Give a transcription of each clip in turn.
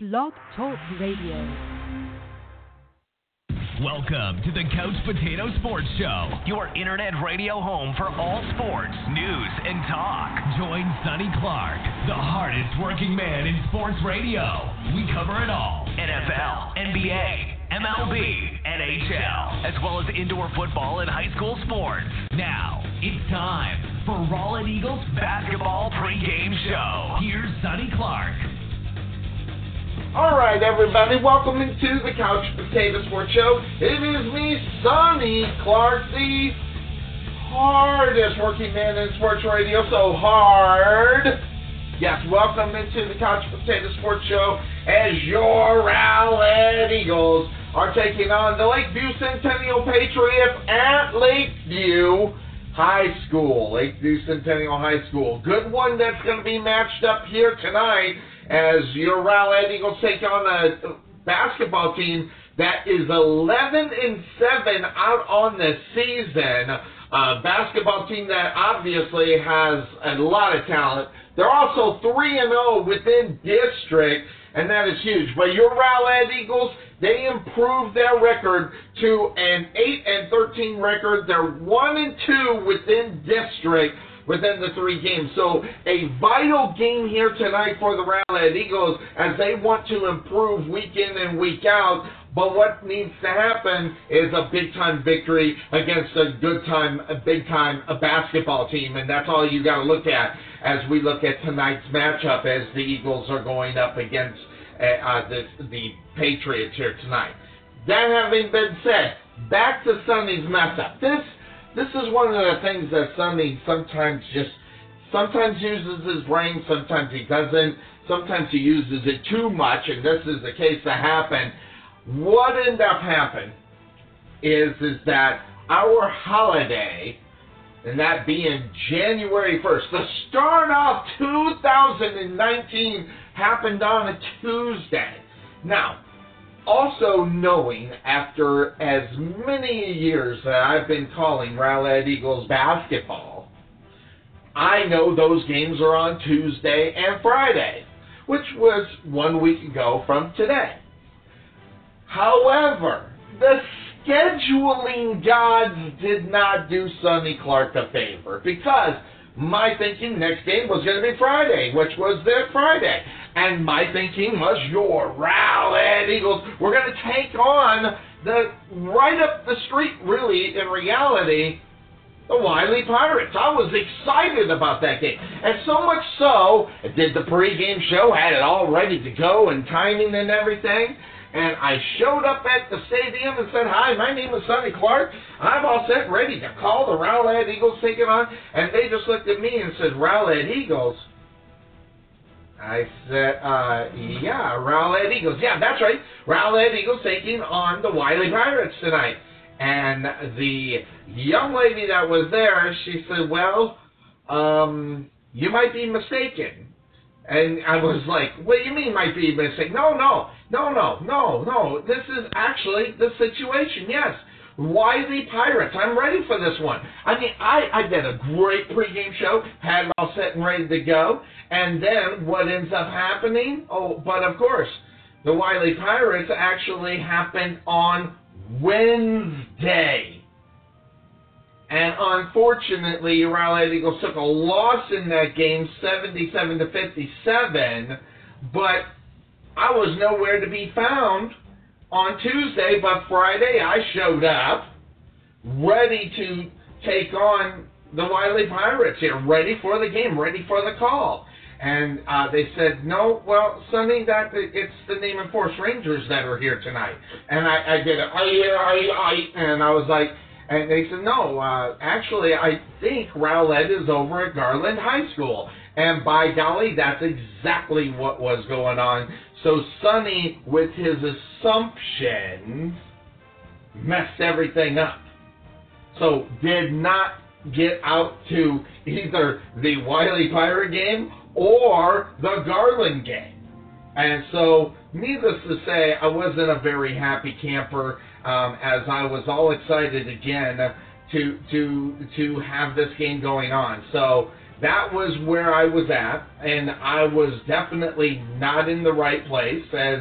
Blog Talk Radio. Welcome to the Couch Potato Sports Show, your internet radio home for all sports, news, and talk. Join Sonny Clark, the hardest working man in sports radio. We cover it all NFL, NBA, MLB, NHL, as well as indoor football and high school sports. Now, it's time for Rowlett Eagles basketball pregame show. Here's Sonny Clark. All right, everybody, welcome into the Couch Potato Sports Show. It is me, Sonny Clark, the hardest working man in sports radio. So hard. Yes, welcome into the Couch Potato Sports Show as your Rowlett Eagles are taking on the Lakeview Centennial Patriots at Lakeview High School. Lakeview Centennial High School. Good one that's going to be matched up here tonight as your Rowlett Eagles take on a basketball team that is 11 and 7 out on the season. A basketball team that obviously has a lot of talent. They're also 3 and 0 within district, and that is huge. But your Rowlett Eagles, they improved their record to an 8 and 13 record. They're 1 and 2 within district within the three games. So a vital game here tonight for the Rowlett Eagles as they want to improve week in and week out. But what needs to happen is a big time victory against a good time, a big time a basketball team, and that's all you got to look at as we look at tonight's matchup as the Eagles are going up against uh, uh, the the Patriots here tonight. That having been said, back to Sonny's mess up. This this is one of the things that Sonny sometimes just sometimes uses his brain, sometimes he doesn't. Sometimes he uses it too much, and this is the case that happened. What ended up happening is is that our holiday, and that being January 1st, the start of 2019 happened on a Tuesday. Now, also knowing after as many years that I've been calling Rowlett Eagles basketball, I know those games are on Tuesday and Friday, which was one week ago from today. However, the scheduling gods did not do Sonny Clark a favor because my thinking next game was going to be Friday, which was their Friday. And my thinking was your Rowlett Eagles. We're going to take on the right up the street, really, in reality, the Wylie Pirates. I was excited about that game. And so much so, did the pregame show, had it all ready to go and timing and everything. And I showed up at the stadium and said, Hi, my name is Sonny Clark. I'm all set, ready to call the Rowlett Eagles taking on. And they just looked at me and said, Rowlett Eagles? I said, uh, yeah, Rowlett Eagles. Yeah, that's right. Rowlett Eagles taking on the Wylie Pirates tonight. And the young lady that was there, she said, well, um, you might be mistaken. And I was like, what do you mean might be mistaken? No, no, no, no, no, no. This is actually the situation, yes. Wylie Pirates. I'm ready for this one. I mean, I, I did a great pregame show, had it all set and ready to go, and then what ends up happening? Oh, but of course, the Wylie Pirates actually happened on Wednesday. And unfortunately, Rowlett Eagles took a loss in that game, 77 to 57. But I was nowhere to be found on Tuesday, but Friday I showed up ready to take on the Wylie Pirates here, ready for the game, ready for the call. And uh, they said, no, well, Sonny, that it's the Naaman Forest Rangers that are here tonight. And I, I did it, I, I, I, and I was like, and they said, no, uh, actually, I think Rowlett is over at Garland High School. And by golly, that's exactly what was going on. So Sonny, with his assumptions, messed everything up. So did not get out to either the Wylie Pirate game or the Garland game. And so, needless to say, I wasn't a very happy camper um, as I was all excited again to to to have this game going on. So that was where I was at, and I was definitely not in the right place as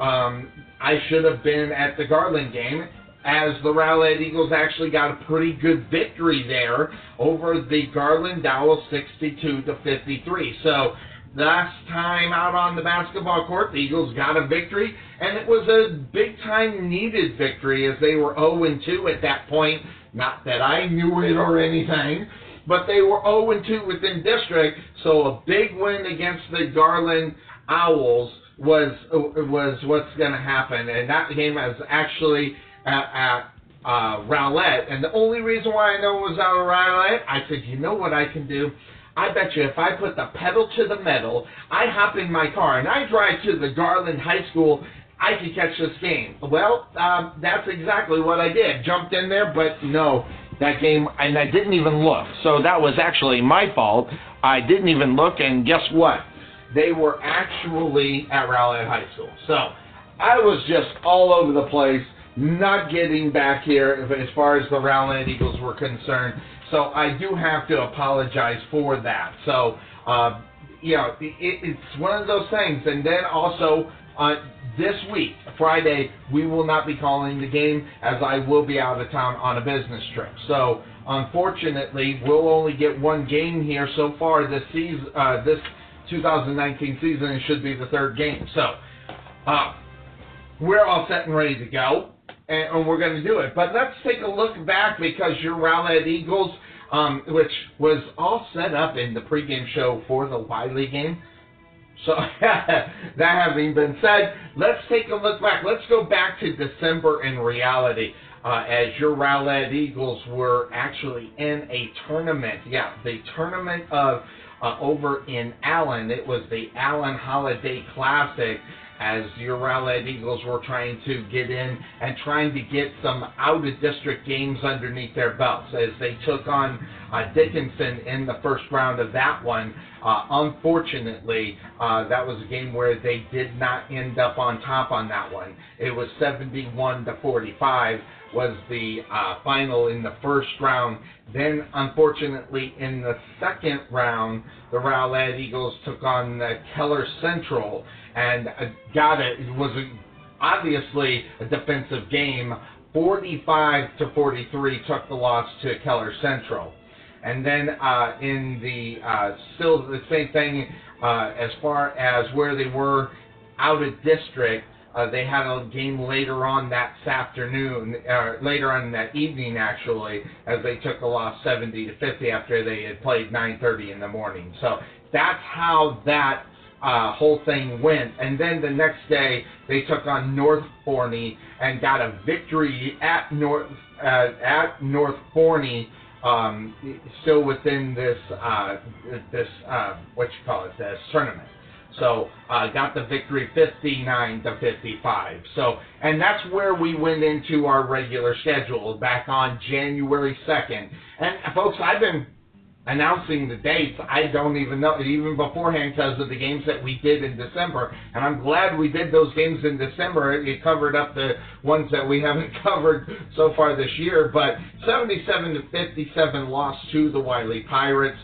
um, I should have been at the Garland game. As the Rowlett Eagles actually got a pretty good victory there over the Garland Owls 62 to 53. So last time out on the basketball court, the Eagles got a victory, and it was a big time needed victory as they were 0 2 at that point. Not that I knew it or anything, but they were 0 2 within district, so a big win against the Garland Owls was was what's going to happen, and that game was actually at, at uh, Rowlett, and the only reason why I know it was out of Rowlett, I said, you know what I can do? I bet you if I put the pedal to the metal, I hop in my car and I drive to the Garland High School I could catch this game. Well, um, that's exactly what I did. Jumped in there, but no, that game, and I didn't even look. So that was actually my fault. I didn't even look, and guess what? They were actually at Rowlett High School. So I was just all over the place, not getting back here as far as the Rowlett Eagles were concerned. So I do have to apologize for that. So, uh, you know, it, it's one of those things. And then also, uh, this week, Friday, we will not be calling the game as I will be out of town on a business trip. So, unfortunately, we'll only get one game here so far this season. Uh, this 2019 season it should be the third game. So, uh, we're all set and ready to go, and, and we're going to do it. But let's take a look back because your Rowlett Eagles, um, which was all set up in the pregame show for the Wylie game so that having been said, let's take a look back. Let's go back to December in reality. Uh, as your Rowlett Eagles were actually in a tournament. Yeah, the tournament of uh, over in Allen. It was the Allen Holiday Classic as your Rowlett Eagles were trying to get in and trying to get some out of district games underneath their belts as they took on uh, Dickinson in the first round of that one. Uh, unfortunately, uh, that was a game where they did not end up on top on that one. It was 71 to 45 was the uh, final in the first round. Then, unfortunately, in the second round, the Rowlett Eagles took on the Keller Central and uh, got it. It was a, obviously a defensive game. 45 to 43 took the loss to Keller Central. And then uh, in the uh, still the same thing uh, as far as where they were out of district. Uh, they had a game later on that afternoon, uh, later on that evening actually, as they took a loss 70 to 50 after they had played 9:30 in the morning. So that's how that uh, whole thing went. And then the next day they took on North Forney and got a victory at North uh, at North Forney um, still within this uh, this uh, what you call it this tournament. So uh, got the victory 59 to 55. So and that's where we went into our regular schedule back on January 2nd. And folks, I've been announcing the dates, I don't even know, even beforehand because of the games that we did in December. And I'm glad we did those games in December. It covered up the ones that we haven't covered so far this year. But 77 to 57 loss to the Wylie Pirates.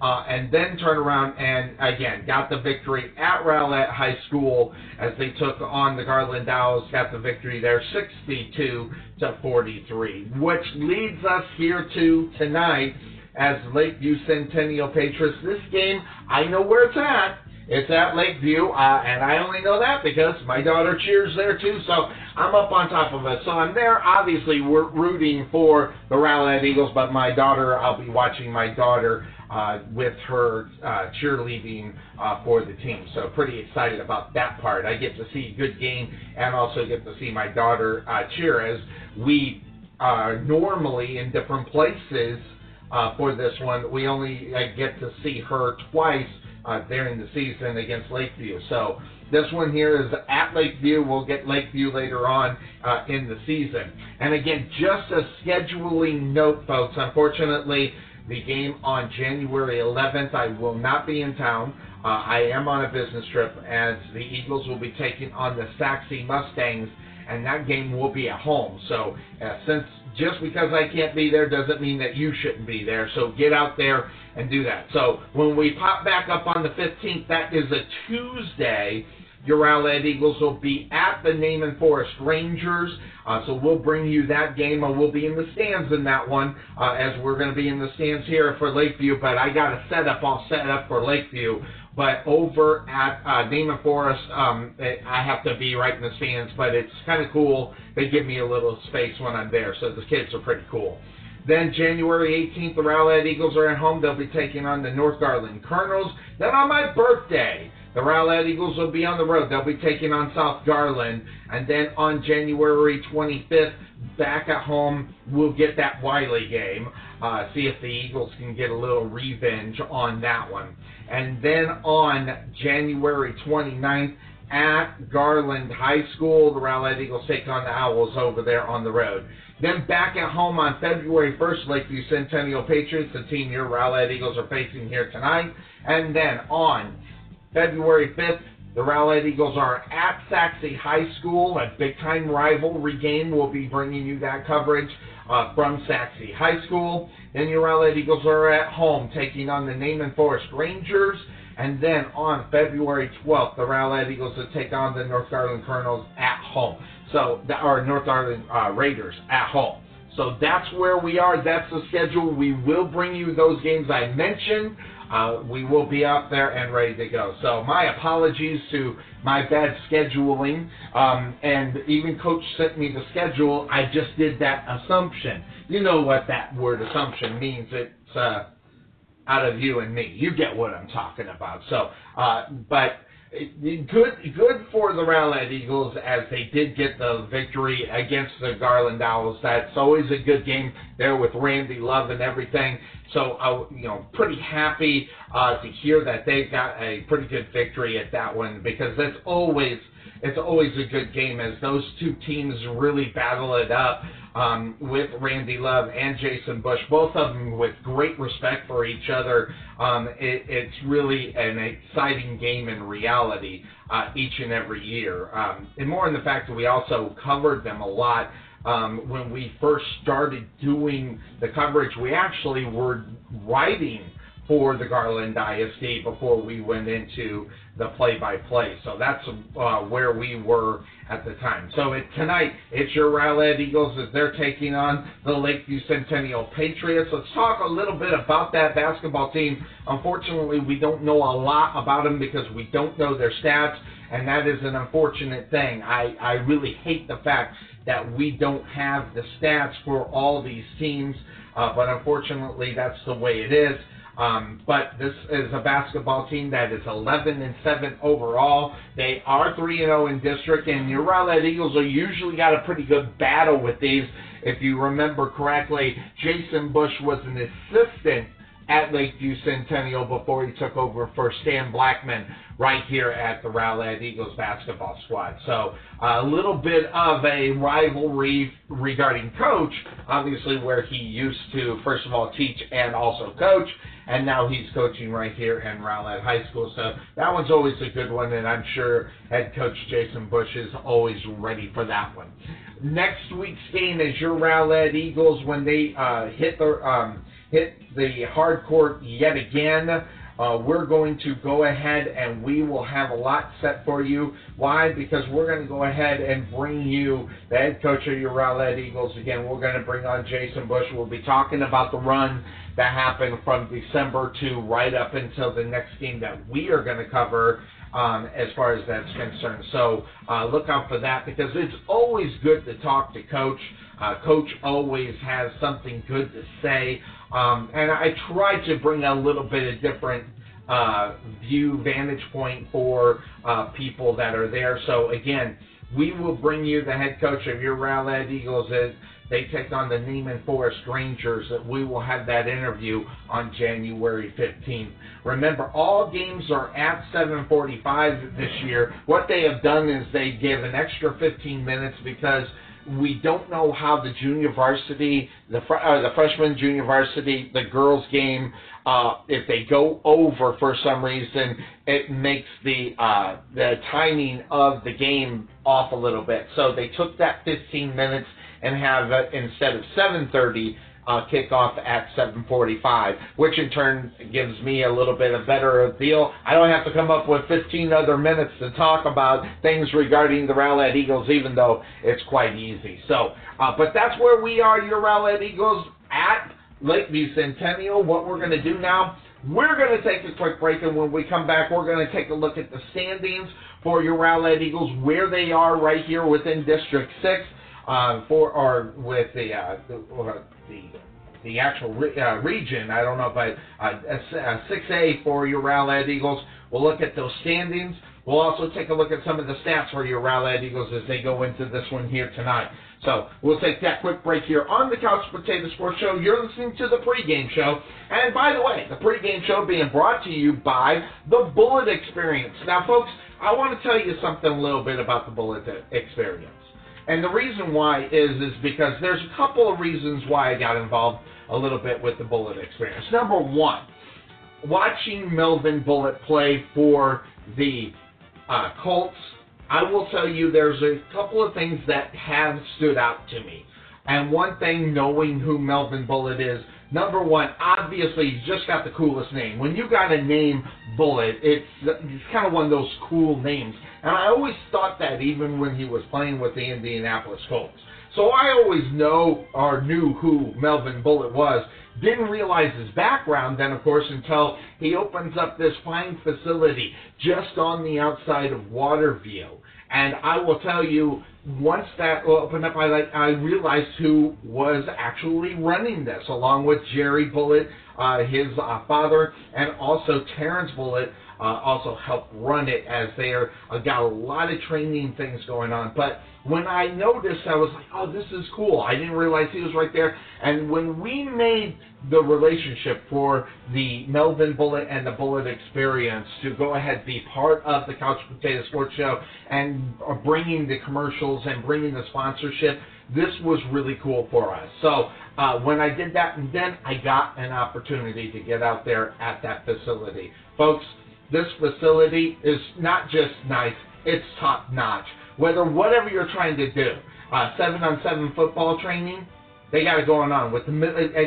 Uh, and then turn around and again got the victory at Rowlett High School as they took on the Garland Owls, got the victory there 62 to 43, which leads us here to tonight as Lakeview Centennial Patriots. This game, I know where it's at. It's at Lakeview, uh, and I only know that because my daughter cheers there too, so I'm up on top of it. So I'm there. Obviously, we're rooting for the Rowlett Eagles, but my daughter, I'll be watching my daughter uh, with her uh, cheerleading uh, for the team. So pretty excited about that part. I get to see good game and also get to see my daughter uh, cheer as we are normally in different places uh, for this one. We only uh, get to see her twice uh, during the season against Lakeview. So this one here is at Lakeview. We'll get Lakeview later on uh, in the season. And again, just a scheduling note, folks. Unfortunately, the game on January 11th, I will not be in town. Uh, I am on a business trip as the Eagles will be taking on the Sachse Mustangs and that game will be at home. So uh, since just because I can't be there doesn't mean that you shouldn't be there. So get out there and do that. So when we pop back up on the 15th, that is a Tuesday. Your Rowlett Eagles will be at the Naaman Forest Rangers. Uh, so we'll bring you that game, and we'll be in the stands in that one, uh, as we're going to be in the stands here for Lakeview. But I got a setup all set up for Lakeview. But over at uh, Naaman Forest, um, I have to be right in the stands. But it's kind of cool. They give me a little space when I'm there, so the kids are pretty cool. Then January 18th, the Rowlett Eagles are at home. They'll be taking on the North Garland Colonels. Then on my birthday, the Rowlett Eagles will be on the road. They'll be taking on South Garland. And then on January 25th, back at home, we'll get that Wylie game. Uh, see if the Eagles can get a little revenge on that one. And then on January 29th, at Garland High School, the Rowlett Eagles take on the Owls over there on the road. Then back at home on February 1st, Lakeview Centennial Patriots, the team your Rowlett Eagles are facing here tonight. And then on February 5th, the Rowlett Eagles are at Sachse High School, a big-time rivalry game. We'll be bringing you that coverage uh, from Sachse High School. Then your Rowlett Eagles are at home, taking on the Naaman Forest Rangers. And then on February 12th, the Rowlett Eagles will take on the North Garland Colonels at home. So, our North Garland uh, Raiders at home. So that's where we are. That's the schedule. We will bring you those games I mentioned. Uh, we will be up there and ready to go. So my apologies to my bad scheduling. Um, and even Coach sent me the schedule. I just did that assumption. You know what that word assumption means. It's uh, out of you and me. You get what I'm talking about. So, uh, but good good for the Rowlett Eagles as they did get the victory against the Garland Owls. That's always a good game there with Randy Love and everything. So, uh, you know, pretty happy uh, to hear that they got a pretty good victory at that one because that's always it's always a good game as those two teams really battle it up um, with Randy Love and Jason Bush, both of them with great respect for each other. Um, it, it's really an exciting game in reality uh, each and every year. Um, and more in the fact that we also covered them a lot. Um, when we first started doing the coverage, we actually were writing for the Garland ISD before we went into the play-by-play. So that's uh, where we were at the time. So it, tonight, it's your Rowlett Eagles as they're taking on the Lakeview Centennial Patriots. Let's talk a little bit about that basketball team. Unfortunately, we don't know a lot about them because we don't know their stats, and that is an unfortunate thing. I, I really hate the fact that we don't have the stats for all these teams, uh, but unfortunately, that's the way it is. Um, but this is a basketball team that is 11 and 7 overall. They are 3 and 0 in district, and your Rowlett Eagles are usually got a pretty good battle with these. If you remember correctly, Jason Bush was an assistant at Lakeview Centennial before he took over for Stan Blackman right here at the Rowlett Eagles basketball squad. So a little bit of a rivalry regarding coach, obviously where he used to, first of all, teach and also coach, and now he's coaching right here in Rowlett High School. So that one's always a good one, and I'm sure head coach Jason Bush is always ready for that one. Next week's game is your Rowlett Eagles when they uh, hit the um, hit the hard court yet again. Uh, we're going to go ahead and we will have a lot set for you. Why? Because we're going to go ahead and bring you the head coach of your Rowlett Eagles again. We're going to bring on Jason Bush. We'll be talking about the run that happened from December to right up until the next game that we are going to cover um, as far as that's concerned. So uh, look out for that because it's always good to talk to Coach. Uh, Coach always has something good to say. Um, and I try to bring a little bit of different uh, view, vantage point for uh, people that are there. So again, we will bring you the head coach of your Rowlett Eagles as they take on the Naaman Forest Rangers. We will have that interview on January 15th. Remember, all games are at 7:45 this year. What they have done is they give an extra 15 minutes because we don't know how the junior varsity, the fr- uh, the freshman junior varsity, the girls game, uh, if they go over for some reason, it makes the uh, the timing of the game off a little bit. So they took that 15 minutes and have it instead of 7:30 uh, kickoff at 7:45, which in turn gives me a little bit of better deal. I don't have to come up with 15 other minutes to talk about things regarding the Rowlett Eagles, even though it's quite easy. So, uh, but that's where we are, your Rowlett Eagles at Lakeview Centennial. What we're going to do now, we're going to take a quick break, and when we come back, we're going to take a look at the standings for your Rowlett Eagles, where they are right here within District 6 uh, for or with the uh, the, uh, the the actual re- uh, region. I don't know, but uh, 6A for your Rowlett Eagles. We'll look at those standings. We'll also take a look at some of the stats for your Rowlett Eagles as they go into this one here tonight. So we'll take that quick break here on the Couch Potato Sports Show. You're listening to the pregame show. And by the way, the pregame show being brought to you by the Bullitt Experience. Now, folks, I want to tell you something a little bit about the Bullitt Experience. And the reason why is is because there's a couple of reasons why I got involved a little bit with the Bullitt experience. Number one, watching Melvin Bullitt play for the uh, Colts, I will tell you there's a couple of things that have stood out to me. And one thing, knowing who Melvin Bullitt is, number one, obviously he's just got the coolest name. When you got a name Bullitt, it's, it's kind of one of those cool names. And I always thought that even when he was playing with the Indianapolis Colts. So I always know or knew who Melvin Bullitt was. Didn't realize his background then, of course, until he opens up this fine facility just on the outside of Waterview. And I will tell you, once that opened up, I like I realized who was actually running this, along with Jerry Bullitt, uh, his uh, father, and also Terrence Bullitt, uh, also helped run it as they're uh, got a lot of training things going on. But when I noticed, I was like, oh, this is cool. I didn't realize he was right there. And when we made the relationship for the Melvin Bullitt and the Bullitt Experience to go ahead be part of the Couch Potato Sports Show and uh, bringing the commercials and bringing the sponsorship, this was really cool for us. So uh, when I did that, and then I got an opportunity to get out there at that facility. Folks, this facility is not just nice, it's top notch. Whether whatever you're trying to do, uh, seven on seven football training, they got it going on. With the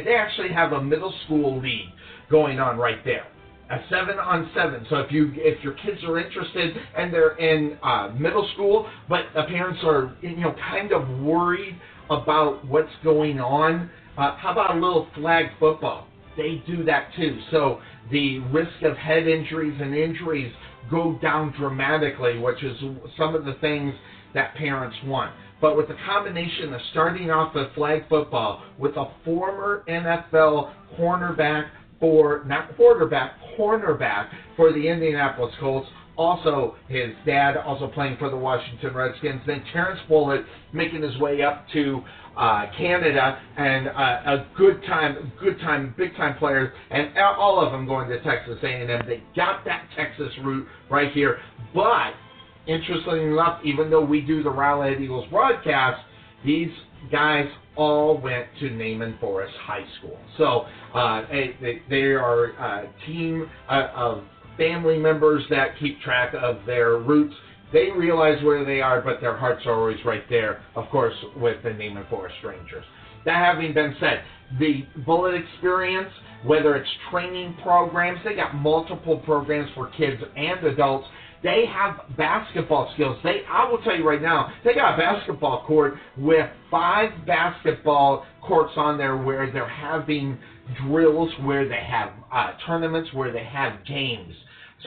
they actually have a middle school league going on right there. A seven on seven. So if you if your kids are interested and they're in uh, middle school, but the parents are you know kind of worried about what's going on, uh, how about a little flag football? They do that too. So the risk of head injuries and injuries go down dramatically, which is some of the things that parents want. But with the combination of starting off with flag football with a former NFL cornerback for, not quarterback, cornerback for the Indianapolis Colts, also his dad also playing for the Washington Redskins. Then Terrence Bullitt making his way up to uh, Canada, and uh, a good time, good time, big time players, and all of them going to Texas A&M. They got that Texas route right here, but interestingly enough, even though we do the Rowlett Eagles broadcast, these guys all went to Naaman Forest High School. So uh, they, they are a team uh, of family members that keep track of their roots they realize where they are, but their hearts are always right there, of course, with the Naaman Forest Rangers. That having been said, the Bullitt Experience, whether it's training programs, they got multiple programs for kids and adults. They have basketball skills. They, I will tell you right now, they got a basketball court with five basketball courts on there where they're having drills, where they have uh, tournaments, where they have games.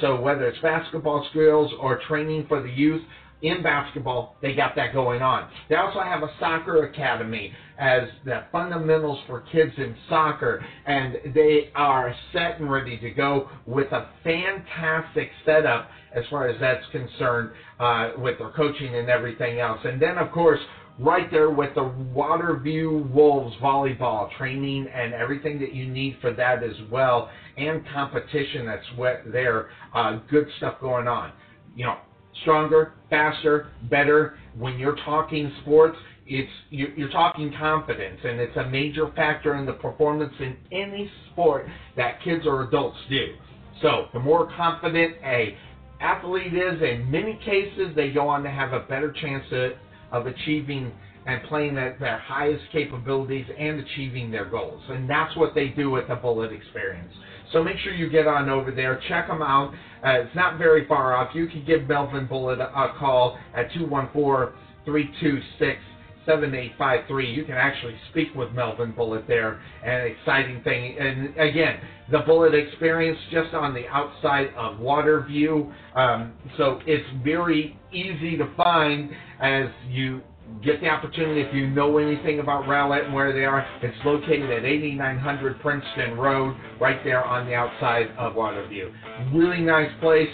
So whether it's basketball skills or training for the youth in basketball, they got that going on. They also have a soccer academy as the fundamentals for kids in soccer, and they are set and ready to go with a fantastic setup as far as that's concerned uh, with their coaching and everything else. And then, of course, right there with the Waterview Wolves volleyball training and everything that you need for that as well, and competition that's there. Uh, good stuff going on. You know, stronger, faster, better. When you're talking sports, it's you're talking confidence, and it's a major factor in the performance in any sport that kids or adults do. So the more confident a athlete is, in many cases, they go on to have a better chance to of achieving and playing at their highest capabilities and achieving their goals. And that's what they do at the Bullitt Experience. So make sure you get on over there, check them out. Uh, it's not very far off. You can give Melvin Bullitt a, call at 214 326 7853. You can actually speak with Melvin Bullitt there. An exciting thing. And again, the Bullitt experience just on the outside of Waterview. Um, so it's very easy to find as you get the opportunity if you know anything about Rowlett and where they are. It's located at 8900 Princeton Road, right there on the outside of Waterview. Really nice place.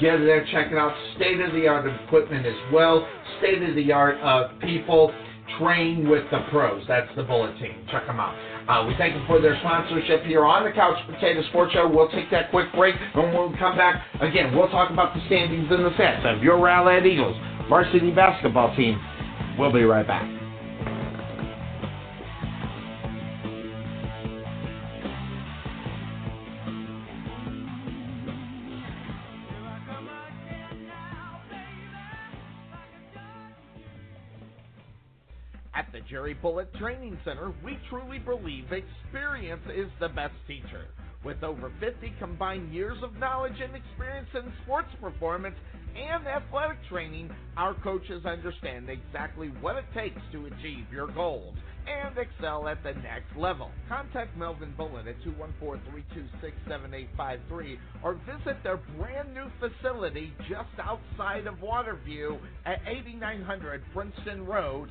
Get there, check it out. State of the art equipment as well. State of the art of people train with the pros. That's the Bullitt team. Check them out. Uh, we thank them for their sponsorship here on the Couch Potato Sports Show. We'll take that quick break, and when we come back, again, we'll talk about the standings and the stats of your Rowlett Eagles varsity basketball team. We'll be right back. Jerry Bullitt Training Center, we truly believe experience is the best teacher. With over 50 combined years of knowledge and experience in sports performance and athletic training, our coaches understand exactly what it takes to achieve your goals and excel at the next level. Contact Melvin Bullitt at 214-326-7853 or visit their brand new facility just outside of Waterview at 8900 Princeton Road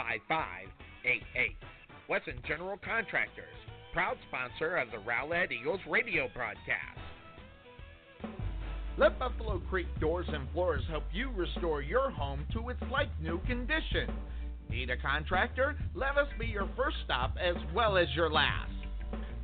5588. Wesson General Contractors proud sponsor of the Rowlett Eagles radio broadcast. Let Buffalo Creek Doors and Floors help you restore your home to its like new condition. Need a contractor? Let us be your first stop as well as your last.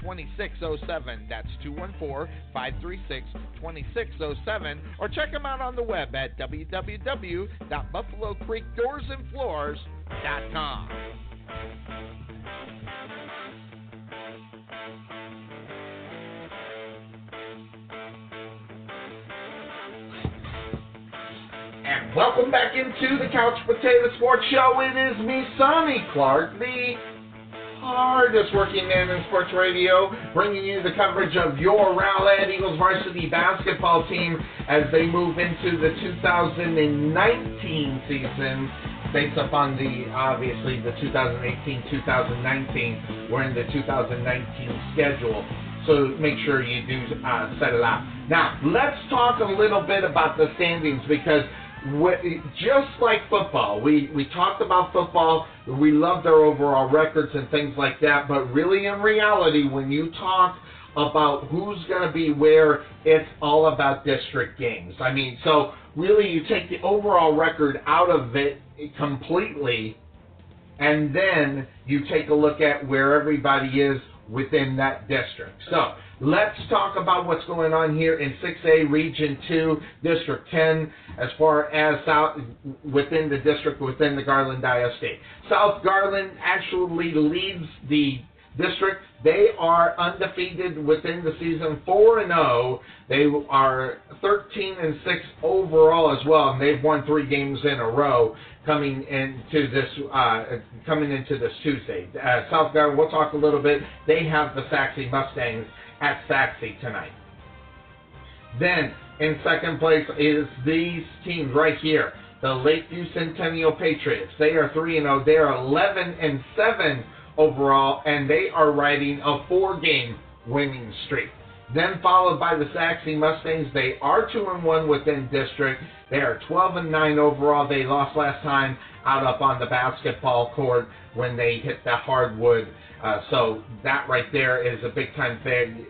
2607. That's 214 536 2607. Or check him out on the web at www.buffalocreekdoorsandfloors.com. And floors.com. And welcome back into the Couch Potato Sports Show. It is me, Sonny Clark, the hardest working man in sports radio, bringing you the coverage of your Rowlett Eagles varsity basketball team as they move into the 2019 season. Based upon the obviously the 2018-2019, we're in the 2019 schedule so make sure you do uh, set it up. Now, let's talk a little bit about the standings because just like football, we, we talked about football, we love their overall records and things like that, but really in reality, when you talk about who's going to be where, it's all about district games. I mean, so really you take the overall record out of it completely, and then you take a look at where everybody is within that district. So let's talk about what's going on here in 6A Region 2, District 10, as far as south within the district within the Garland ISD. South Garland actually leads the district. They are undefeated within the season, 4 and 0. They are 13 and 6 overall as well, and they've won three games in a row coming into this uh, coming into this Tuesday. Uh, South Garland, we'll talk a little bit. They have the Sachse Mustangs at Sachse tonight. Then in second place is these teams right here, the Lakeview Centennial Patriots. They are 3 and 0. They are 11 and 7 overall, and they are riding a four-game winning streak. Then followed by the Sachse Mustangs. They are two and one within district. They are 12 and nine overall. They lost last time out up on the basketball court when they hit the hardwood. Uh, so that right there is a big time thing,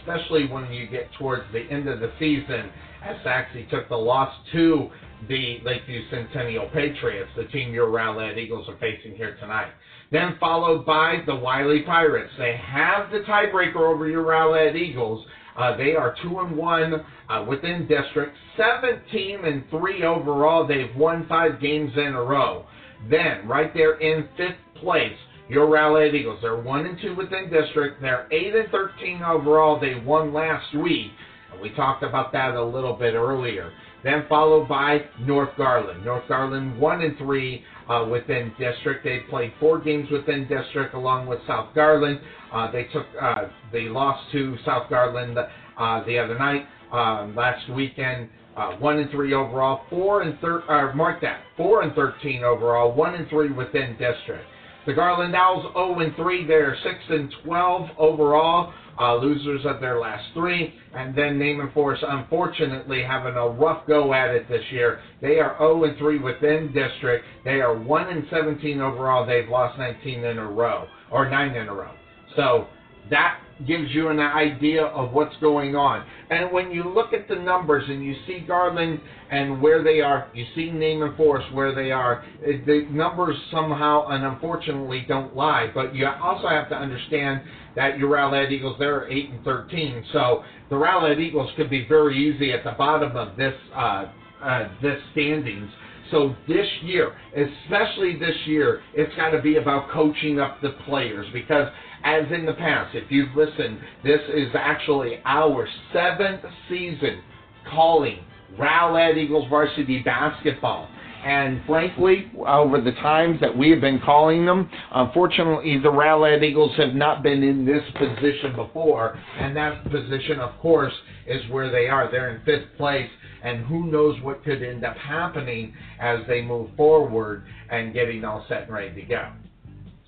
especially when you get towards the end of the season. As Sachse took the loss to the Lakeview Centennial Patriots, the team your Rowlett Eagles are facing here tonight. Then followed by the Wylie Pirates. They have the tiebreaker over your Rowlett Eagles. Uh, they are two and one uh, within district, 17 and three overall. They've won five games in a row. Then right there in fifth place, your Rowlett Eagles. They're one and two within district. They're eight and 13 overall. They won last week. And we talked about that a little bit earlier. Then followed by North Garland. North Garland one and three uh, within district. They played four games within district along with South Garland. Uh, they took uh, they lost to South Garland uh, the other night um, last weekend. Uh, one and three overall, four and thir- uh, mark that four and thirteen overall, one and three within district. The Garland Owls 0 and 3. They're 6 and 12 overall. Uh, losers of their last three. And then Naaman Forest, unfortunately, having a rough go at it this year. They are 0 and 3 within district. They are 1 and 17 overall. They've lost 19 in a row, or 9 in a row. So that gives you an idea of what's going on. And when you look at the numbers and you see Garland and where they are, you see Naaman Forest where they are, the numbers somehow and unfortunately don't lie. But you also have to understand that your Rowlett Eagles, they're 8 and 13. So the Rowlett Eagles could be very easy at the bottom of this, uh, uh, this standings. So this year, especially this year, it's got to be about coaching up the players because as in the past. If you've listened, this is actually our seventh season calling Rowlett Eagles varsity basketball. And frankly, over the times that we have been calling them, unfortunately, the Rowlett Eagles have not been in this position before. And that position, of course, is where they are. They're in fifth place. And who knows what could end up happening as they move forward and getting all set and ready to go.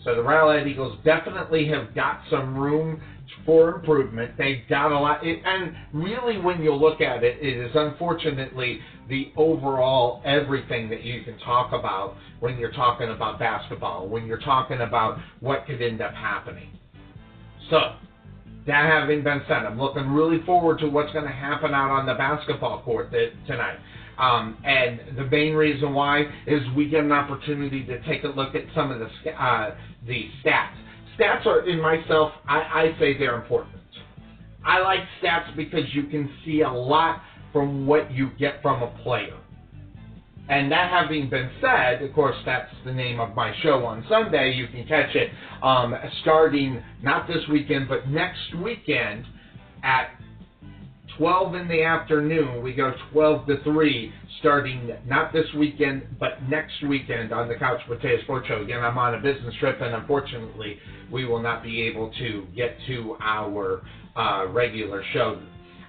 So the Rowlett Eagles definitely have got some room for improvement. They've got a lot, and really, when you look at it, it is unfortunately the overall everything that you can talk about when you're talking about basketball, when you're talking about what could end up happening. So, that having been said, I'm looking really forward to what's going to happen out on the basketball court tonight. Um, and the main reason why is we get an opportunity to take a look at some of the uh, the stats. Stats are, in myself, I, I say they're important. I like stats because you can see a lot from what you get from a player. And that having been said, of course, that's the name of my show on Sunday. You can catch it um, starting not this weekend, but next weekend at 12 in the afternoon. We go 12 to 3 starting not this weekend, but next weekend on the Couch Potato Sports Show. Again, I'm on a business trip, and unfortunately, we will not be able to get to our uh, regular show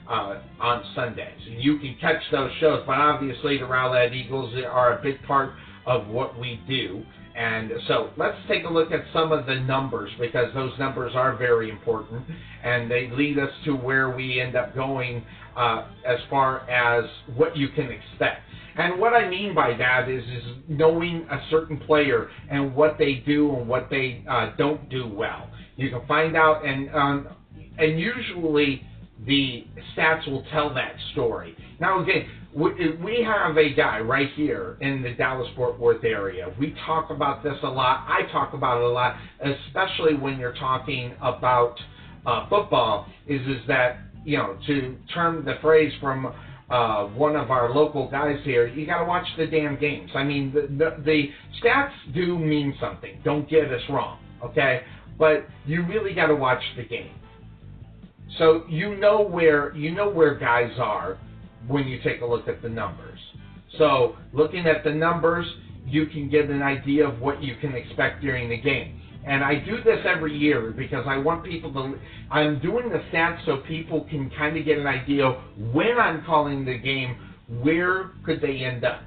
uh, on Sundays. You can catch those shows, but obviously, the Rowlett Eagles are a big part of what we do. And so let's take a look at some of the numbers because those numbers are very important and they lead us to where we end up going uh, as far as what you can expect. And what I mean by that is, is knowing a certain player and what they do and what they uh, don't do well. You can find out, and um, and usually the stats will tell that story. Now again, we have a guy right here in the Dallas Fort Worth area. We talk about this a lot. I talk about it a lot, especially when you're talking about uh, football. Is is that you know to term the phrase from uh, one of our local guys here, you got to watch the damn games. I mean, the, the the stats do mean something. Don't get us wrong, okay? But you really got to watch the game. So you know where you know where guys are when you take a look at the numbers. So, looking at the numbers, you can get an idea of what you can expect during the game. And I do this every year because I want people to. I'm doing the stats so people can kind of get an idea when I'm calling the game, where could they end up.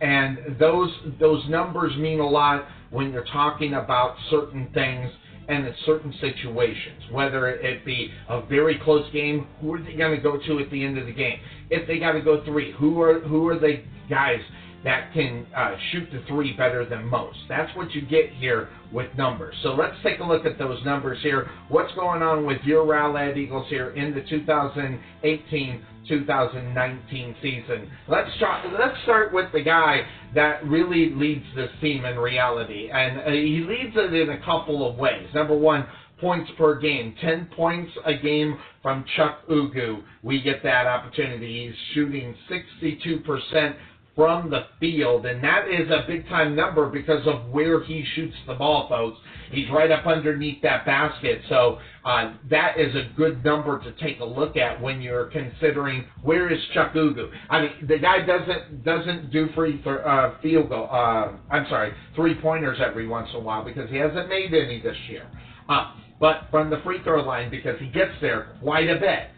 And those those numbers mean a lot when you're talking about certain things and in certain situations, whether it be a very close game, who are they going to go to at the end of the game? If they got to go three, who are who are the guys that can uh, shoot the three better than most? That's what you get here with numbers. So let's take a look at those numbers here. What's going on with your Rowlett Eagles here in the 2018 2019 season. Let's start. Let's start with the guy that really leads this team in reality, and uh, he leads it in a couple of ways. Number one, points per game, 10 points a game from Chuck Ugu. We get that opportunity. He's shooting 62 percent from the field, and that is a big time number because of where he shoots the ball, folks. He's right up underneath that basket, so uh, that is a good number to take a look at when you're considering where is Chuck Ugu. I mean, the guy doesn't doesn't do free th- uh, field goal. Uh, I'm sorry, three pointers every once in a while because he hasn't made any this year. Uh, but from the free throw line because he gets there quite a bit.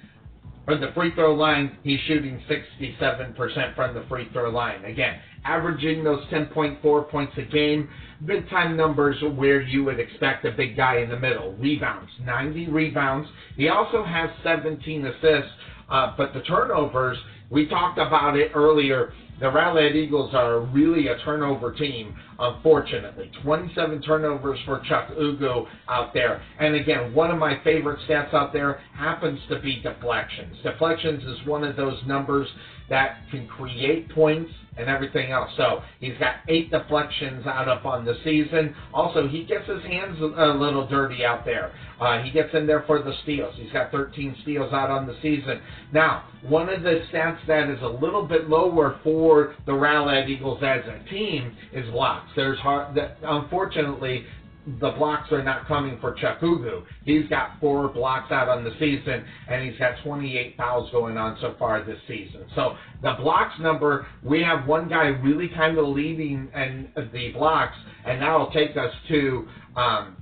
From the free throw line, he's shooting 67% from the free throw line. Again, averaging those 10.4 points a game. Big time numbers where you would expect a big guy in the middle. Rebounds, 90 rebounds. He also has 17 assists, uh, but the turnovers, we talked about it earlier. The Rowlett Eagles are really a turnover team, unfortunately. 27 turnovers for Chuck Ugu out there. And again, one of my favorite stats out there happens to be deflections. Deflections is one of those numbers that can create points and everything else. So he's got eight deflections out up on the season. Also, he gets his hands a little dirty out there. Uh, he gets in there for the steals. He's got 13 steals out on the season. Now, one of the stats that is a little bit lower for the Rowlett Eagles as a team is blocks. There's hard, that, unfortunately, the blocks are not coming for Chuck Ugu. He's got four blocks out on the season, and he's got 28 fouls going on so far this season. So the blocks number, we have one guy really kind of leading and the blocks, and that'll take us to um,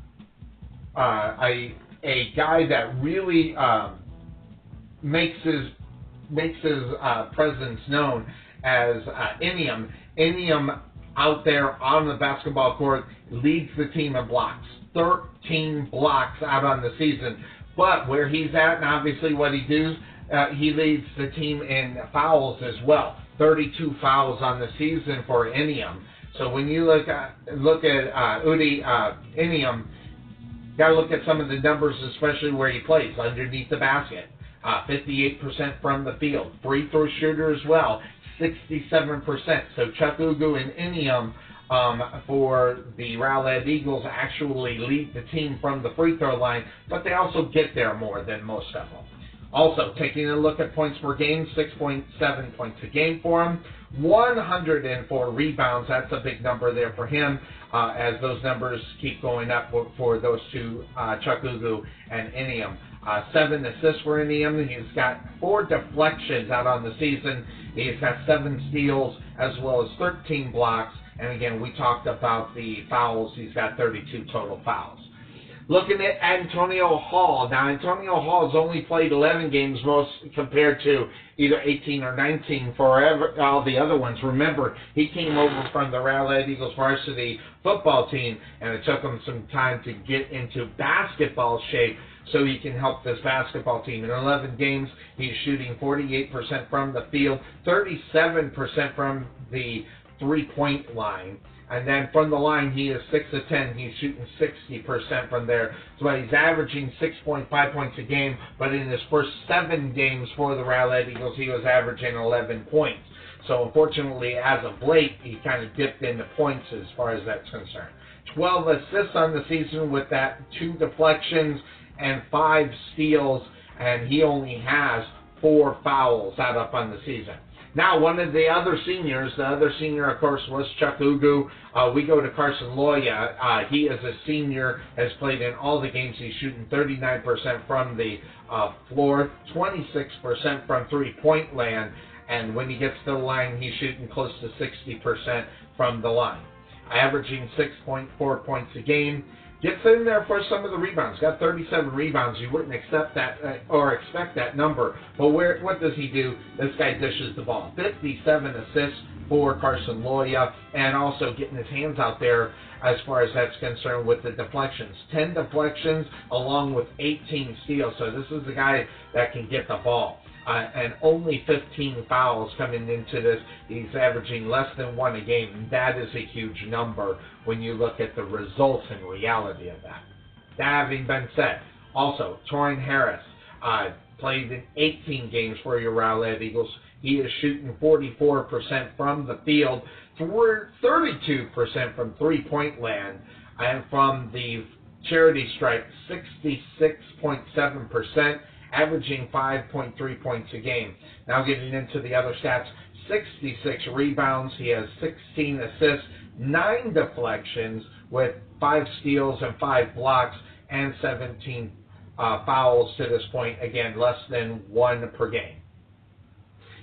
uh, a a guy that really um, makes his makes his uh, presence known as uh, Inium. Inium out there on the basketball court leads the team in blocks. 13 blocks out on the season. But where he's at, and obviously what he does, uh, he leads the team in fouls as well. 32 fouls on the season for Inium. So when you look at look at uh, Udi uh, Inium, got to look at some of the numbers, especially where he plays underneath the basket. Uh, 58% from the field, free throw shooter as well, 67%. So Chuck Ugu and Inium um, for the Rowlett Eagles actually lead the team from the free throw line, but they also get there more than most of them. Also, taking a look at points per game, 6.7 points a game for him. 104 rebounds, that's a big number there for him uh, as those numbers keep going up for, for those two, uh, Chuck Ugu and Inium. Uh, seven assists for Inium. He's got four deflections out on the season. He's got seven steals as well as 13 blocks. And again, we talked about the fouls. He's got 32 total fouls. Looking at Antonio Hall. Now, Antonio Hall has only played 11 games most compared to either 18 or 19 for all the other ones. Remember, he came over from the Rowlett Eagles varsity football team, and it took him some time to get into basketball shape so he can help this basketball team. In 11 games, he's shooting 48% from the field, 37% from the three-point line. And then from the line, he is 6 to 10. He's shooting 60% from there. So he's averaging 6.5 points a game. But in his first seven games for the Rowlett Eagles, he was averaging 11 points. So unfortunately, as of late, he kind of dipped into points as far as that's concerned. 12 assists on the season with that, two deflections and five steals, and he only has four fouls out up on the season. Now, one of the other seniors, the other senior, of course, was Chuck Ugu. Uh, we go to Carson Loya. Uh, he is a senior, has played in all the games. He's shooting 39% from the uh, floor, 26% from three-point land, and when he gets to the line, he's shooting close to 60% from the line, averaging 6.4 points a game. Gets in there for some of the rebounds. Got 37 rebounds. You wouldn't accept that uh, or expect that number. But where what does he do? This guy dishes the ball. 57 assists for Carson Loya, and also getting his hands out there as far as that's concerned with the deflections. 10 deflections along with 18 steals. So this is the guy that can get the ball. Uh, and only 15 fouls coming into this. He's averaging less than one a game. That is a huge number when you look at the results and reality of that. That having been said, also, Torin Harris uh, played in 18 games for your Rowlett Eagles. He is shooting 44% from the field, 32% from three point land, and from the charity stripe, 66.7%, averaging 5.3 points a game. Now getting into the other stats 66 rebounds, he has 16 assists, 9 deflections, with 5 steals and 5 blocks, and 17 uh, fouls to this point. Again, less than 1 per game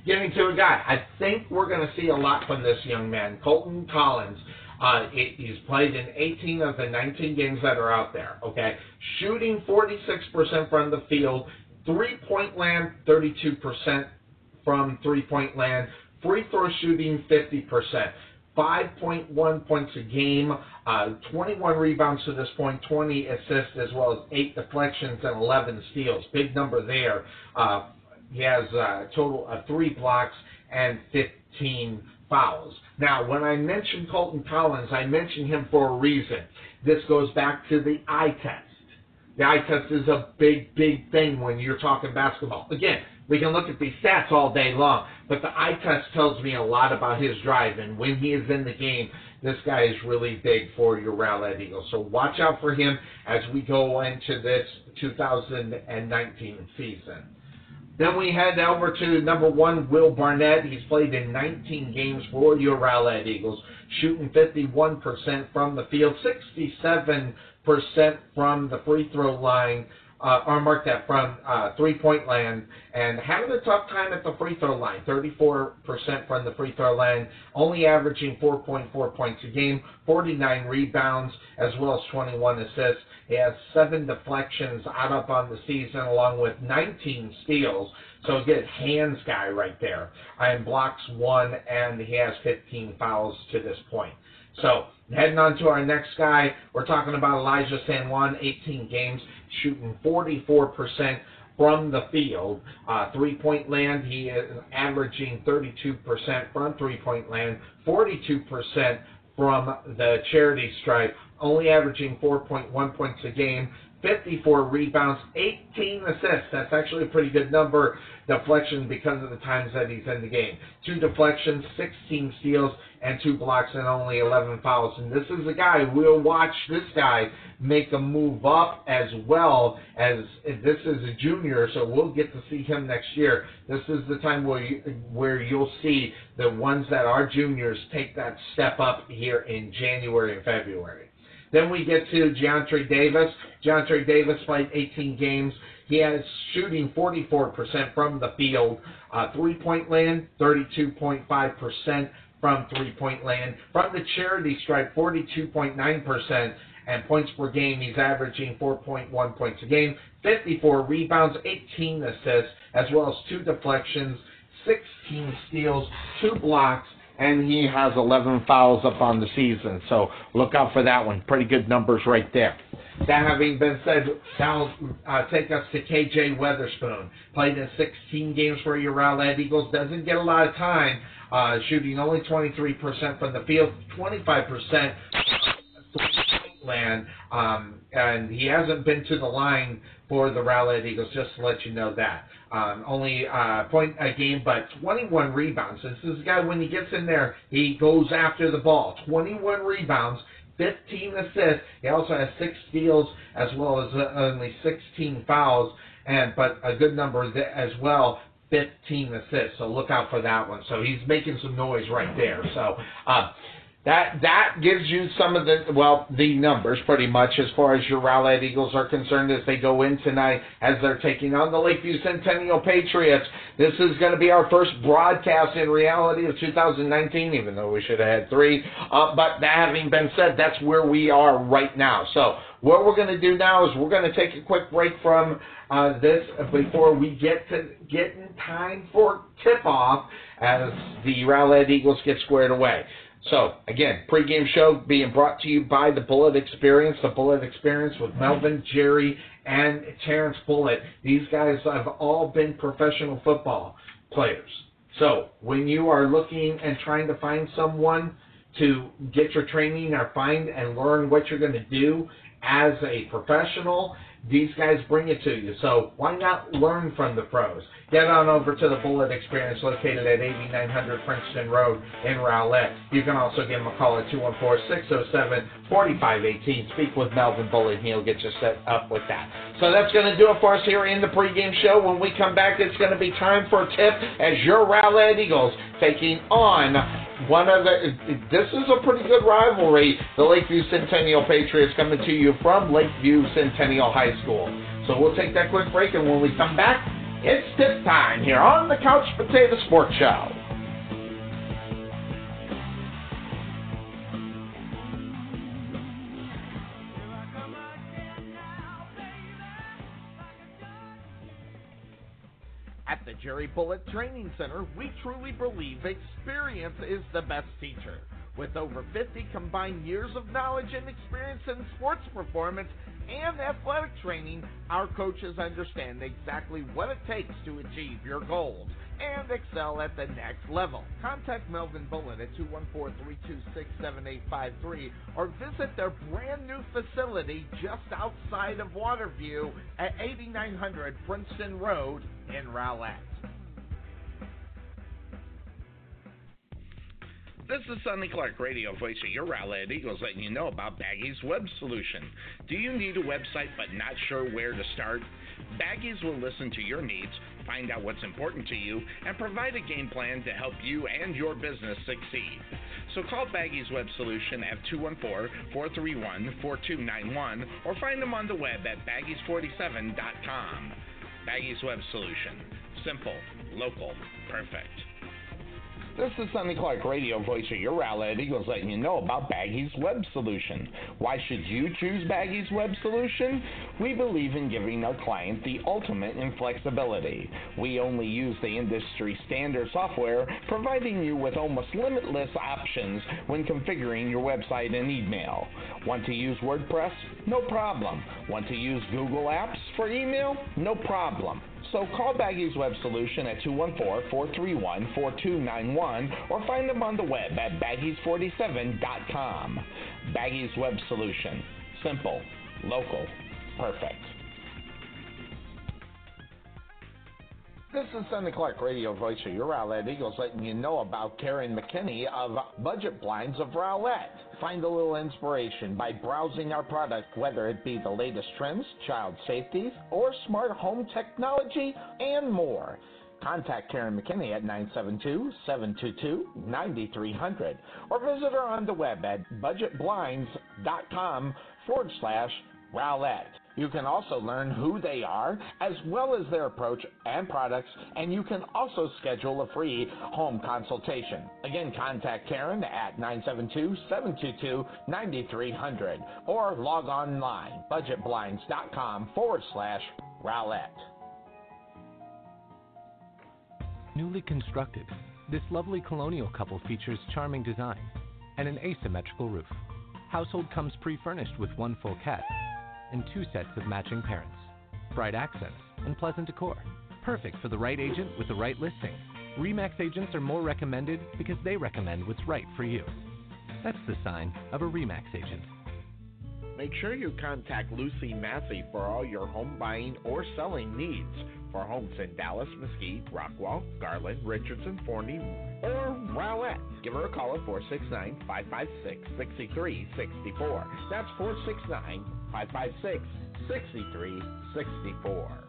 getting to a guy. I think we're going to see a lot from this young man, Colton Collins. Uh, it, he's played in 18 of the 19 games that are out there. Okay, shooting 46% from the field, three-point land 32% from three-point land, free throw shooting 50%. 5.1 points a game, uh, 21 rebounds to this point, 20 assists, as well as 8 deflections and 11 steals. Big number there. Uh, he has a total of three blocks and 15 fouls. Now, when I mentioned Colton Collins, I mentioned him for a reason. This goes back to the eye test. The eye test is a big, big thing when you're talking basketball. Again, we can look at these stats all day long, but the eye test tells me a lot about his drive. And when he is in the game, this guy is really big for your Rowlett Eagles. So watch out for him as we go into this 2019 season. Then we head over to number one, Will Barnett. He's played in 19 games for your Rowlett Eagles, shooting 51% from the field, 67% from the free throw line, uh, or mark that from uh, three point land and having a tough time at the free throw line. 34% from the free throw line, only averaging 4.4 points a game, 49 rebounds, as well as 21 assists. He has seven deflections out up on the season, along with 19 steals. So good hands guy right there. And blocks one, and he has 15 fouls to this point. So heading on to our next guy, we're talking about Elijah San Juan, 18 games, shooting 44% from the field. Uh, three point land, he is averaging 32% from three point land, 42% from the charity stripe, only averaging 4.1 points a game. 54 rebounds, 18 assists. That's actually a pretty good number. Deflection because of the times that he's in the game. Two deflections, 16 steals, and two blocks, and only 11 fouls. And this is a guy, we'll watch this guy make a move up as well as this is a junior, so we'll get to see him next year. This is the time where, you, where you'll see the ones that are juniors take that step up here in January and February. Then we get to Geontre Davis. Geontre Davis played 18 games. He has shooting 44% from the field. Uh, three-point land, 32.5% from three-point land. From the charity stripe, 42.9%. And points per game, he's averaging 4.1 points a game, 54 rebounds, 18 assists, as well as two deflections, 16 steals, two blocks, and he has 11 fouls up on the season. So look out for that one. Pretty good numbers right there. That having been said, uh, take us to KJ Weatherspoon. Played in 16 games for your Rowlett Eagles. Doesn't get a lot of time, uh, shooting only 23% from the field, 25% from land, um, and he hasn't been to the line for the Rowlett Eagles. Just to let you know that. Um, only uh, point a game, but 21 rebounds. This is a guy when he gets in there, he goes after the ball. 21 rebounds, 15 assists. He also has six steals as well as uh, only 16 fouls, and but a good number as well. 15 assists, so look out for that one. So he's making some noise right there. So uh, that that gives you some of the well the numbers pretty much as far as your Rowlett Eagles are concerned as they go in tonight as they're taking on the Lakeview Centennial Patriots. This is going to be our first broadcast in reality of 2019, even though we should have had three. Uh, but that having been said, that's where we are right now. So what we're going to do now is we're going to take a quick break from uh, this before we get to get in time for tip off as the Rowlett Eagles get squared away. So, again, pregame show being brought to you by the Bullitt Experience. The Bullitt Experience with Melvin, Jerry, and Terrence Bullitt. These guys have all been professional football players. So, when you are looking and trying to find someone to get your training or find and learn what you're going to do as a professional, these guys bring it to you. So, why not learn from the pros? Get on over to the Bullitt Experience located at 8900 Princeton Road in Rowlett. You can also give them a call at 214-607-4518. Speak with Melvin Bullitt and he'll get you set up with that. So that's going to do it for us here in the pregame show. When we come back, it's going to be time for a tip as your Rowlett Eagles taking on one of the. This is a pretty good rivalry. The Lakeview Centennial Patriots coming to you from Lakeview Centennial High School. So we'll take that quick break, and when we come back, it's tip time here on the Couch Potato Sports Show. Jerry Bullitt Training Center, we truly believe experience is the best teacher. With over 50 combined years of knowledge and experience in sports performance and athletic training, our coaches understand exactly what it takes to achieve your goals and excel at the next level. Contact Melvin Bullitt at 214-326-7853 or visit their brand new facility just outside of Waterview at 8900 Princeton Road in Rowlett. This is Sonny Clark, radio voice of your Rowlett Eagles, letting you know about Baggies Web Solution. Do you need a website but not sure where to start? Baggies will listen to your needs, find out what's important to you, and provide a game plan to help you and your business succeed. So call Baggies Web Solution at 214-431-4291 or find them on the web at baggies47.com. Baggies Web Solution. Simple, local, perfect. This is Sonny Clark, radio voice of your Rowlett Eagles, letting you know about Baggy's Web Solution. Why should you choose Baggy's Web Solution? We believe in giving our client the ultimate in flexibility. We only use the industry standard software, providing you with almost limitless options when configuring your website and email. Want to use WordPress? No problem. Want to use Google Apps for email? No problem. So call Baggy's Web Solution at 214-431-4291 or find them on the web at baggies47.com. Baggy's Web Solution. Simple, local, perfect. This is Sonny Clark, radio voice of your Rowlett Eagles, letting you know about Karen McKinney of Budget Blinds of Rowlett. Find a little inspiration by browsing our product, whether it be the latest trends, child safety, or smart home technology, and more. Contact Karen McKinney at 972-722-9300 or visit her on the web at budgetblinds.com forward slash Rowlett. You can also learn who they are, as well as their approach and products, and you can also schedule a free home consultation. Again, contact Karen at 972-722-9300 or log online, budgetblinds.com forward slash Rowlett. Newly constructed, this lovely colonial couple features charming design and an asymmetrical roof. Household comes pre-furnished with one full cat and two sets of matching parents. Bright accents and pleasant decor. Perfect for the right agent with the right listing. REMAX agents are more recommended because they recommend what's right for you. That's the sign of a REMAX agent. Make sure you contact Lucy Massey for all your home buying or selling needs for homes in Dallas, Mesquite, Rockwall, Garland, Richardson, Forney, or Rowlett. Give her a call at 469 556 6364. That's 469 556 6364.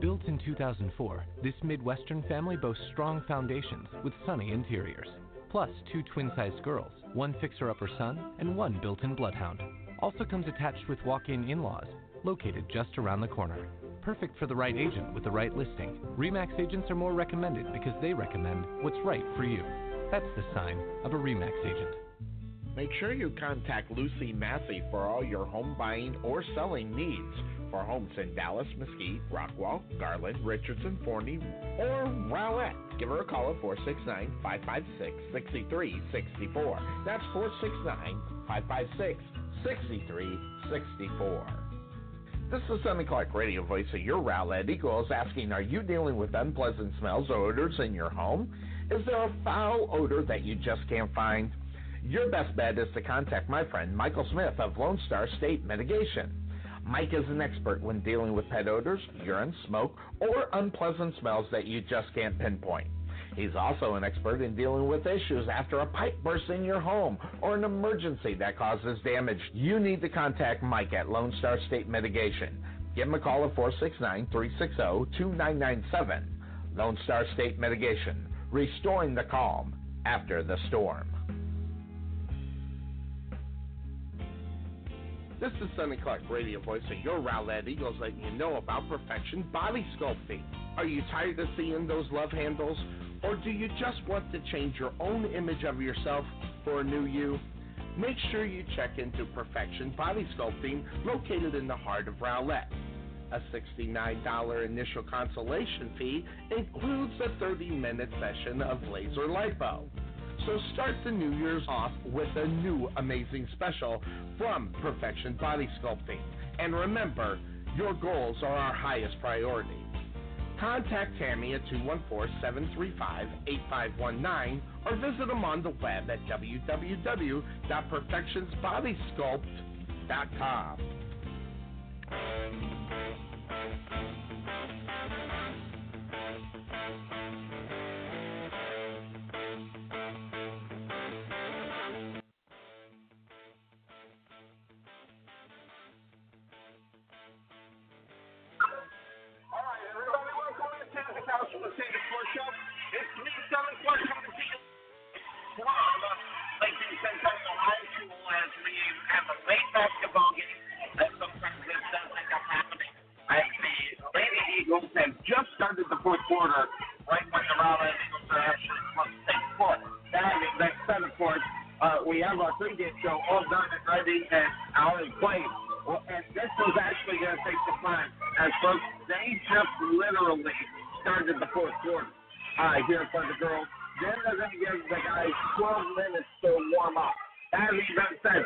Built in 2004, this Midwestern family boasts strong foundations with sunny interiors. plus two twin sized girls, one fixer upper son, and one built in bloodhound. Also comes attached with walk in in laws, located just around the corner. Perfect for the right agent with the right listing. REMAX agents are more recommended because they recommend what's right for you. That's the sign of a REMAX agent. Make sure you contact Lucy Massey for all your home buying or selling needs for homes in Dallas, Mesquite, Rockwall, Garland, Richardson, Forney, or Rowlett. Give her a call at 469 556 6364. That's 469 556 6364. This is Sonny Clark, radio voice of your Rowlett Eagles, asking Are you dealing with unpleasant smells or odors in your home? Is there a foul odor that you just can't find? Your best bet is to contact my friend Michael Smith of Lone Star State Mitigation. Mike is an expert when dealing with pet odors, urine, smoke, or unpleasant smells that you just can't pinpoint. He's also an expert in dealing with issues after a pipe burst in your home or an emergency that causes damage. You need to contact Mike at Lone Star State Mitigation. Give him a call at 469 360 2997. Lone Star State Mitigation, restoring the calm after the storm. This is Sonny Clark, radio voice of your Rowlett Eagles, letting you know about Perfection Body Sculpting. Are you tired of seeing those love handles? Or do you just want to change your own image of yourself for a new you? Make sure you check into Perfection Body Sculpting, located in the heart of Rowlett. A $69 initial consultation fee includes a 30 minute session of laser lipo. So start the New Year's off with a new amazing special from Perfection Body Sculpting. And remember, your goals are our highest priority. Contact Tammy at 214-735-8519 or visit them on the web at www.perfectionsbodysculpt.com. Couch Have just started the fourth quarter, right when the Eagles are actually supposed to. That, that said, of course, uh, we have our pregame show all done and ready and out and. Well, and this was actually going to take some time, as folks, they just literally started the fourth quarter uh, here for the girls. Then they're going to give the guys 12 minutes to warm up. That being said,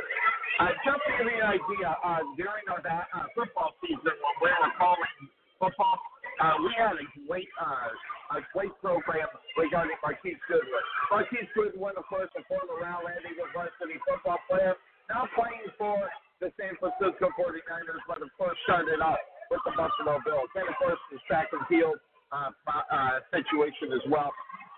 uh, just to give you an idea, uh, during our uh, football season when we were calling football, uh, we had a great uh, a great program regarding Marquise Goodwin. Marquise Goodwin, of course, a former Rowlett Eagles varsity football player, now playing for the San Francisco 49ers, but of course started out with the Buffalo Bills. Then, of course, the track and field uh, uh, situation as well.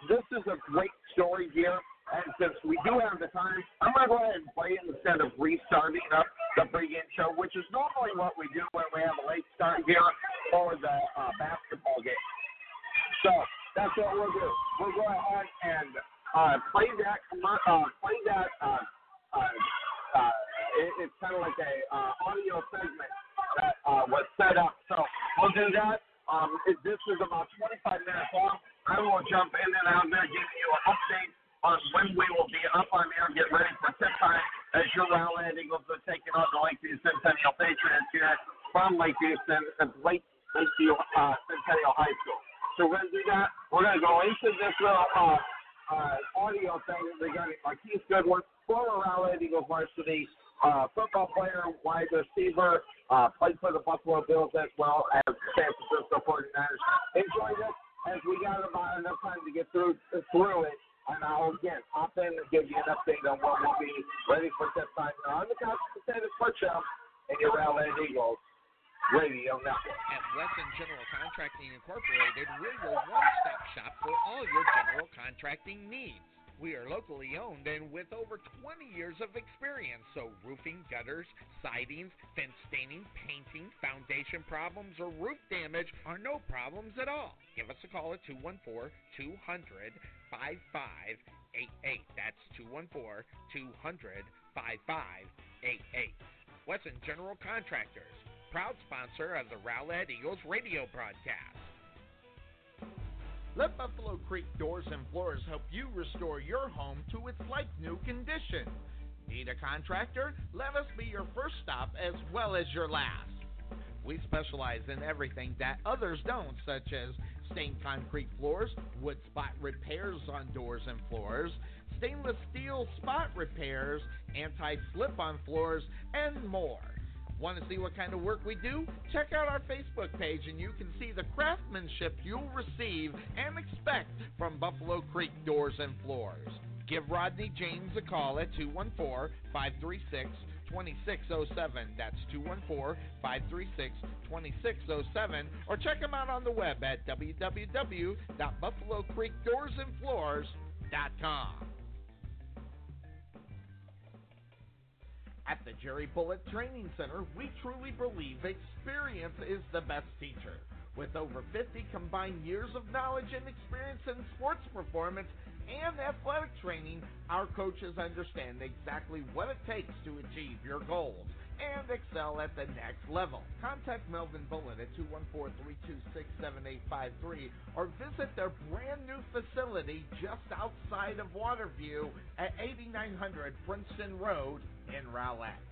This is a great story here, and since we do have the time, I'm going to go ahead and play it instead of restarting up the pregame show, which is normally what we do when we have a late start here for the uh, basketball game. So that's what we'll do. We'll go ahead and uh, play that. Uh, play that. Uh, uh, uh, it, it's kind of like a uh, audio segment that uh, was set up. So we'll do that. Um, it, this is about 25 minutes long. I will jump in and out there, giving you an update on when we will be up on air, get ready for tip time as your Rowlett Eagles are taking on the Lakeview Centennial Patriots here from Lakeview, Lake, Lakeview uh, Centennial High School. So we're to do that. We're to go into this little uh, uh, audio thing regarding Marquise Goodwin, former Rowlett Eagles varsity uh, football player, wide receiver, uh, played for the Buffalo Bills as well as San Francisco 49ers. Enjoy this as we got about enough time to get through through it. And I'll again hop in and give you an update on what will be ready for tip time now on the Couch Potato Sports Show and your Rowlett Eagles Radio Network. At Wesson General Contracting Incorporated, we're your one-stop shop for all your general contracting needs. We are locally owned and with over 20 years of experience, so roofing, gutters, sidings, fence staining, painting, foundation problems, or roof damage are no problems at all. Give us a call at 214 200 55 5588. That's 214 200 5588. Wesson General Contractors, proud sponsor of the Rowlett Eagles radio broadcast. Let Buffalo Creek Doors and Floors help you restore your home to its like new condition. Need a contractor? Let us be your first stop as well as your last. We specialize in everything that others don't, such as stained concrete floors, wood spot repairs on doors and floors, stainless steel spot repairs, anti slip on floors, and more. Want to see what kind of work we do? Check out our Facebook page and you can see the craftsmanship you'll receive and expect from Buffalo Creek Doors and Floors. Give Rodney James a call at 214 536 2607. That's 214 536 2607. Or check him out on the web at www.buffalocreekdoorsandfloors.com. At the Jerry Bullitt Training Center, we truly believe experience is the best teacher. With over 50 combined years of knowledge and experience in sports performance and athletic training, our coaches understand exactly what it takes to achieve your goals and excel at the next level. Contact Melvin Bullitt at 214-326-7853 or visit their brand new facility just outside of Waterview at 8900 Princeton Road in Rowlett.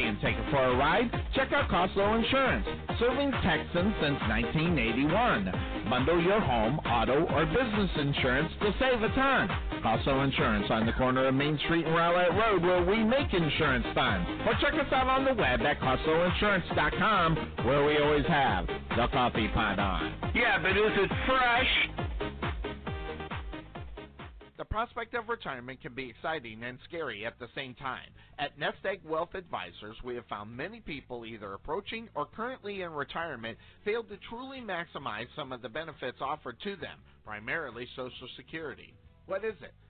www.mychanglees.com. take taken for a ride? Check out Costco Insurance, serving Texans since 1981. Bundle your home, auto, or business insurance to save a ton. Costco Insurance on the corner of Main Street and Rowlett Road where we make insurance fun. Or check us out on the web at CostcoInsurance.com where we always have the coffee pot on. Yeah, but is it fresh? The prospect of retirement can be exciting and scary at the same time. At Nest Egg Wealth Advisors, we have found many people either approaching or currently in retirement fail to truly maximize some of the benefits offered to them, primarily Social Security. What is it?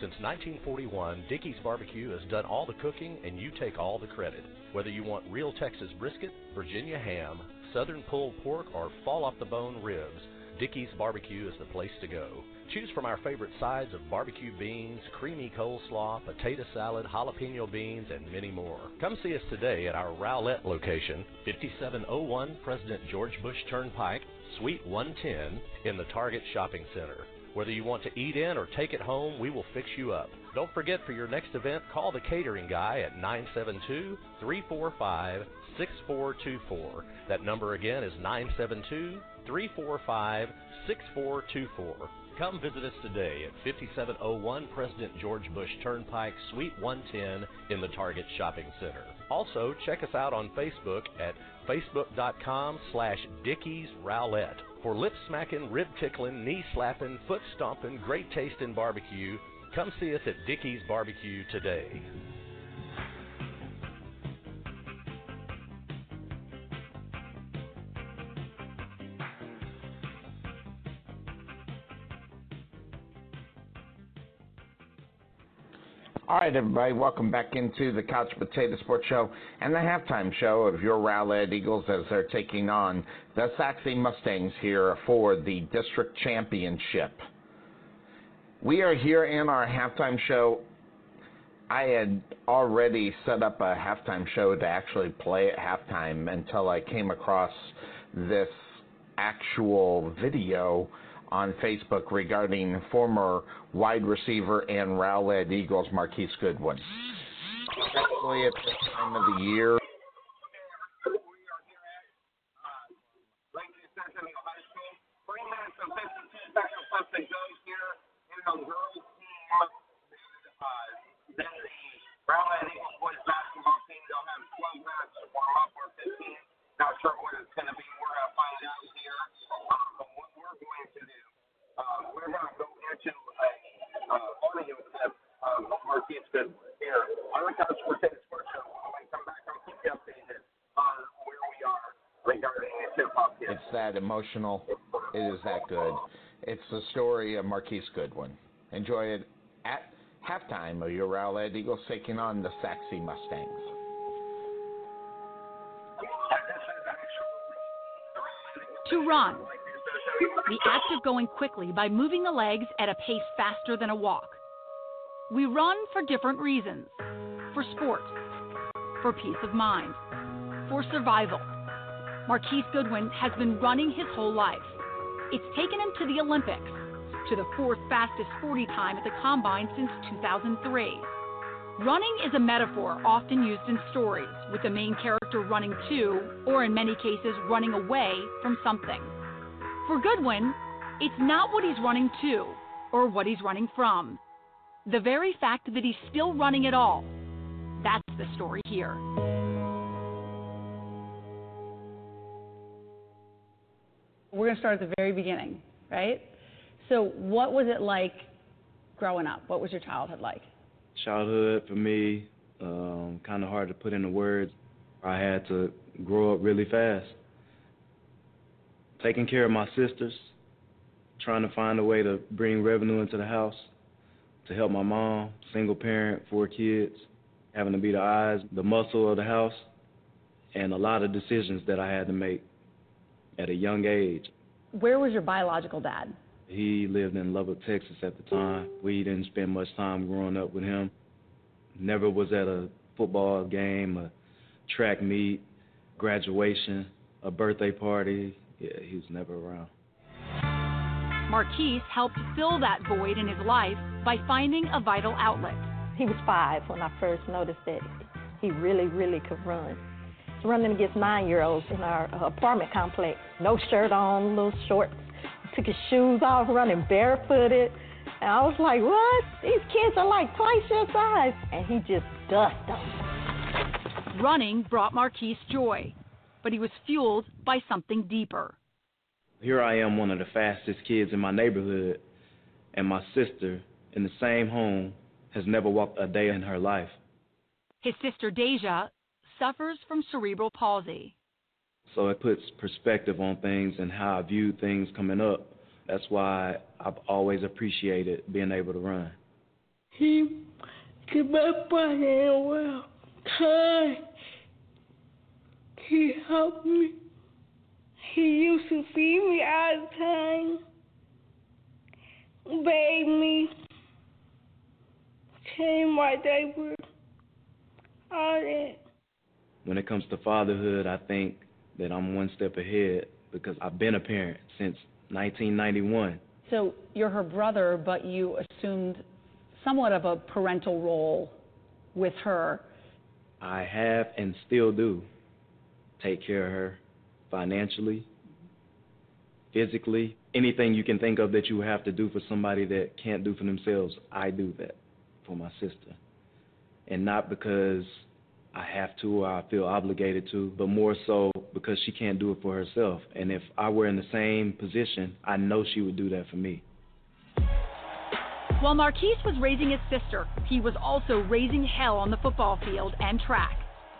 Since 1941, Dickey's Barbecue has done all the cooking and you take all the credit. Whether you want real Texas brisket, Virginia ham, southern pulled pork, or fall off the bone ribs, Dickey's Barbecue is the place to go. Choose from our favorite sides of barbecue beans, creamy coleslaw, potato salad, jalapeno beans, and many more. Come see us today at our Rowlett location, 5701 President George Bush Turnpike, Suite 110 in the Target Shopping Center. Whether you want to eat in or take it home, we will fix you up. Don't forget for your next event, call the catering guy at 972 345 6424. That number again is 972 345 6424. Come visit us today at 5701 President George Bush Turnpike, Suite 110 in the Target Shopping Center. Also, check us out on Facebook at facebook.com slash Dickies Rowlett. For lip smacking, rib tickling, knee slapping, foot stomping, great taste in barbecue, come see us at Dickey's Barbecue today. All right, everybody, welcome back into the Couch Potato Sports Show and the halftime show of your Rowlett Eagles as they're taking on the Sachse Mustangs here for the district championship. We are here in our halftime show. I had already set up a halftime show to actually play at halftime until I came across this actual video on Facebook regarding former wide receiver and Rowlett Eagles Marquise Goodwin. Especially at this time of the year. Rowlett Eagles boys basketball team, they'll have 12 minutes to warm up or 15. Not sure what it's going to be. We're going to find out here. Um, but what we're going to do, uh, we're going to go into a uh, audio clip of Marquise Goodwin here on the Couch Potato Sports Show. When we come back, I'll keep you updated on where we are regarding the tip-off here. It's that emotional. It is that good. It's the story of Marquise Goodwin. Enjoy it at halftime of your Rowlett Eagles taking on the Sachse Mustangs. To run. The act of going quickly by moving the legs at a pace faster than a walk. We run for different reasons for sport, for peace of mind, for survival. Marquise Goodwin has been running his whole life. It's taken him to the Olympics, to the fourth fastest 40 time at the Combine since 2003. Running is a metaphor often used in stories, with the main character running to, or in many cases, running away from something. For Goodwin, it's not what he's running to, or what he's running from. The very fact that he's still running at all. That's the story here. Going to start at the very beginning, right? So, what was it like growing up? What was your childhood like? childhood for me, um, kind of hard to put into words. I had to grow up really fast. Taking care of my sisters, trying to find a way to bring revenue into the house, to help my mom, single parent, four kids, having to be the eyes, the muscle of the house, and a lot of decisions that I had to make at a young age. Where was your biological dad? He lived in Lubbock, Texas at the time. We didn't spend much time growing up with him. Never was at a football game, a track meet, graduation, a birthday party. Yeah, he was never around. Marquise helped fill that void in his life by finding a vital outlet. He was five when I first noticed that he really, really could run. He was running against nine-year-olds in our apartment complex. No shirt on, little shorts took his shoes off, running barefooted. And I was like, what? These kids are like twice your size. And he just dusted them. Running brought Marquise joy, but he was fueled by something deeper. Here I am, one of the fastest kids in my neighborhood, and my sister in the same home has never walked a day in her life. His sister Deja suffers from cerebral palsy. So it puts perspective on things and how I view things coming up. That's why I've always appreciated being able to run. He kept my hand well. Time. He helped me. He used to feed me all the time, bathe me, change my diaper, all that. When it comes to fatherhood, I think that I'm one step ahead because I've been a parent since 1991. So you're her brother, but you assumed somewhat of a parental role with her. I have and still do take care of her financially, physically, anything you can think of that you have to do for somebody that can't do for themselves, I do that for my sister. And not because I have to or I feel obligated to, but more so because she can't do it for herself. And if I were in the same position, I know she would do that for me. While Marquise was raising his sister, he was also raising hell on the football field and track,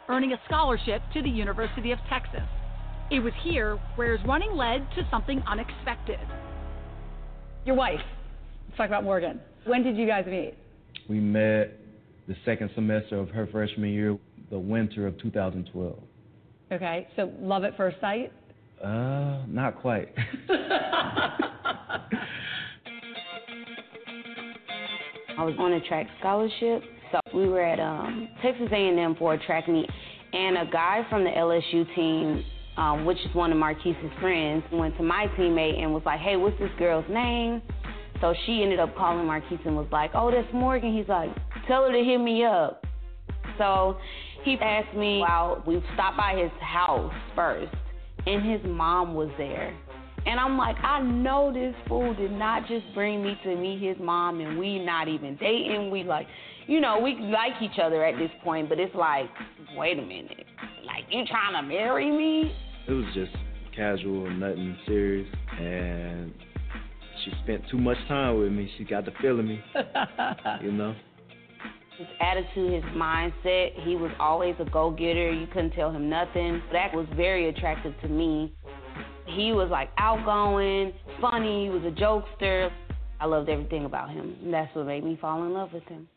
earning a scholarship to the University of Texas. It was here where his running led to something unexpected. Your wife. Let's talk about Morgan. When did you guys meet? We met the second semester of her freshman year, the winter of 2012. Okay, so love at first sight? Uh, not quite. I was on a track scholarship, so we were at um, Texas A&M for a track meet, and a guy from the LSU team, um, which is one of Marquise's friends, went to my teammate and was like, "Hey, what's this girl's name?" So she ended up calling Marquise and was like, "Oh, that's Morgan." He's like, "Tell her to hit me up." So he asked me out. We stopped by his house first, and his mom was there. And I'm like, I know this fool did not just bring me to meet his mom, and we not even dating. We like, you know, we like each other at this point, but it's like, wait a minute, like you trying to marry me? It was just casual, nothing serious, and she spent too much time with me. She got the feeling me, you know. His attitude, his mindset, he was always a go getter. You couldn't tell him nothing. That was very attractive to me. He was like outgoing, funny, he was a jokester. I loved everything about him. And that's what made me fall in love with him.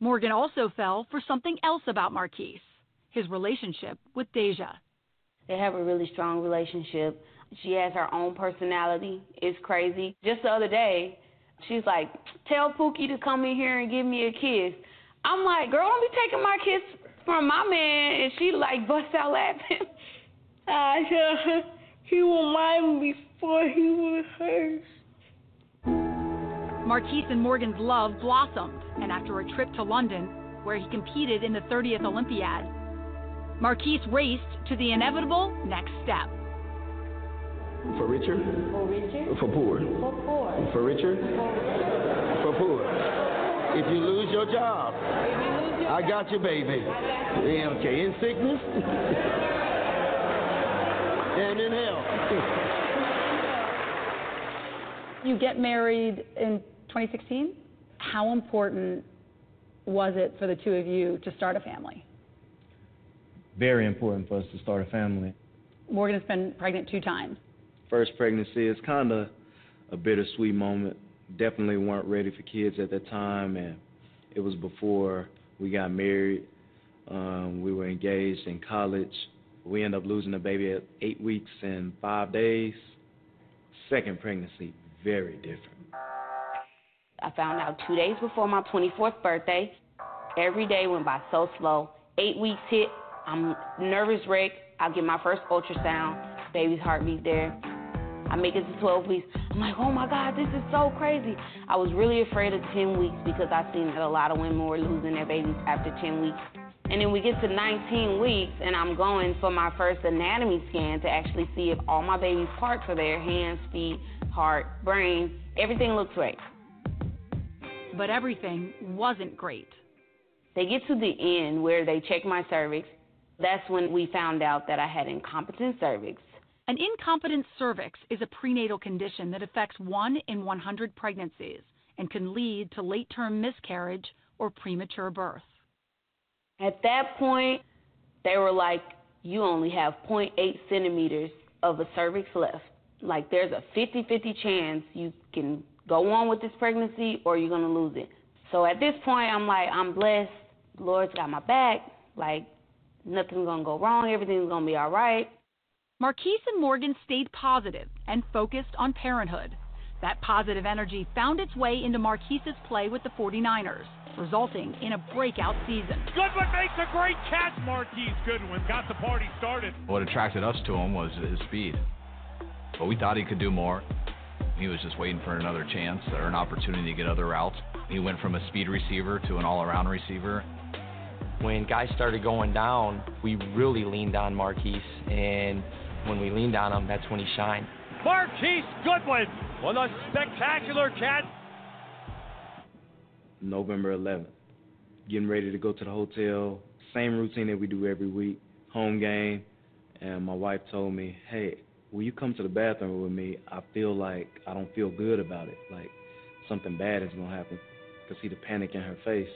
Morgan also fell for something else about Marquise his relationship with Deja. They have a really strong relationship. She has her own personality. It's crazy. Just the other day, she's like, Tell Pookie to come in here and give me a kiss. I'm like, Girl, don't be taking my kiss from my man. And she like busts out laughing. I uh, he was mine before he was hers. Marquise and Morgan's love blossomed, and after a trip to London, where he competed in the 30th Olympiad, Marquise raced to the inevitable next step. For richer? For richer? For poor? For poor. For richer? For poor. If you lose your job, I got you, baby. Yeah, okay, in sickness and in health. You get married in 2016. How important was it for the two of you to start a family? Very important for us to start a family. Morgan has been pregnant two times. First pregnancy is kind of a bittersweet moment. Definitely weren't ready for kids at that time, and it was before we got married. Um, we were engaged in college. We ended up losing the baby at eight weeks and five days. Second pregnancy, very different. I found out two days before my 24th birthday. Every day went by so slow. Eight weeks hit. I'm nervous wreck. I get my first ultrasound. Baby's heartbeat there. I make it to 12 weeks. I'm like, oh my God, this is so crazy. I was really afraid of 10 weeks because I've seen that a lot of women were losing their babies after 10 weeks. And then we get to 19 weeks, and I'm going for my first anatomy scan to actually see if all my baby's parts are there hands, feet, heart, brain. Everything looks great. But everything wasn't great. They get to the end where they check my cervix. That's when we found out that I had incompetent cervix. An incompetent cervix is a prenatal condition that affects 1 in 100 pregnancies and can lead to late term miscarriage or premature birth. At that point, they were like, you only have 0.8 centimeters of a cervix left. Like, there's a 50 50 chance you can go on with this pregnancy or you're going to lose it. So at this point, I'm like, I'm blessed. Lord's got my back. Like, nothing's going to go wrong. Everything's going to be all right. Marquise and Morgan stayed positive and focused on parenthood. That positive energy found its way into Marquise's play with the 49ers, resulting in a breakout season. Goodwin makes a great catch. Marquise Goodwin got the party started. What attracted us to him was his speed. But we thought he could do more. He was just waiting for another chance or an opportunity to get other routes. He went from a speed receiver to an all around receiver. When guys started going down, we really leaned on Marquise, and when we leaned on him, that's when he shined. Marquise Goodwin with a spectacular catch. November 11th, getting ready to go to the hotel. Same routine that we do every week. Home game, and my wife told me, "Hey, will you come to the bathroom with me? I feel like I don't feel good about it. Like something bad is gonna happen." I could see the panic in her face.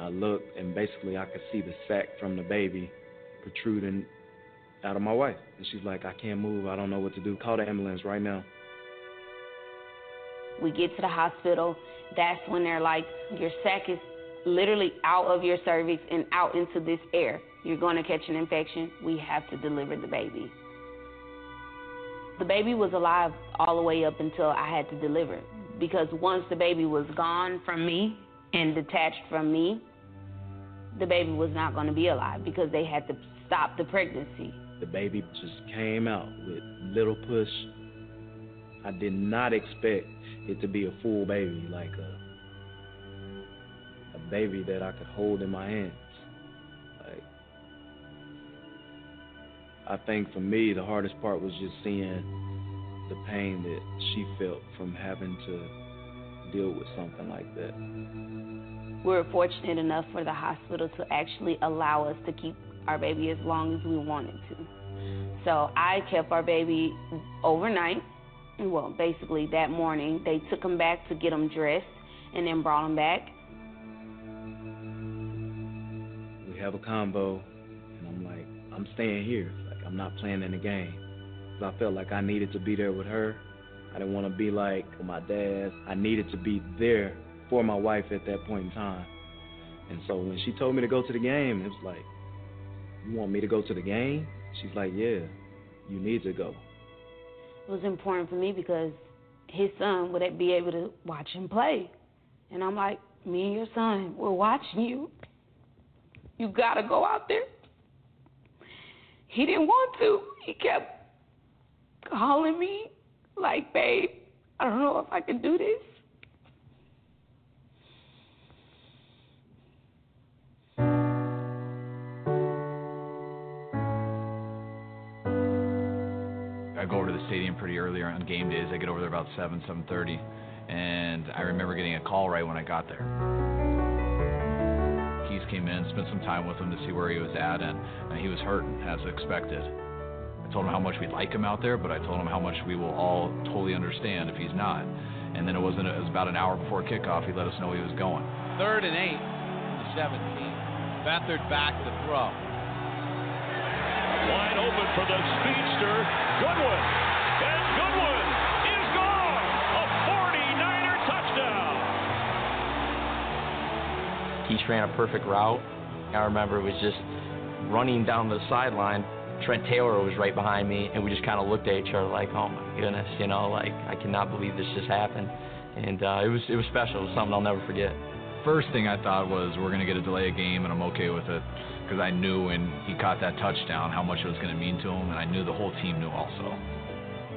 I looked, and basically I could see the sac from the baby protruding out of my wife. And she's like, I can't move. I don't know what to do. Call the ambulance right now. We get to the hospital. That's when they're like, your sac is literally out of your cervix and out into this air. You're going to catch an infection. We have to deliver the baby. The baby was alive all the way up until I had to deliver because once the baby was gone from me and detached from me, the baby was not going to be alive because they had to stop the pregnancy. The baby just came out with little push. I did not expect it to be a full baby, like a a baby that I could hold in my hands. Like I think for me the hardest part was just seeing the pain that she felt from having to deal with something like that. We were fortunate enough for the hospital to actually allow us to keep our baby as long as we wanted to. So I kept our baby overnight. Well, basically that morning, they took him back to get him dressed and then brought him back. We have a combo, and I'm like, I'm staying here. Like I'm not playing in the game. Cause I felt like I needed to be there with her. I didn't want to be like my dad. I needed to be there for my wife at that point in time. And so when she told me to go to the game, it was like, you want me to go to the game? She's like, yeah, you need to go. It was important for me because his son would be able to watch him play. And I'm like, me and your son, we're watching you. You gotta go out there. He didn't want to. He kept calling me, like, babe, I don't know if I can do this. I go over to the stadium pretty early on game days. I get over there about seven, seven thirty, and I remember getting a call right when I got there. Keys came in, spent some time with him to see where he was at, and, and he was hurting as expected. I told him how much we'd like him out there, but I told him how much we will all totally understand if he's not. And then it wasn't. It was about an hour before kickoff. He let us know he was going. Third and eight the 17. Beathard back to throw. Wide open for the speedster, Goodwin. And Goodwin is gone. A 49er touchdown. Keith ran a perfect route. I remember it was just running down the sideline. Trent Taylor was right behind me, and we just kind of looked at each other like, "Oh my goodness," you know, like I cannot believe this just happened. And uh, it was it was special. It was something I'll never forget. First thing I thought was we're gonna get a delay of game, and I'm okay with it because I knew when he caught that touchdown how much it was gonna mean to him, and I knew the whole team knew also.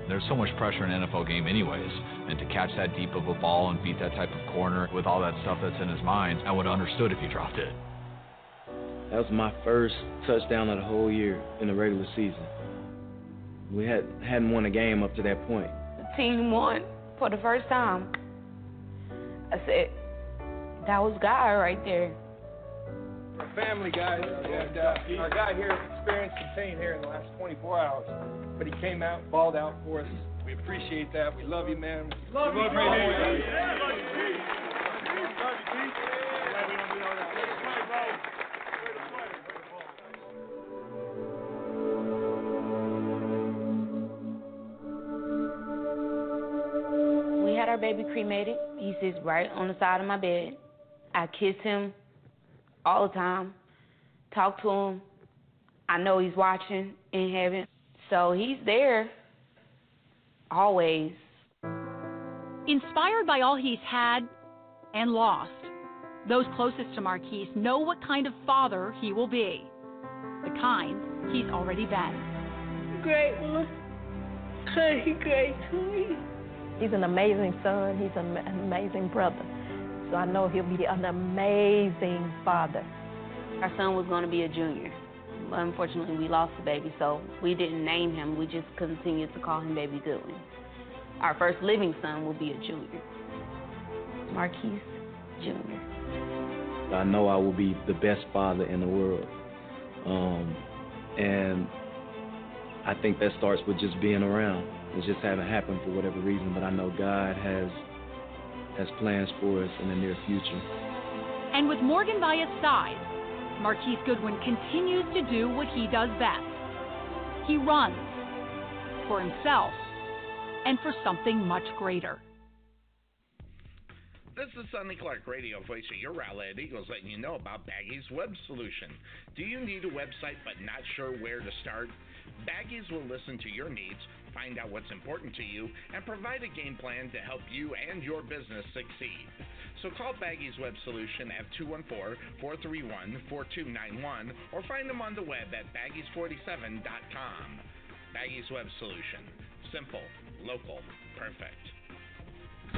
There's so much pressure in an NFL game, anyways, and to catch that deep of a ball and beat that type of corner with all that stuff that's in his mind, I would have understood if he dropped it. That was my first touchdown of the whole year in the regular season. We had hadn't won a game up to that point. The team won for the first time. I said, that was God right there. Our family, guys, and uh, our guy here experienced some pain here in the last 24 hours, but he came out, balled out for us. We appreciate that. We love you, man. Love we you, love man. you. We had our baby cremated. He sits right on the side of my bed. I kiss him all the time, talk to him. I know he's watching in heaven. So he's there always. Inspired by all he's had and lost, those closest to Marquise know what kind of father he will be. The kind he's already been. Great one. He great to me. He's an amazing son. He's an amazing brother. So I know he'll be an amazing father. Our son was going to be a junior. But unfortunately, we lost the baby, so we didn't name him. We just continued to call him Baby Goodwin. Our first living son will be a junior. Marquise Jr. I know I will be the best father in the world. Um, and I think that starts with just being around. It just haven't happened for whatever reason, but I know God has has plans for us in the near future. And with Morgan by his side, Marquise Goodwin continues to do what he does best. He runs for himself and for something much greater. This is Sonny Clark, radio voice of your Rowlett Eagles, letting you know about Baggy's Web Solution. Do you need a website but not sure where to start? Baggies will listen to your needs, find out what's important to you, and provide a game plan to help you and your business succeed. So call Baggy's Web Solution at 214-431-4291 or find them on the web at baggies47.com. Baggy's Web Solution. Simple, local, perfect.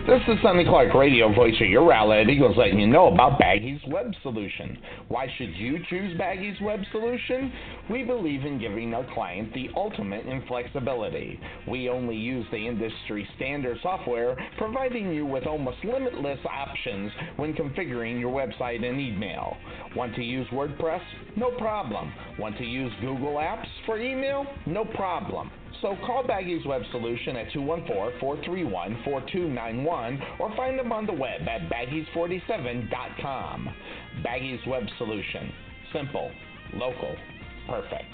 This is Sonny Clark, radio voice your Rowlett Eagles, letting you know about Baggy's Web Solution. Why should you choose Baggy's Web Solution? We believe in giving our client the ultimate in flexibility. We only use the industry standard software, providing you with almost limitless options when configuring your website and email. Want to use WordPress? No problem. Want to use Google Apps for email? No problem. So call Baggies Web Solution at 214-431-4291 or find them on the web at baggies47.com. Baggies Web Solution. Simple, local, perfect.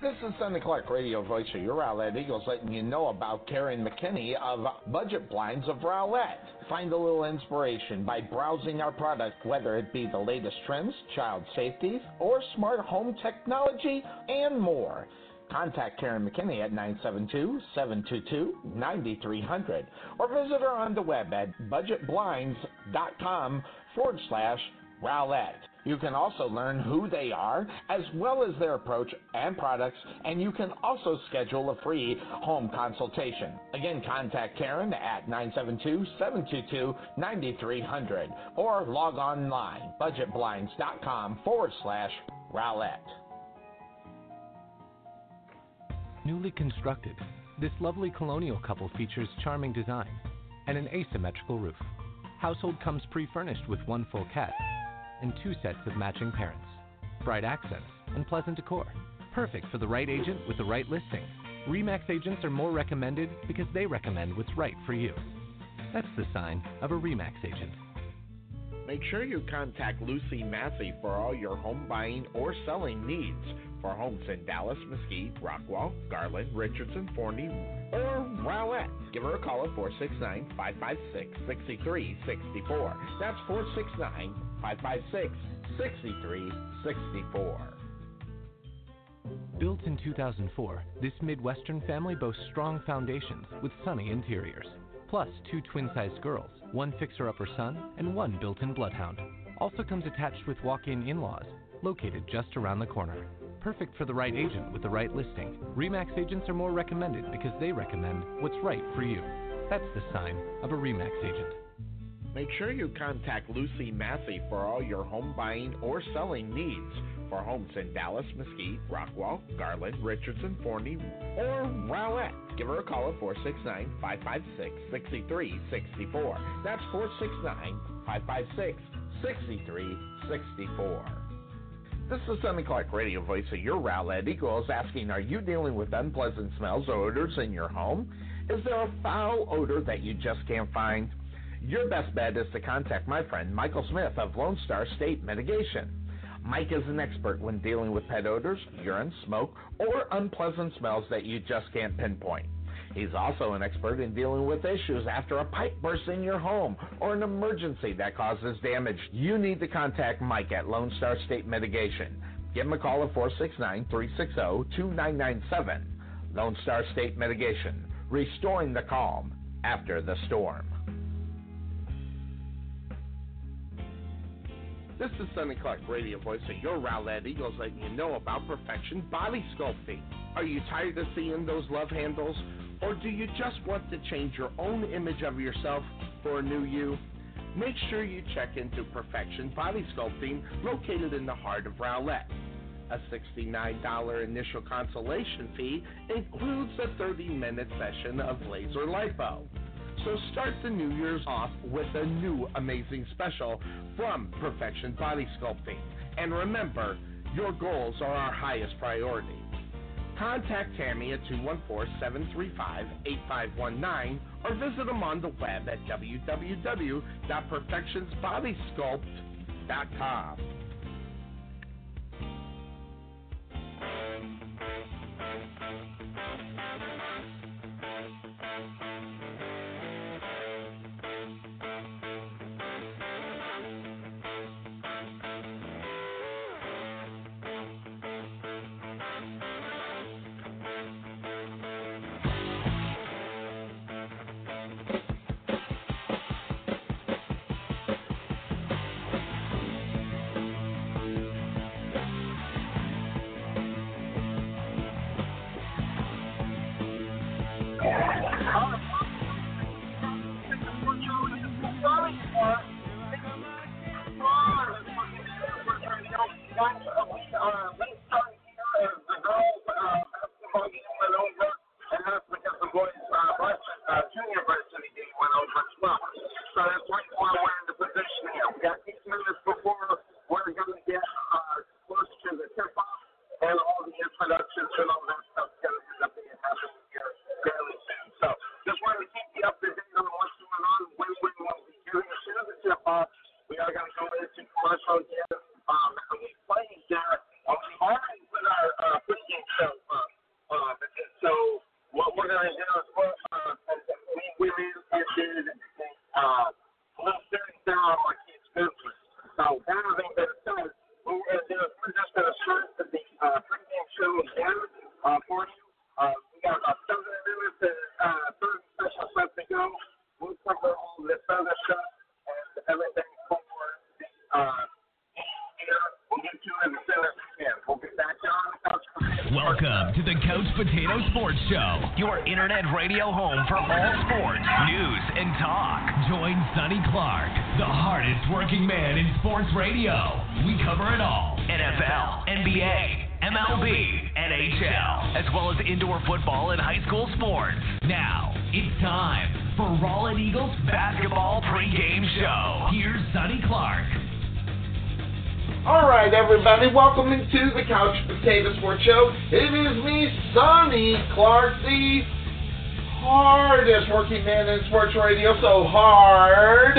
This is Sonny Clark, radio voice of your Rowlett Eagles, letting you know about Karen McKinney of Budget Blinds of Rowlett. Find a little inspiration by browsing our product, whether it be the latest trends, child safety, or smart home technology, and more. Contact Karen McKinney at 972-722-9300 or visit her on the web at budgetblinds.com forward slash Rowlett. You can also learn who they are, as well as their approach and products, and you can also schedule a free home consultation. Again, contact Karen at 972-722-9300 or log online, budgetblinds.com forward slash Rowlett. Newly constructed, this lovely colonial couple features charming design and an asymmetrical roof. Household comes pre-furnished with one full cat and two sets of matching parents. Bright accents and pleasant decor. Perfect for the right agent with the right listing. REMAX agents are more recommended because they recommend what's right for you. That's the sign of a REMAX agent. Make sure you contact Lucy Massey for all your home buying or selling needs for homes in Dallas, Mesquite, Rockwall, Garland, Richardson, Forney, or Rowlett. Give her a call at 469 556 6364. That's 469 556 6364. Built in 2004, this Midwestern family boasts strong foundations with sunny interiors. Plus, two twin sized girls, one fixer upper son, and one built in bloodhound. Also comes attached with walk in in laws, located just around the corner. Perfect for the right agent with the right listing. REMAX agents are more recommended because they recommend what's right for you. That's the sign of a REMAX agent. Make sure you contact Lucy Massey for all your home buying or selling needs for homes in Dallas, Mesquite, Rockwall, Garland, Richardson, Forney, or Rowlett. Give her a call at 469 556 6364. That's 469 556 6364. This is Sonny Clark, radio voice of your Rowlett Eagles, asking Are you dealing with unpleasant smells or odors in your home? Is there a foul odor that you just can't find? Your best bet is to contact my friend Michael Smith of Lone Star State Mitigation. Mike is an expert when dealing with pet odors, urine, smoke, or unpleasant smells that you just can't pinpoint. He's also an expert in dealing with issues after a pipe bursts in your home or an emergency that causes damage. You need to contact Mike at Lone Star State Mitigation. Give him a call at 469 360 2997. Lone Star State Mitigation, restoring the calm after the storm. This is Sonny Clark, radio voice of your Rowlett Eagles, letting you know about Perfection Body Sculpting. Are you tired of seeing those love handles? Or do you just want to change your own image of yourself for a new you? Make sure you check into Perfection Body Sculpting, located in the heart of Rowlett. A $69 initial consultation fee includes a 30 minute session of laser lipo. So start the new year's off with a new amazing special from Perfection Body Sculpting. And remember, your goals are our highest priority. Contact Tammy at 214-735-8519 or visit them on the web at www.perfectionsbodysculpt.com. First Thank you. selamlar. Your internet radio home for all sports, news, and talk. Join Sonny Clark, the hardest working man in sports radio. We cover it all NFL, NBA, MLB, NHL, as well as indoor football and high school sports. Now, it's time for Rowlett Eagles Basketball Pregame Show. Here's Sonny Clark. All right, everybody, welcome into the Couch Potato Sports Show. It is me, Sonny Clark, the hardest working man in sports radio. So hard.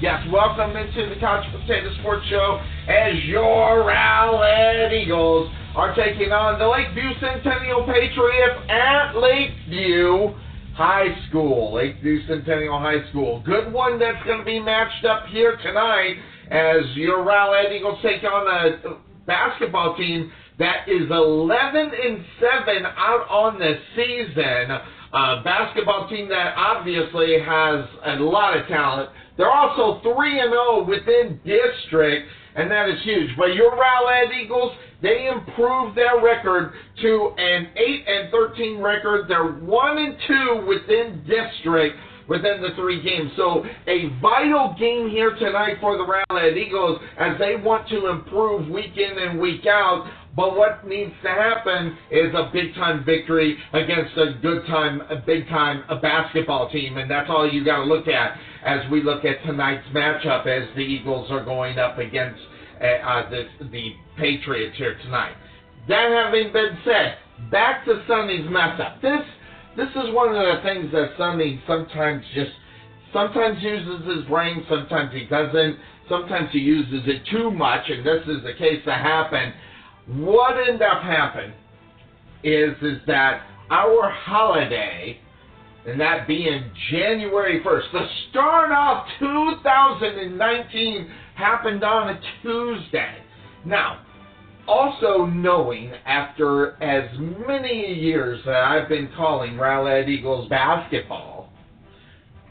Yes, welcome into the Couch Potato Sports Show as your Rowlett Eagles are taking on the Lakeview Centennial Patriots at Lakeview High School. Lakeview Centennial High School. Good one that's going to be matched up here tonight as your Rowlett Eagles take on a basketball team that is 11 and 7 out on the season. A basketball team that obviously has a lot of talent. They're also 3 and 0 within district, and that is huge. But your Rowlett Eagles, they improved their record to an 8 and 13 record. They're 1 and 2 within district within the three games. So a vital game here tonight for the Rowlett Eagles as they want to improve week in and week out. But what needs to happen is a big time victory against a good time, a big time a basketball team, and that's all you got to look at as we look at tonight's matchup as the Eagles are going up against uh, uh, the the Patriots here tonight. That having been said, back to Sonny's mess up. This this is one of the things that Sonny sometimes just sometimes uses his brain, sometimes he doesn't. Sometimes he uses it too much, and this is the case that happened. What ended up happening is is that our holiday, and that being January 1st, the start of 2019 happened on a Tuesday. Now, also knowing after as many years that I've been calling Rowlett Eagles basketball,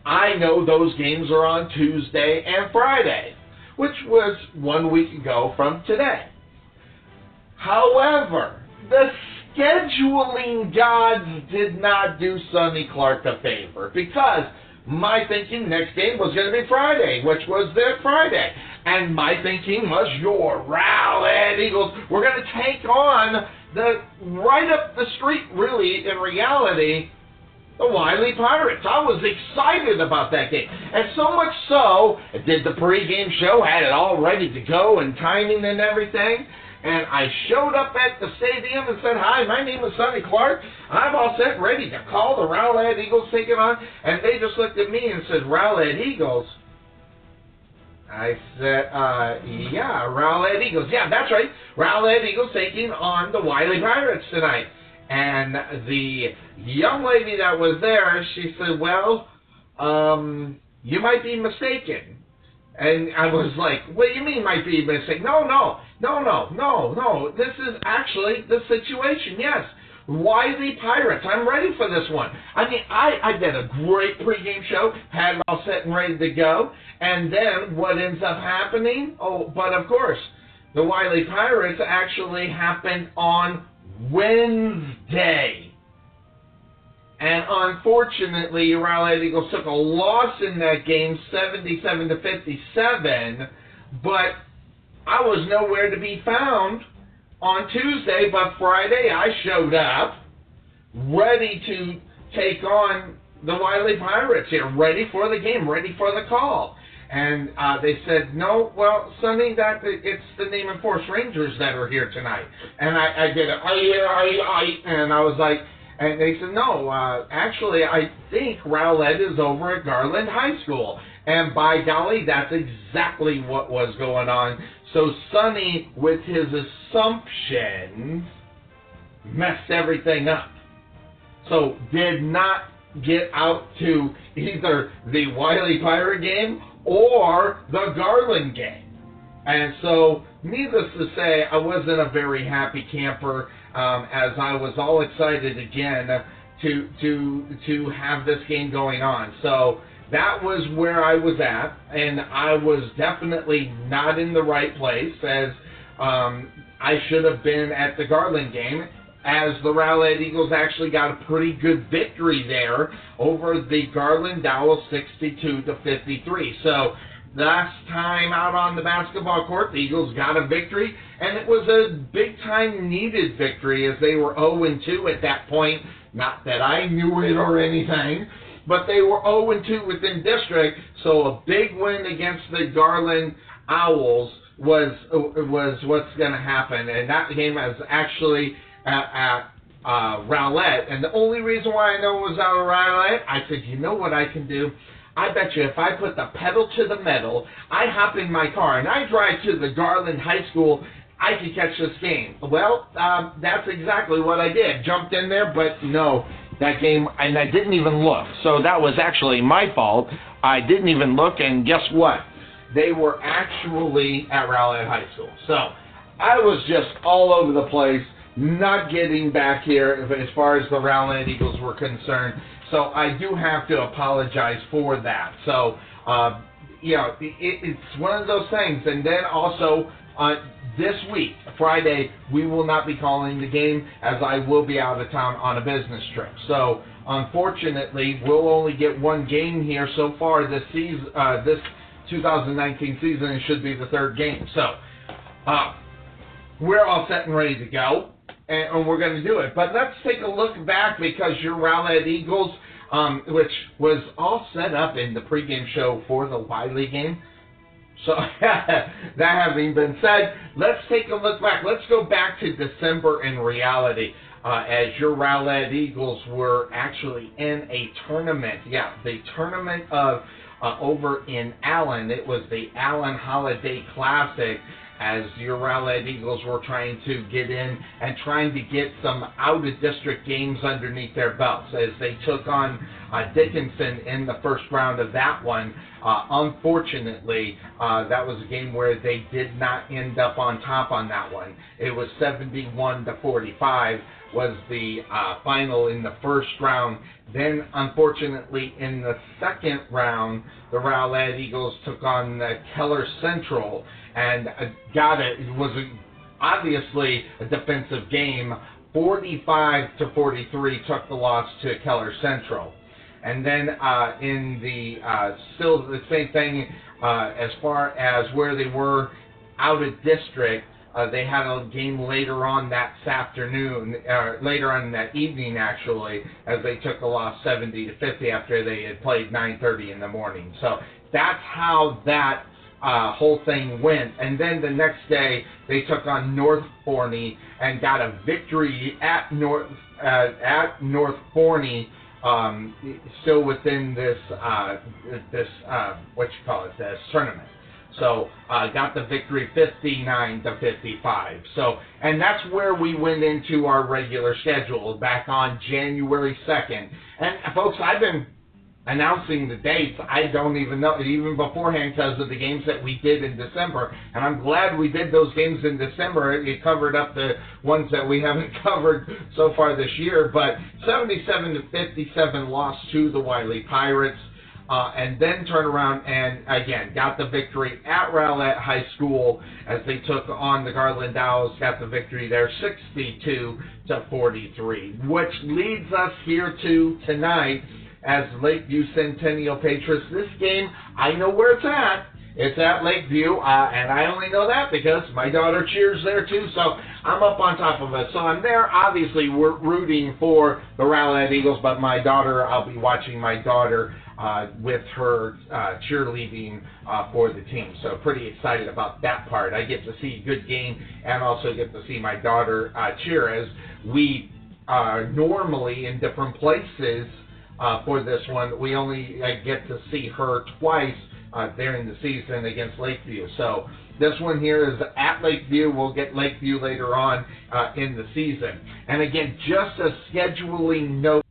I know those games are on Tuesday and Friday, which was one week ago from today. However, the scheduling gods did not do Sonny Clark a favor because my thinking next game was going to be Friday, which was their Friday. And my thinking was your Rowlett Eagles. We're going to take on the right up the street, really, in reality, the Wylie Pirates. I was excited about that game. And so much so, I did the pregame show, had it all ready to go and timing and everything. And I showed up at the stadium and said, Hi, my name is Sonny Clark. I'm all set, ready to call the Rowlett Eagles taking on. And they just looked at me and said, Rowlett Eagles? I said, uh, yeah, Rowlett Eagles. Yeah, that's right. Rowlett Eagles taking on the Wylie Pirates tonight. And the young lady that was there, she said, well, um, you might be mistaken. And I was like, what do you mean might be mistaken? No, no, no, no, no, no. This is actually the situation, yes. Wylie Pirates. I'm ready for this one. I mean, I, I did a great pregame show, had it all set and ready to go, and then what ends up happening? Oh, but of course, the Wylie Pirates actually happened on Wednesday. And unfortunately, Rowlett Eagles took a loss in that game, 77 to 57. But I was nowhere to be found on Tuesday, but Friday I showed up ready to take on the Wylie Pirates here, ready for the game, ready for the call. And uh, they said, no, well, Sonny, that it's the Naaman Forest Rangers that are here tonight. And I, I did it, I, I, I, and I was like, And they said, no, uh, actually, I think Rowlett is over at Garland High School. And by golly, that's exactly what was going on. So Sonny, with his assumptions, messed everything up. So did not get out to either the Wylie Pirate game or the Garland game. And so, needless to say, I wasn't a very happy camper um, as I was all excited again to to to have this game going on. So that was where I was at, and I was definitely not in the right place as um, I should have been at the Garland game. As the Rowlett Eagles actually got a pretty good victory there over the Garland Owls 62 to 53. So last time out on the basketball court, the Eagles got a victory, and it was a big time needed victory as they were 0 2 at that point. Not that I knew it or anything, but they were 0 2 within district, so a big win against the Garland Owls was was what's going to happen, and that game was actually at, at uh, Rowlett, and the only reason why I know it was out of Rowlett, I said, you know what I can do? I bet you if I put the pedal to the metal, I hop in my car and I drive to the Garland High School, I could catch this game. Well, um, that's exactly what I did. Jumped in there, but no, that game, and I didn't even look. So that was actually my fault. I didn't even look, and guess what? They were actually at Rowlett High School. So I was just all over the place, not getting back here as far as the Rowlett Eagles were concerned. So I do have to apologize for that. So, uh, you know, it, it's one of those things. And then also, uh, this week, Friday, we will not be calling the game as I will be out of town on a business trip. So, unfortunately, we'll only get one game here so far this season, uh, this 2019 season. It should be the third game. So, uh, we're all set and ready to go and, and we're going to do it. But let's take a look back because your Rowlett Eagles, um, which was all set up in the pregame show for the Wylie game. So that having been said, let's take a look back. Let's go back to December in reality. Uh, as your Rowlett Eagles were actually in a tournament. Yeah, the tournament of uh, over in Allen. It was the Allen Holiday Classic as your Rowlett Eagles were trying to get in and trying to get some out of district games underneath their belts as they took on uh, Dickinson in the first round of that one. Uh, unfortunately, uh, that was a game where they did not end up on top on that one. It was 71 to 45 was the uh, final in the first round. Then, unfortunately, in the second round, the Rowlett Eagles took on the Keller Central and uh, got it. Was obviously a defensive game. 45 to 43 took the loss to Keller Central. And then uh, in the uh, still the same thing uh, as far as where they were out of district. Uh, they had a game later on that afternoon, uh, later on that evening actually, as they took a loss 70 to 50 after they had played 9:30 in the morning. So that's how that uh, whole thing went. And then the next day, they took on North Forney and got a victory at North uh, at North Forney. Um, still within this uh, this uh, what you call it this tournament. So uh, got the victory 59 to 55. So and that's where we went into our regular schedule back on January 2nd. And folks, I've been announcing the dates, I don't even know, even beforehand because of the games that we did in December. And I'm glad we did those games in December. It covered up the ones that we haven't covered so far this year. But 77 to 57 loss to the Wylie Pirates. Uh, and then turn around and again got the victory at Rowlett High School as they took on the Garland Owls, got the victory there 62 to 43, which leads us here to tonight as Lakeview Centennial Patriots. This game, I know where it's at. It's at Lakeview, uh, and I only know that because my daughter cheers there too, so I'm up on top of it. So I'm there. Obviously, we're rooting for the Rowlett Eagles, but my daughter, I'll be watching my daughter uh, with her uh, cheerleading uh, for the team. So pretty excited about that part. I get to see good game and also get to see my daughter uh, cheer as we uh, normally in different places uh, for this one. We only uh, get to see her twice uh, during the season against Lakeview. So this one here is at Lakeview. We'll get Lakeview later on uh, in the season. And again, just a scheduling note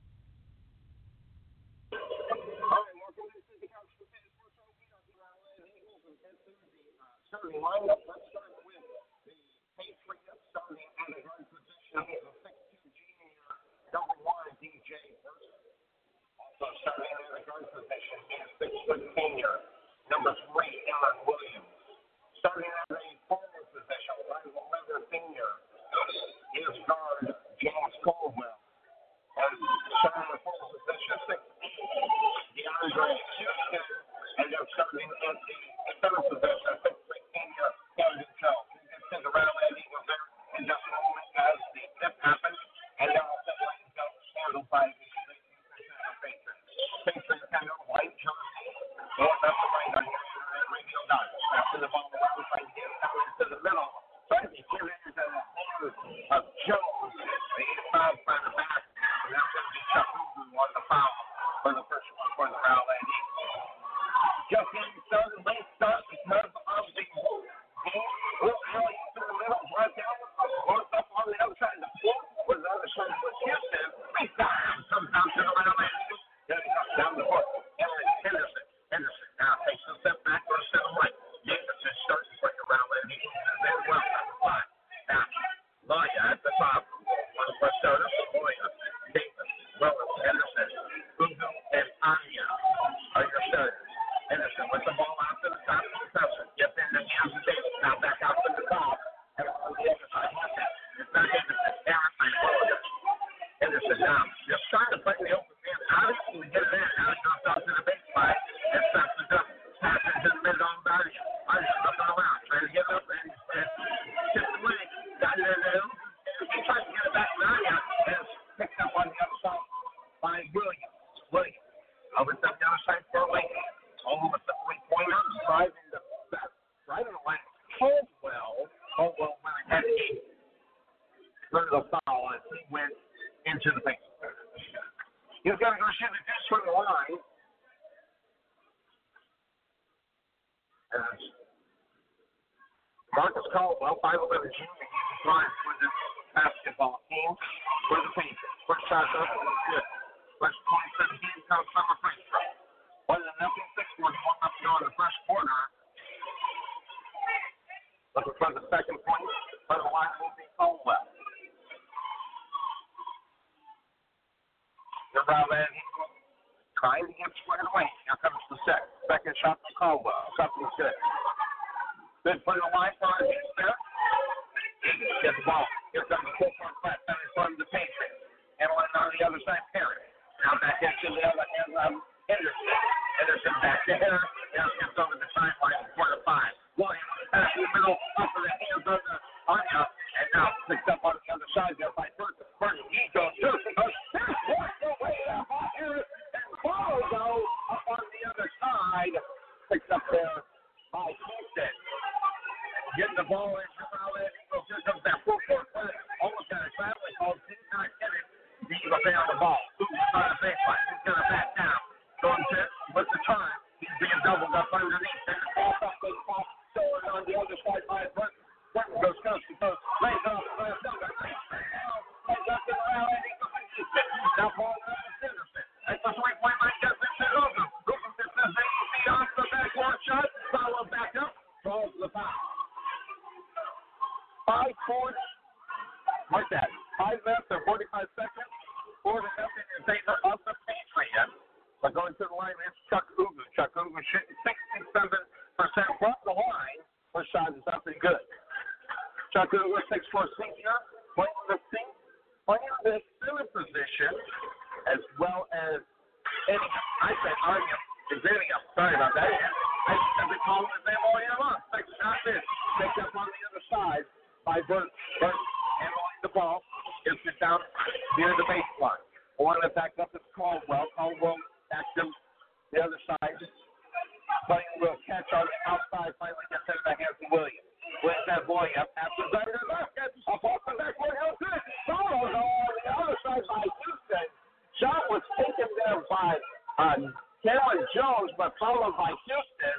uh, Cameron Jones, but followed by Houston.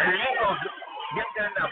And the Eagles get in the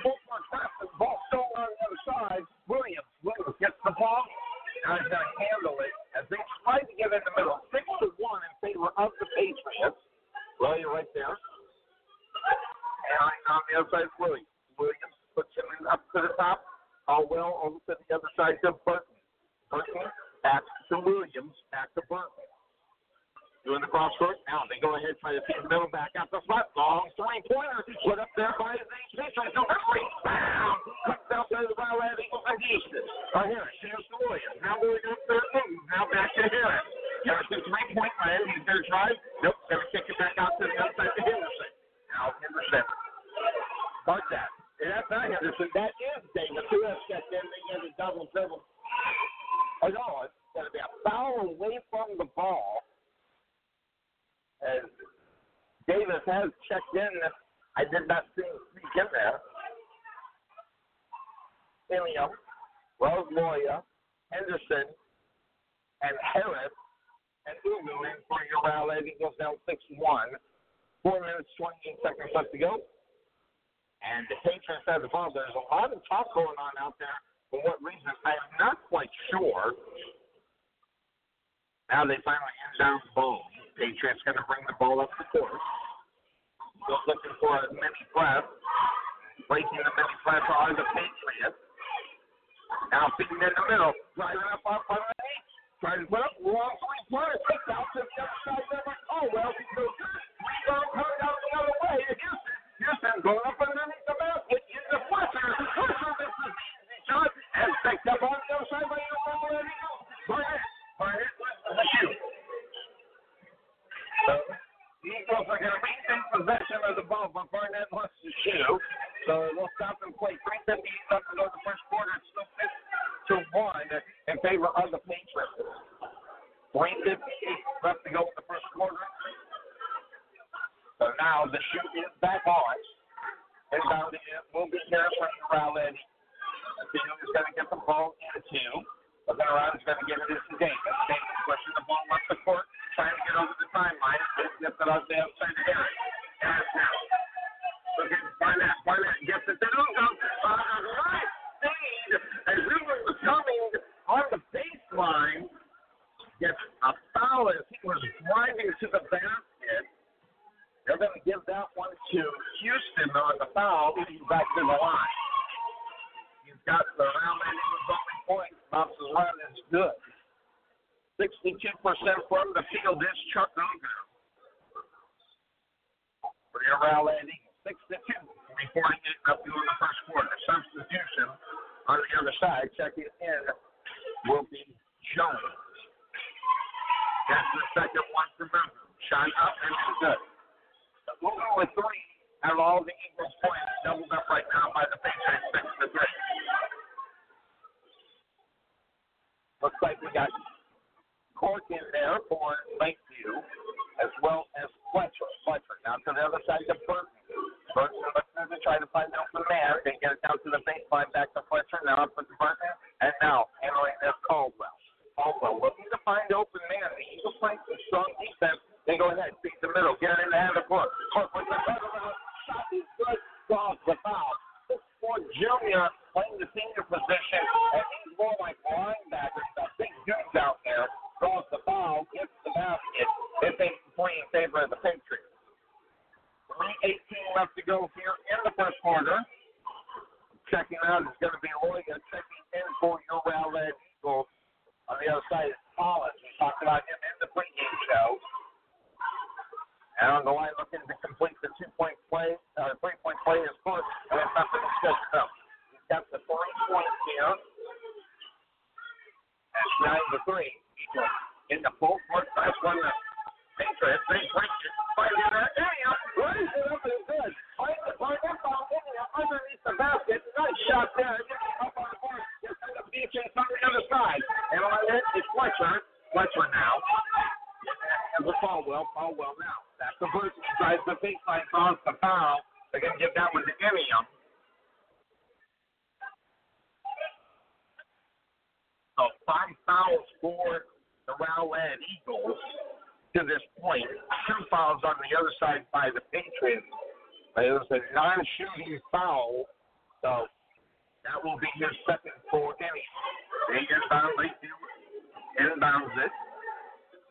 five fouls for the Rowlett Eagles to this point. Two fouls on the other side by the Patriots. But it was a non-shooting foul, so that will be his second four. any. They inbound, Lakeview inbounds it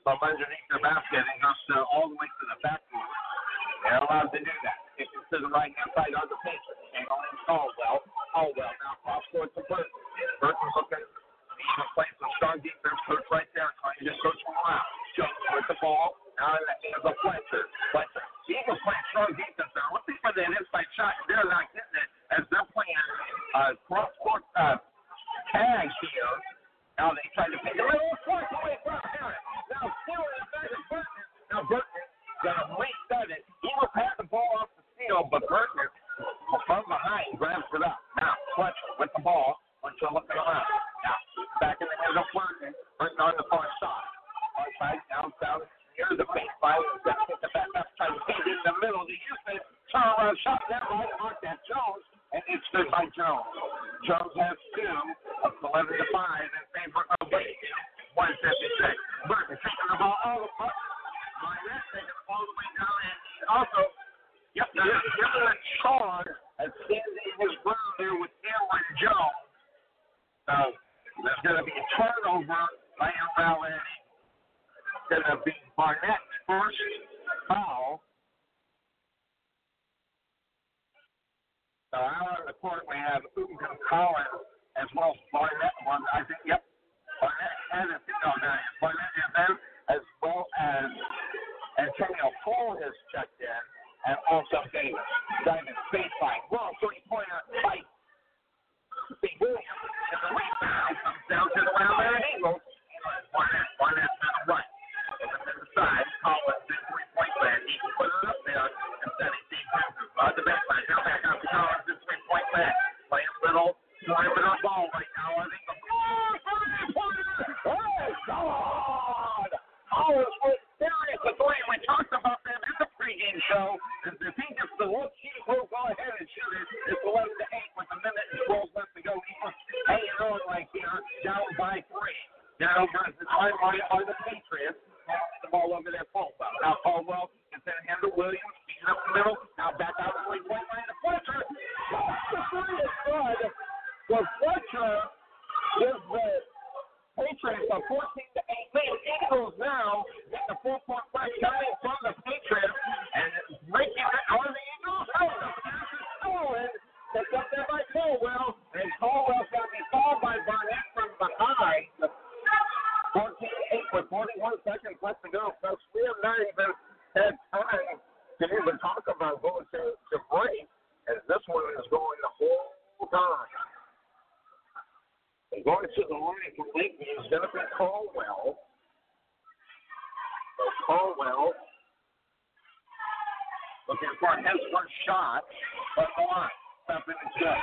from underneath the basket and goes to, all the way to the backboard. They're allowed to do that. It's to the right hand side of the Patriots. And on Caldwell. Caldwell now cross court to Burton. Burton looking even playing some strong defense. Coach right there trying to get Coach around. Jones with the ball. Now in the hands of Fletcher. Fletcher. Eagles playing strong defense there. Looking for that inside shot. They're not getting it as they're playing uh, cross court uh, tag here. Now they try to pick it. Little force away from Harris. Now still in the back of Burton. Now Burton gonna reset it. Eagles had the ball off the field, but Burton from behind grabs it up. Now Fletcher with the ball. Fletcher looking around. Now back in the hands of Burton. Burton on the far side. Far side down south near the baseline. Then get the back up. Try to in the middle. The Houston turnaround shot. That right mark that Jones. And it's good by Jones. Jones has two. Up 11 to 5 in favor of Wade. 156. Burton taking the ball all the way. Barnett taking the ball all the way down. And also Yep, there's a charge and standing his ground there with Aaron Jones. There's going to be a turnover by It's going to be Barnett's first foul. So out on the court we have Ugam Collins as well as Barnett. One, I think, yep, Barnett it. No, no, Barnett is there as well as Antonio Paul has checked in and also Davis. Diamond baseline. Well, three pointer by Williams. And the rebound comes down to the round there Eagles. Barnett, Barnett to the right. To the side. Collins in three point land. He can it up there and set it deep. On the baseline. Now back to Collins in three point land. Playing little perimeter ball right now. I think the. Oh, God! Collins was serious at three. We talked about them in the pregame show. If he gets the look, he will go ahead and shoot it. It's 11 to 8 with a minute and 12 left to go. Eagles hanging on right here, down by three. Now over the timeline are the Patriots. The ball over there, Caldwell. Now Caldwell is in the hand Williams. He's up the middle. Now back out the three point line to Fletcher. The three is good. Well, Fletcher gives the Patriots a 14 to 8 lead. Eagles now get the four point break coming from the Patriots and breaking it on the Eagles. Oh, the pass is stolen. Picked up there by Caldwell. And Caldwell's going to be fouled by Barnett from behind. 14 8 with 41 seconds left to go. Folks, we have not even had time to even talk about going to, to break. And this one is going the whole time. And going to the line from Lakeview is going to be Caldwell. So Caldwell looking for his first shot, but line. Something is good.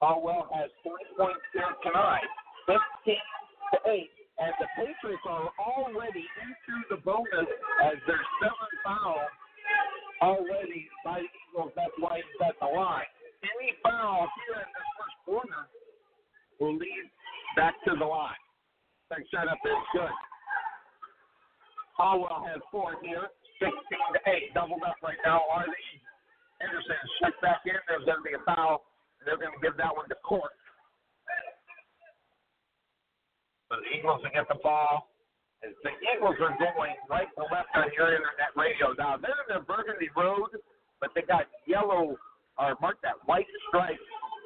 Caldwell has three points here tonight, 15 to 8. And the Patriots are already into the bonus as there's seven fouls already by the Eagles. That's why he's at the line. Any foul here in this quarter will lead back to the line. Next setup is good. Caldwell has four here, 16 to 8. Doubled up right now are. Anderson checked back in. There's going to be a foul. They're going to give that one to Court. So the Eagles will get the ball. As the Eagles are going right to left on your internet radio. Now, they're in the Burgundy Road, but they got yellow, or mark that white stripe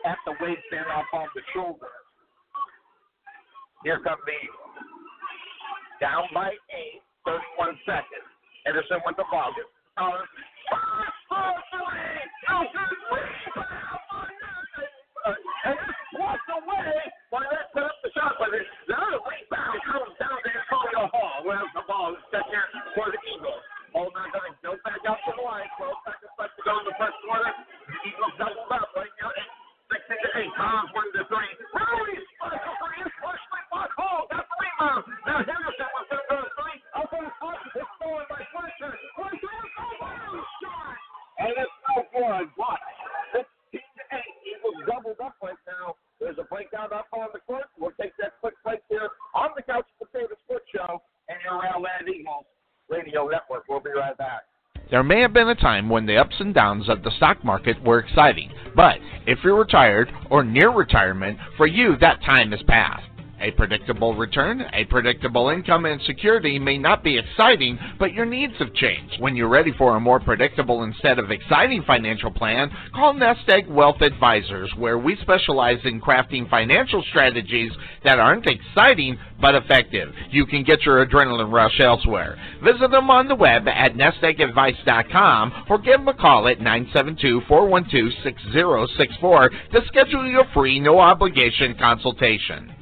at the waistband up on the shoulder. Here come the down by eight, 31 seconds. Anderson with the ball. Uh, five, four, three, two, three, and it's walked away when they put up the shot. But now the rebound comes down to Antonio Hall. Where's the ball? It's set here for the Eagles. Ball not going to go back out to the line. 12 seconds left to go in the first quarter. The Eagles doubled up right now. Three. Special for That's. Now Henderson was three. By shot. And it's. What? 16 to 8. Doubled up right now. There's a breakdown up on the court. We'll take that quick break here on the Couch Potato Sports Show and your Eagles Radio Network. We'll be right back. There may have been a time when the ups and downs of the stock market were exciting, but if you're retired or near retirement, for you that time has passed. A predictable return, a predictable income, and security may not be exciting, but your needs have changed. When you're ready for a more predictable instead of exciting financial plan, call Nest Egg Wealth Advisors, where we specialize in crafting financial strategies that aren't exciting but effective. You can get your adrenaline rush elsewhere. Visit them on the web at nesteggadvice.com or give them a call at 972 412 6064 to schedule your free, no obligation consultation.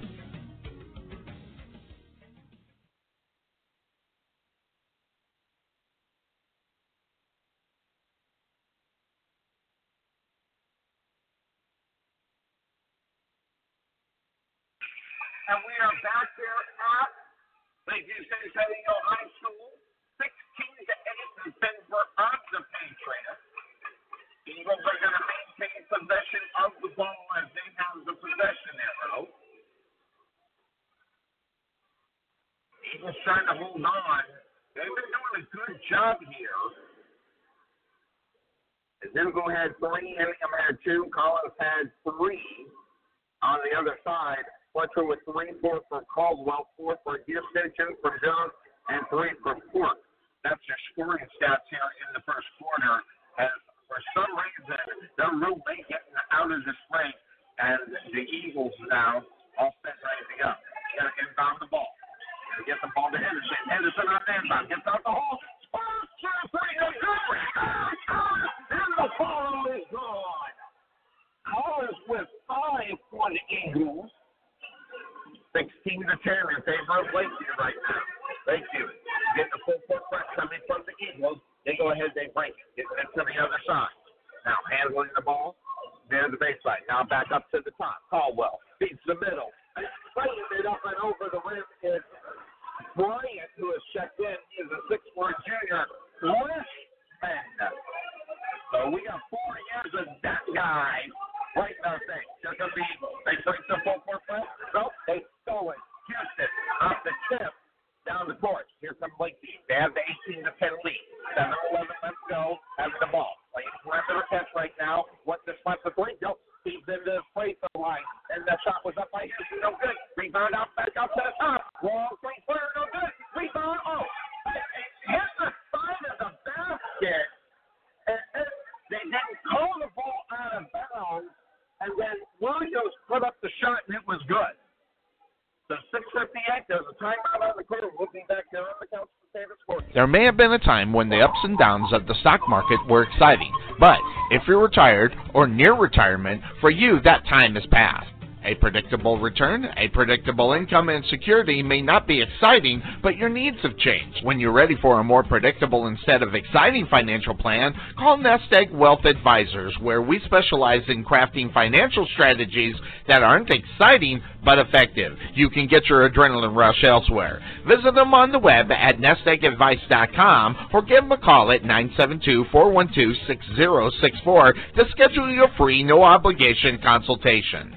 have been a time when the ups and downs of the stock market were exciting, but if you're retired or near retirement, for you that time is past. A predictable return, a predictable income, and security may not be exciting, but your needs have changed. When you're ready for a more predictable instead of exciting financial plan, call Nest Egg Wealth Advisors, where we specialize in crafting financial strategies that aren't exciting but effective. You can get your adrenaline rush elsewhere. Visit them on the web at nesteggadvice.com or give them a call at 972-412-6064 to schedule your free no obligation consultation.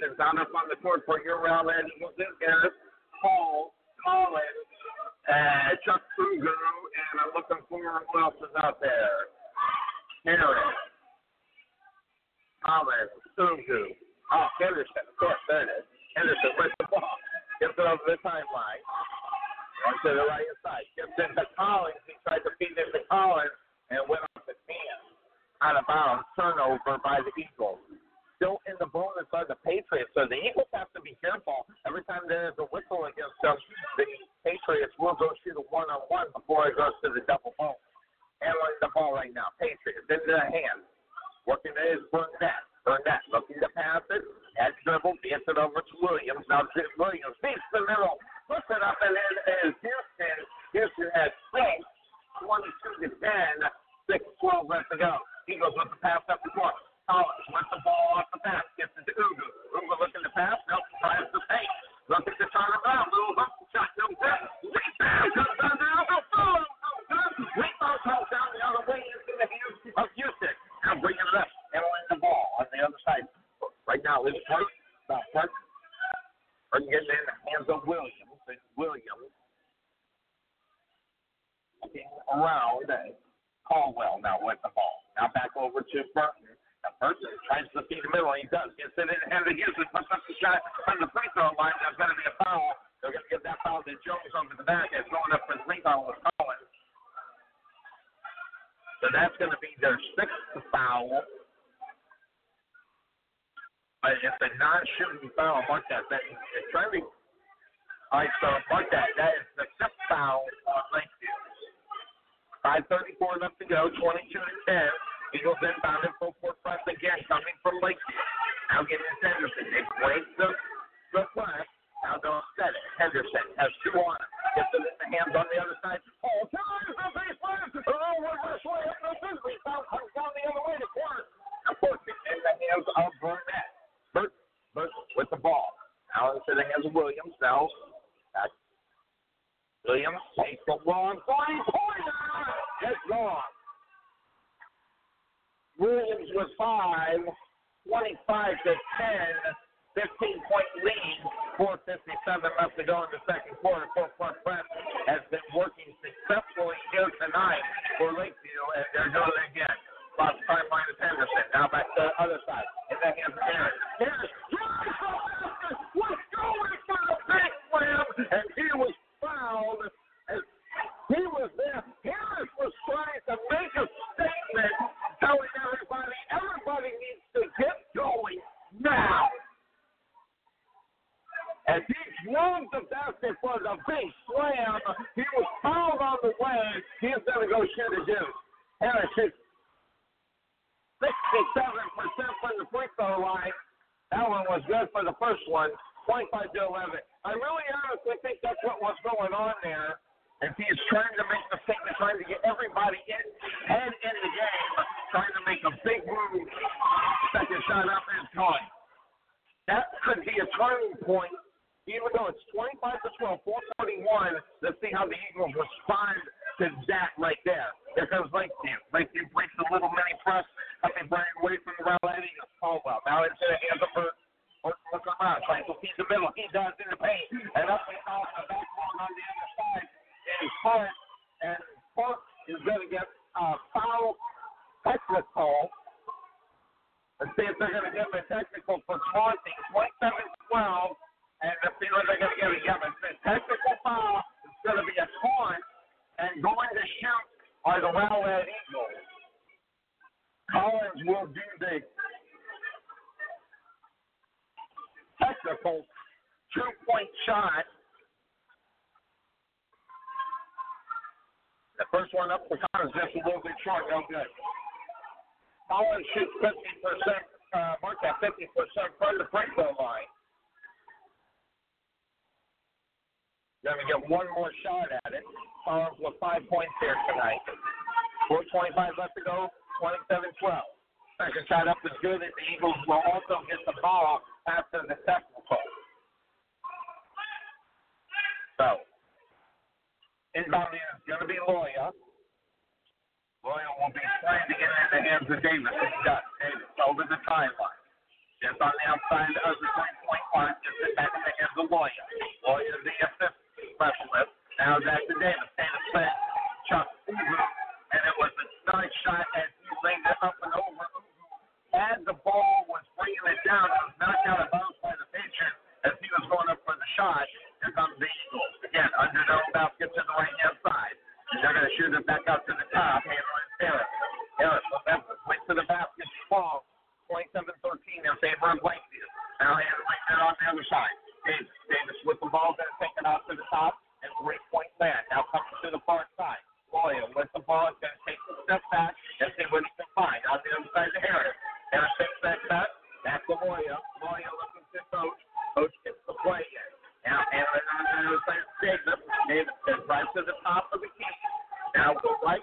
Sessions out up on the court for your Rowlett Eagles in Garrett, Paul, Collins, uh, Chuck Fuguru, and I'm looking for who else is out there. Harris, Colin, Fuguru. Oh, Henderson, of course, there it is. Henderson with the ball. Gives it over the timeline. One to the right ago Davis right to the top of the key. Now go right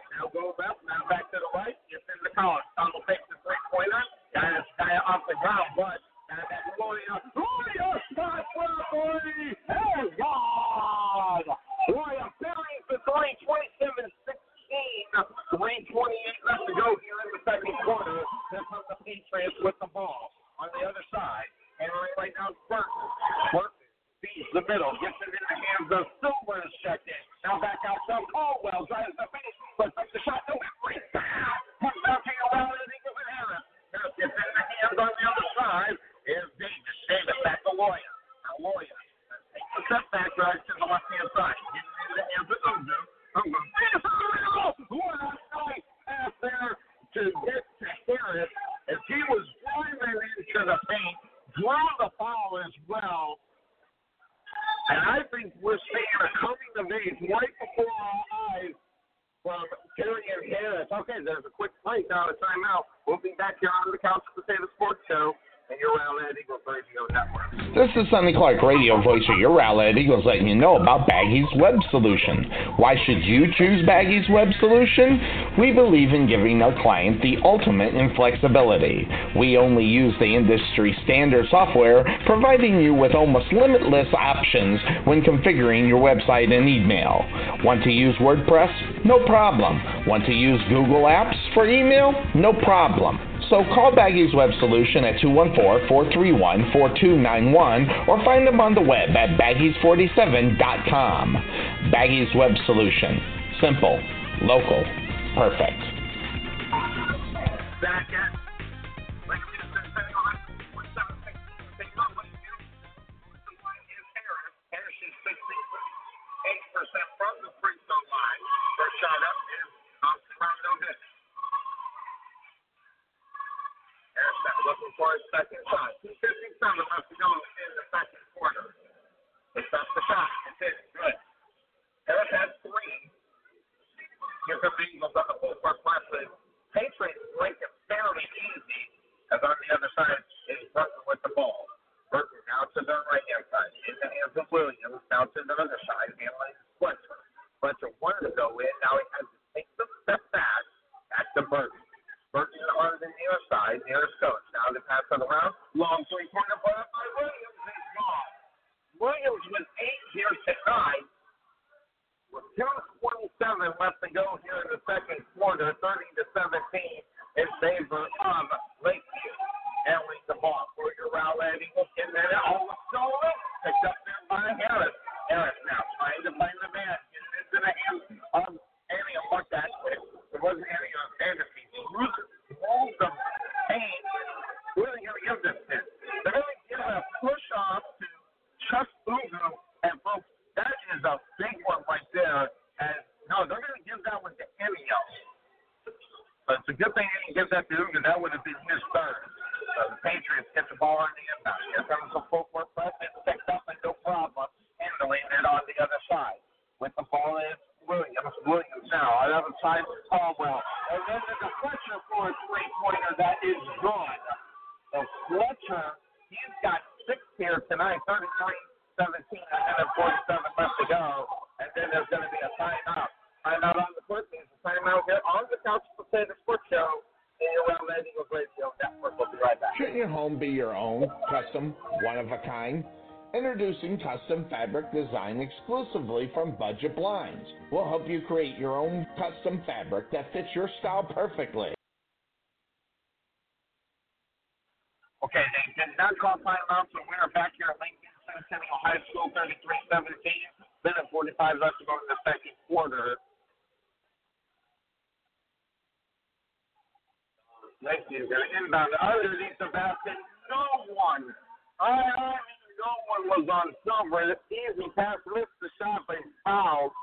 Sonny Clark, radio voice of your Rowlett Eagles, letting you know about Baggy's Web Solution. Why should you choose Baggy's Web Solution? We believe in giving our client the ultimate in flexibility. We only use the industry standard software, providing you with almost limitless options when configuring your website and email. Want to use WordPress? No problem. Want to use Google Apps for email? No problem. So call Baggy's Web Solution at 214-431-4291 or find them on the web at baggies47.com. Baggy's Web Solution. Simple, local, perfect. Design exclusively from Budget Blinds. We'll help you create your own custom fabric that fits your style perfectly. Okay, they did not call timeout, so we're back here at Lakeview Centennial High School, 33-17. Minute 45 left to go in the second quarter. Next is going to inbound underneath the basket. No one, I no one was on Silver. Easy pass, missed the shot, but he's fouled.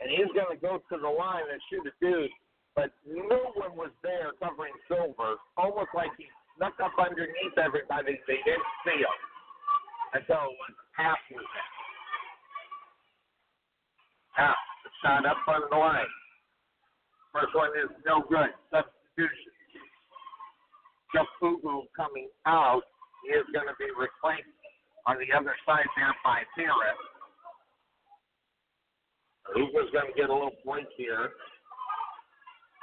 And he's going to go to the line and shoot a dude. But no one was there covering Silver. Almost like he snuck up underneath everybody. They didn't see him until it was half movement. Half. The shot up of the line. First one is no good. Substitution. Jeff Fugu coming out. He is going to be replaced on the other side there by Taylor. Fugu's going to get a little break here.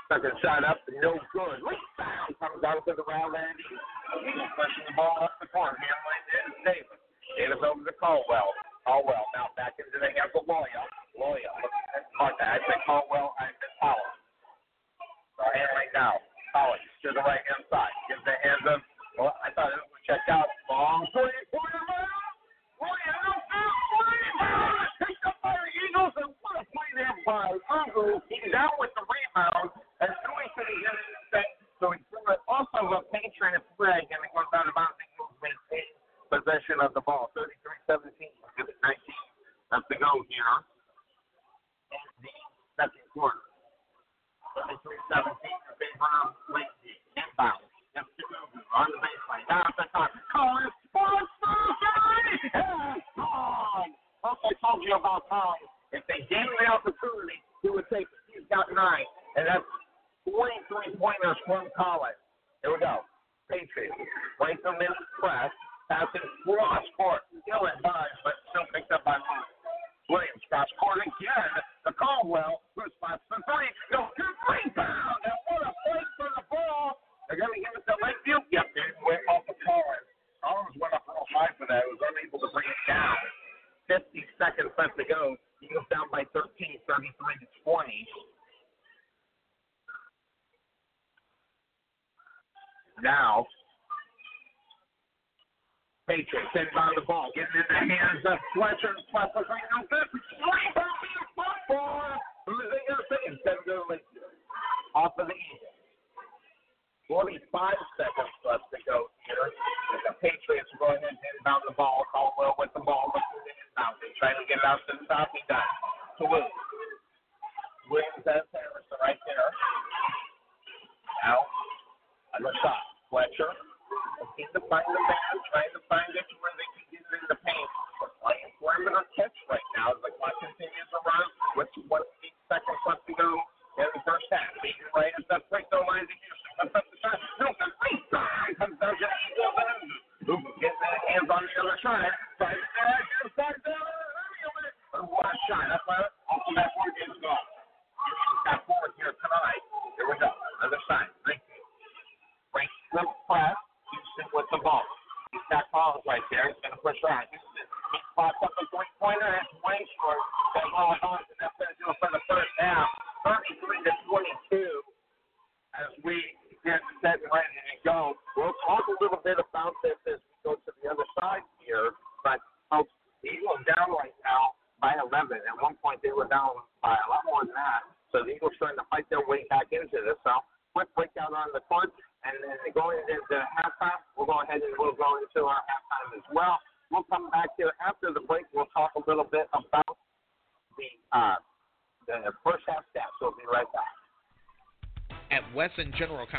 Second shot up, no good. Rebound comes out to the round. Eagles pushing the ball up the court. Handling is Davis. Davis over to Caldwell. Caldwell now back into the hands of Loya. Loya. I think Caldwell and Powell. So handling now. Collins to the right hand side. Gives the hands of, well, I thought it was checked out. Long three. By Ugu. He's out with the rebound. And Stewie said he didn't so he threw it also a Patriot flag, and it goes out of bounds. Eagles maintain possession of the ball.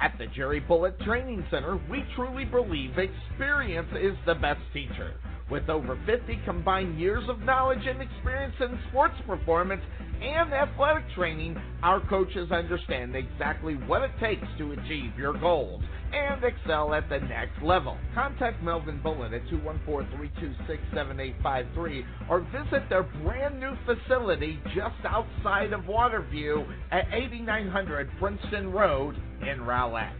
At the Jerry Bullitt Training Center, we truly believe experience is the best teacher. With over 50 combined years of knowledge and experience in sports performance and athletic training, our coaches understand exactly what it takes to achieve your goals and excel at the next level. Contact Melvin Bullitt at 214-326-7853 or visit their brand new facility just outside of Waterview at 8900 Princeton Road in Rowlett.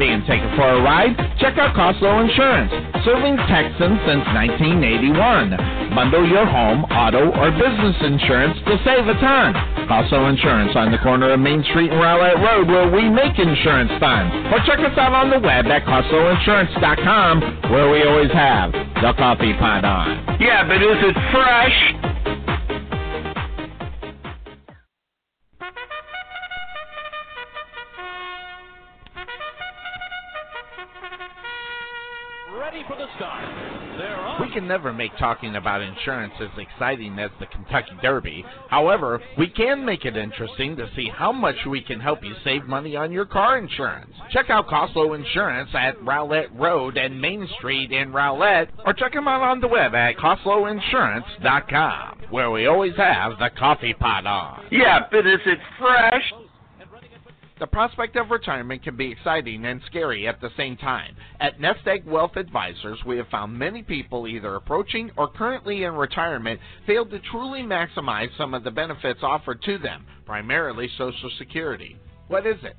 Being taken for a ride? Check out Costlow Insurance, serving Texans since 1981. Bundle your home, auto, or business insurance to save a ton. Costlow Insurance on the corner of Main Street and Rowlett Road where we make insurance fun. Or check us out on the web at CostlowInsurance.com where we always have the coffee pot on. Yeah, but is it fresh? Ready for the start. They're on. We can never make talking about insurance as exciting as the Kentucky Derby. However, we can make it interesting to see how much we can help you save money on your car insurance. Check out Costlow Insurance at Rowlett Road and Main Street in Rowlett, or check them out on the web at CostlowInsurance.com, where we always have the coffee pot on. Yeah, but is it fresh? The prospect of retirement can be exciting and scary at the same time. At Nest Egg Wealth Advisors, we have found many people either approaching or currently in retirement fail to truly maximize some of the benefits offered to them, primarily Social Security. What is it?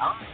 nesteggadvice.com. Dante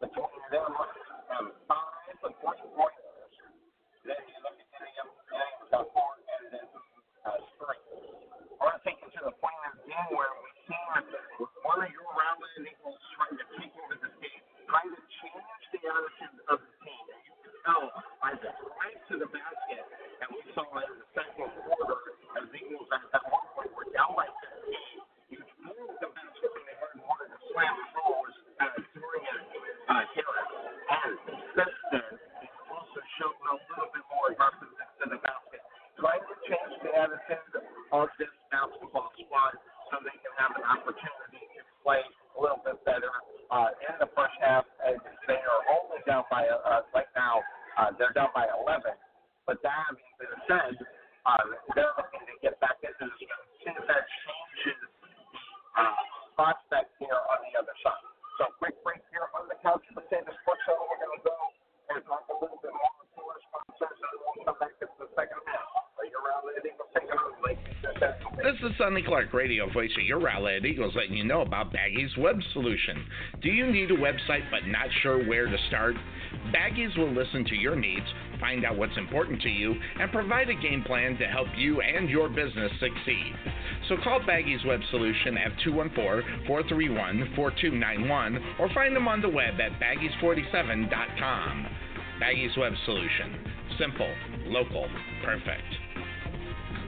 between them have five and points. Then you look at any of them, got four, and then uh, three. I to the point the game where we seen one of your radio voice of your Rowlett Eagles, letting you know about Baggies Web Solution. Do you need a website but not sure where to start? Baggies will listen to your needs, find out what's important to you, and provide a game plan to help you and your business succeed. So call Baggies Web Solution at 214-431-4291 or find them on the web at baggies47.com. Baggies Web Solution. Simple, local, perfect.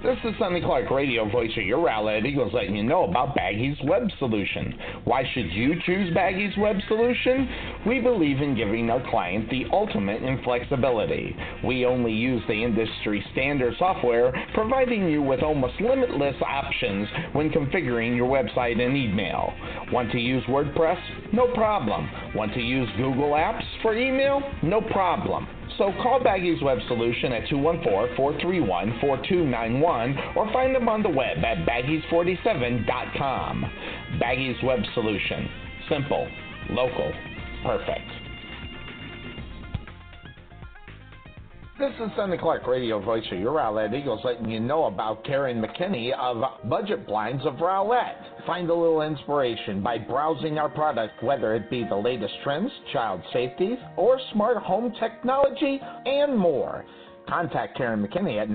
This is Sonny Clark, radio voice of your Rowlett Eagles, letting you know about Baggy's Web Solution. Why should you choose Baggy's Web Solution? We believe in giving our client the ultimate in flexibility. We only use the industry standard software, providing you with almost limitless options when configuring your website and email. Want to use WordPress? No problem. Want to use Google Apps for email? No problem. So call Baggy's Web Solution at 214-431-4291 or find them on the web at baggies47.com. Baggy's Web Solution. Simple, local, perfect. This is Sonny Clark, radio voice of your Rowlett Eagles, letting you know about Karen McKinney of Budget Blinds of Rowlett. Find a little inspiration by browsing our product, whether it be the latest trends, child safety, or smart home technology, and more. Contact Karen McKinney at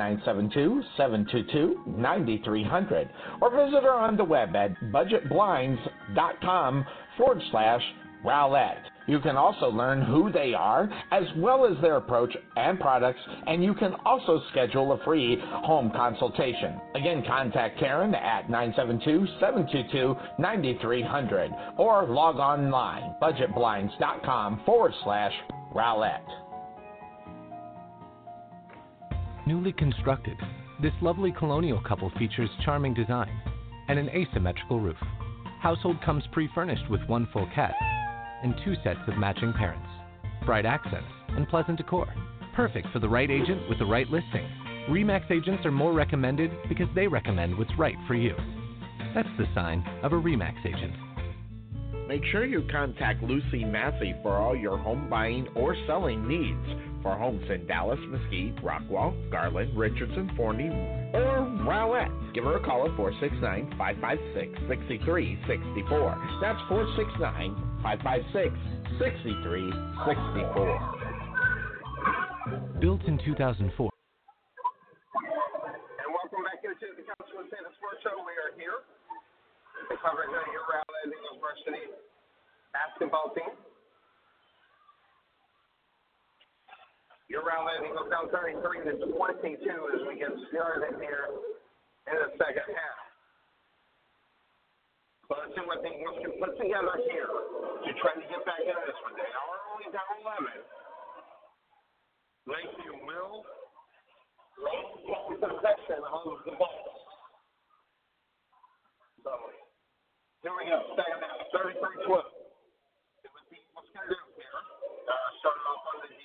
972-722-9300 or visit her on the web at budgetblinds.com forward slash Rowlett. You can also learn who they are, as well as their approach and products, and you can also schedule a free home consultation. Again, contact Karen at 972-722-9300 or log online, budgetblinds.com forward slash Rowlett. Newly constructed, this lovely colonial couple features charming design and an asymmetrical roof. Household comes pre-furnished with one full cat and two sets of matching parents. Bright accents and pleasant decor. Perfect for the right agent with the right listing. REMAX agents are more recommended because they recommend what's right for you. That's the sign of a REMAX agent. Make sure you contact Lucy Massey for all your home buying or selling needs for homes in Dallas, Mesquite, Rockwall, Garland, Richardson, Forney, or Rowlett. Give her a call at 469 556 6364. That's 469 556 6364. Built in 2004. And welcome back into the Couch Potato Sports Show. We are here covering your Rowlett Eagles varsity basketball team. Your Rowlett Eagles down 33 to 22 as we get started here in the second half. But let's see what the Eagles can put together here to try to get back in this one. They are only down 11. Lakeview will take possession of the ball. So, here we go. Second half, 33 12. What's going to do here? Uh, starting off on the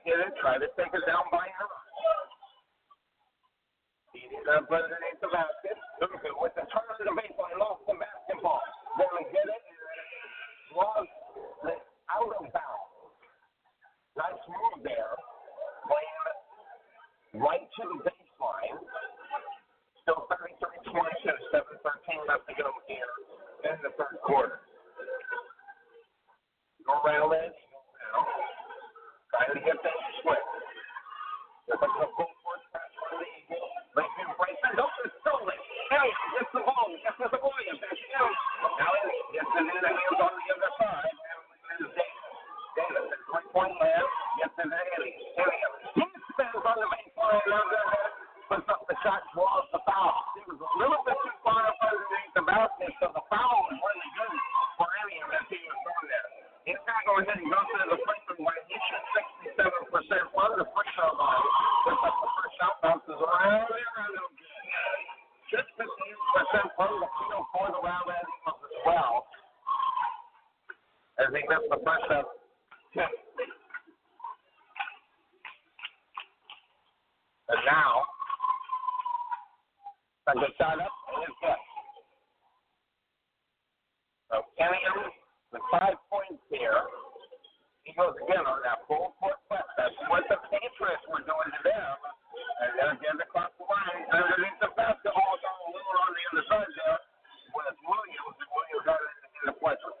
and try to take it down by her. He's up underneath the basket. With the turn to the baseline, lost the basketball. Then get it, lost it out of bounds. Nice move there. Playing right to the baseline. Still 33 22, 7 13 left to go here in the third quarter. Go around it. Trying to get things split. There's a full court press for the Eagles. Lakeview breaks it. Nope, it's stolen. Elliott gets the ball. Gets the Williams. Backing out. Now Elliott gets it in the hands on the other side. And Davis. Davis at three-point land. Gets it to Elliott. Elliott. He spins on the baseline. Underhead. Puts up the shot. Draws the foul. He was a little bit too far up underneath the basket, so the foul was really good for Elliott as he was going there. He's going to go ahead and go to the steal for the Wildland Eagles as well. As he missed the first up. And now, a good shot up, and it's good. So Kenny Evans with five points here. He goes again on that full court press. That's what the Patriots were doing to them. And then again across the line, underneath the basket, all down a little on the other side there a pleasure.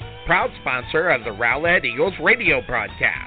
proud sponsor of the Rowlett Eagles radio broadcast.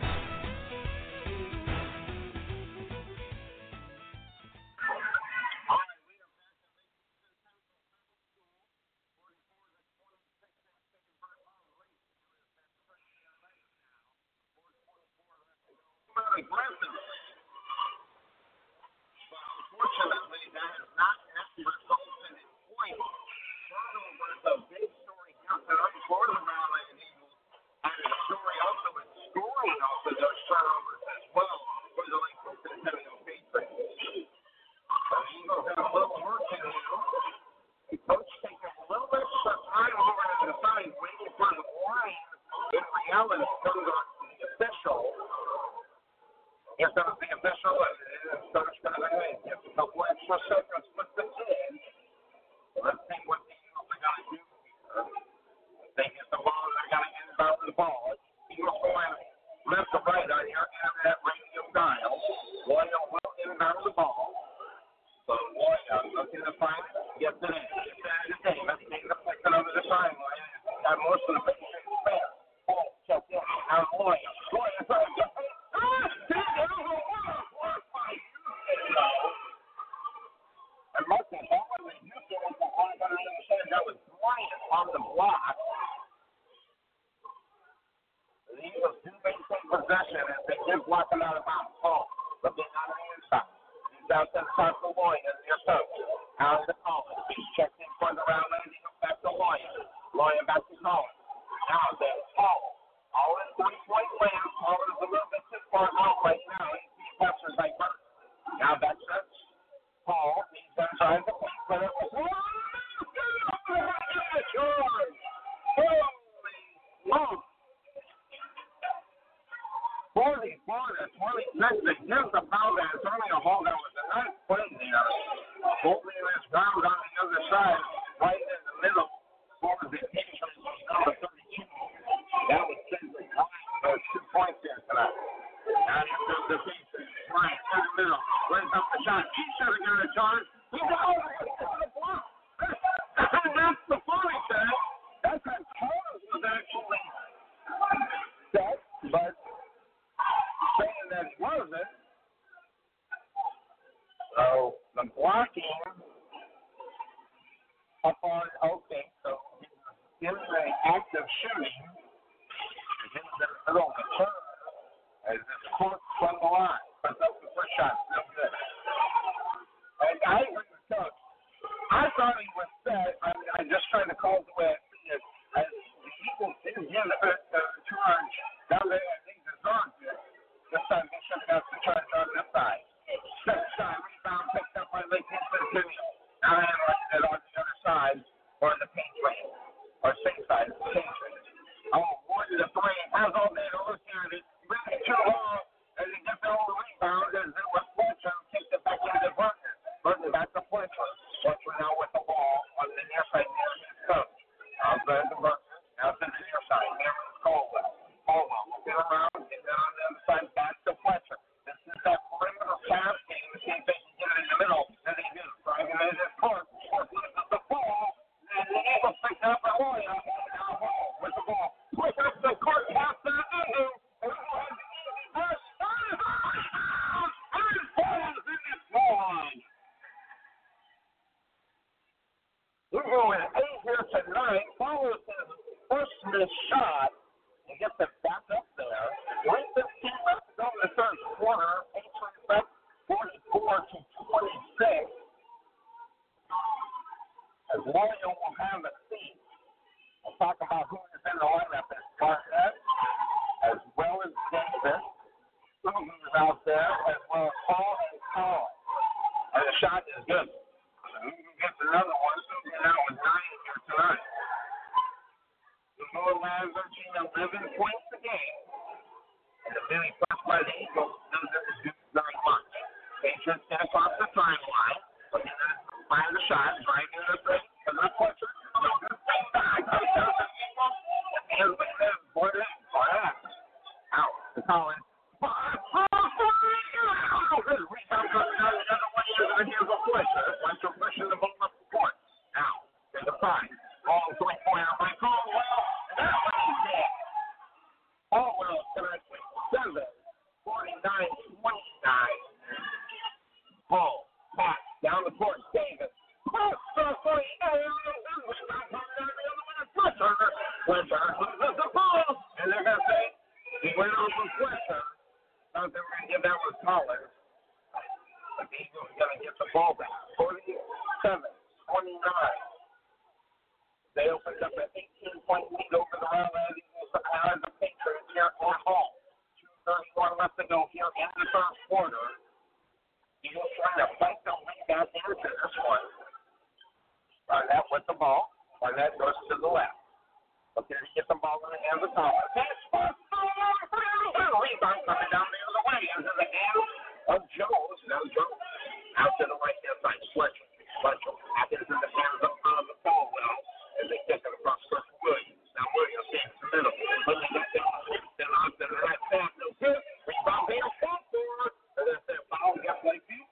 dollars. The Eagles are gonna get the ball back. 47, 29. They opened up an 18 point lead over the Orlando Eagles as the Patriots here at home. 2:31 left to go here in the first quarter. Eagles trying to fight their way back into this one. Barnett with the ball. Barnett goes to the left. Looking to get the ball in the hands of Thomas. Pass, pass, a rebound coming down the other way into the hands of Jones. Now Jones out to the right hand side, Fletcher. Fletcher out into the hands of Oliver uh, Falwell as they take it across Chris Williams. Now Williams in the middle. But they got that six and out to the right pass. No good. Rebound being fought for. And that's that foul. Guess what he did?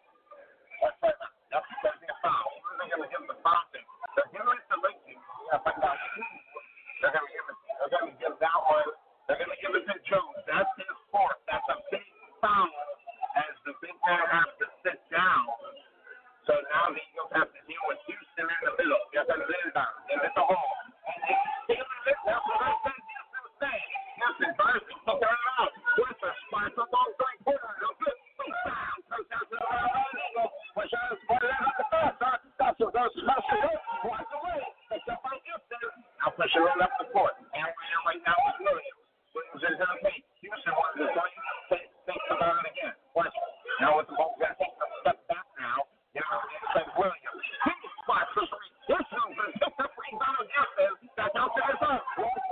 That's right. That's going to be a foul. They're going to give him the foul. They're going to give the foul. They're going to give him the. They're going to give him that one. They're going to give it to Jones. That's his fourth. That's a big foul as the big man has to sit down. So now the Eagles have to deal with Houston in the middle. Get the lid down. Give it the hole. And they give it. That's what I said Houston say. Houston tries to kick it out. With a spot from long three quarters. No good. Out to the right Eagle. Which has put it on the pass. That's what goes smash. Walks away. Picked up by Houston. Now it right up the court. And right now is Williams. Is in the paint. Houston wants to join. Thinks about it again. Fletcher. Now with the ball, got to take a step back now. The inside, Williams. Spot for three. This one's a pick up rebound Houston. That's out to the top. One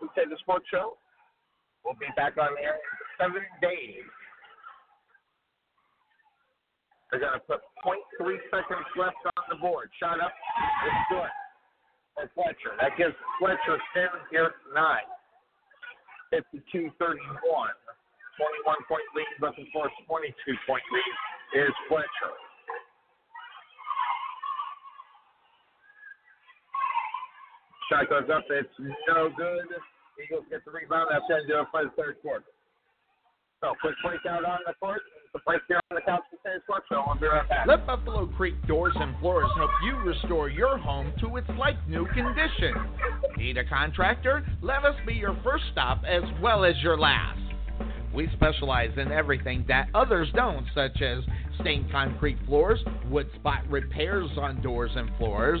here on the Sports Show. We'll be back on air in seven days. They're going to put 0.3 seconds left on the board. Shot up. It's good. For Fletcher. That gives Fletcher standing here tonight. 52 31. 21 point lead, looking for a 22 point lead is Fletcher. Shot goes up. It's no good. Eagles get the rebound. That's going to do it for the third quarter. So, quick breakout on the court. The break here on the Couch back. Let Buffalo Creek Doors and Floors help you restore your home to its like new condition. Need a contractor? Let us be your first stop as well as your last. We specialize in everything that others don't, such as stained concrete floors, wood spot repairs on doors and floors,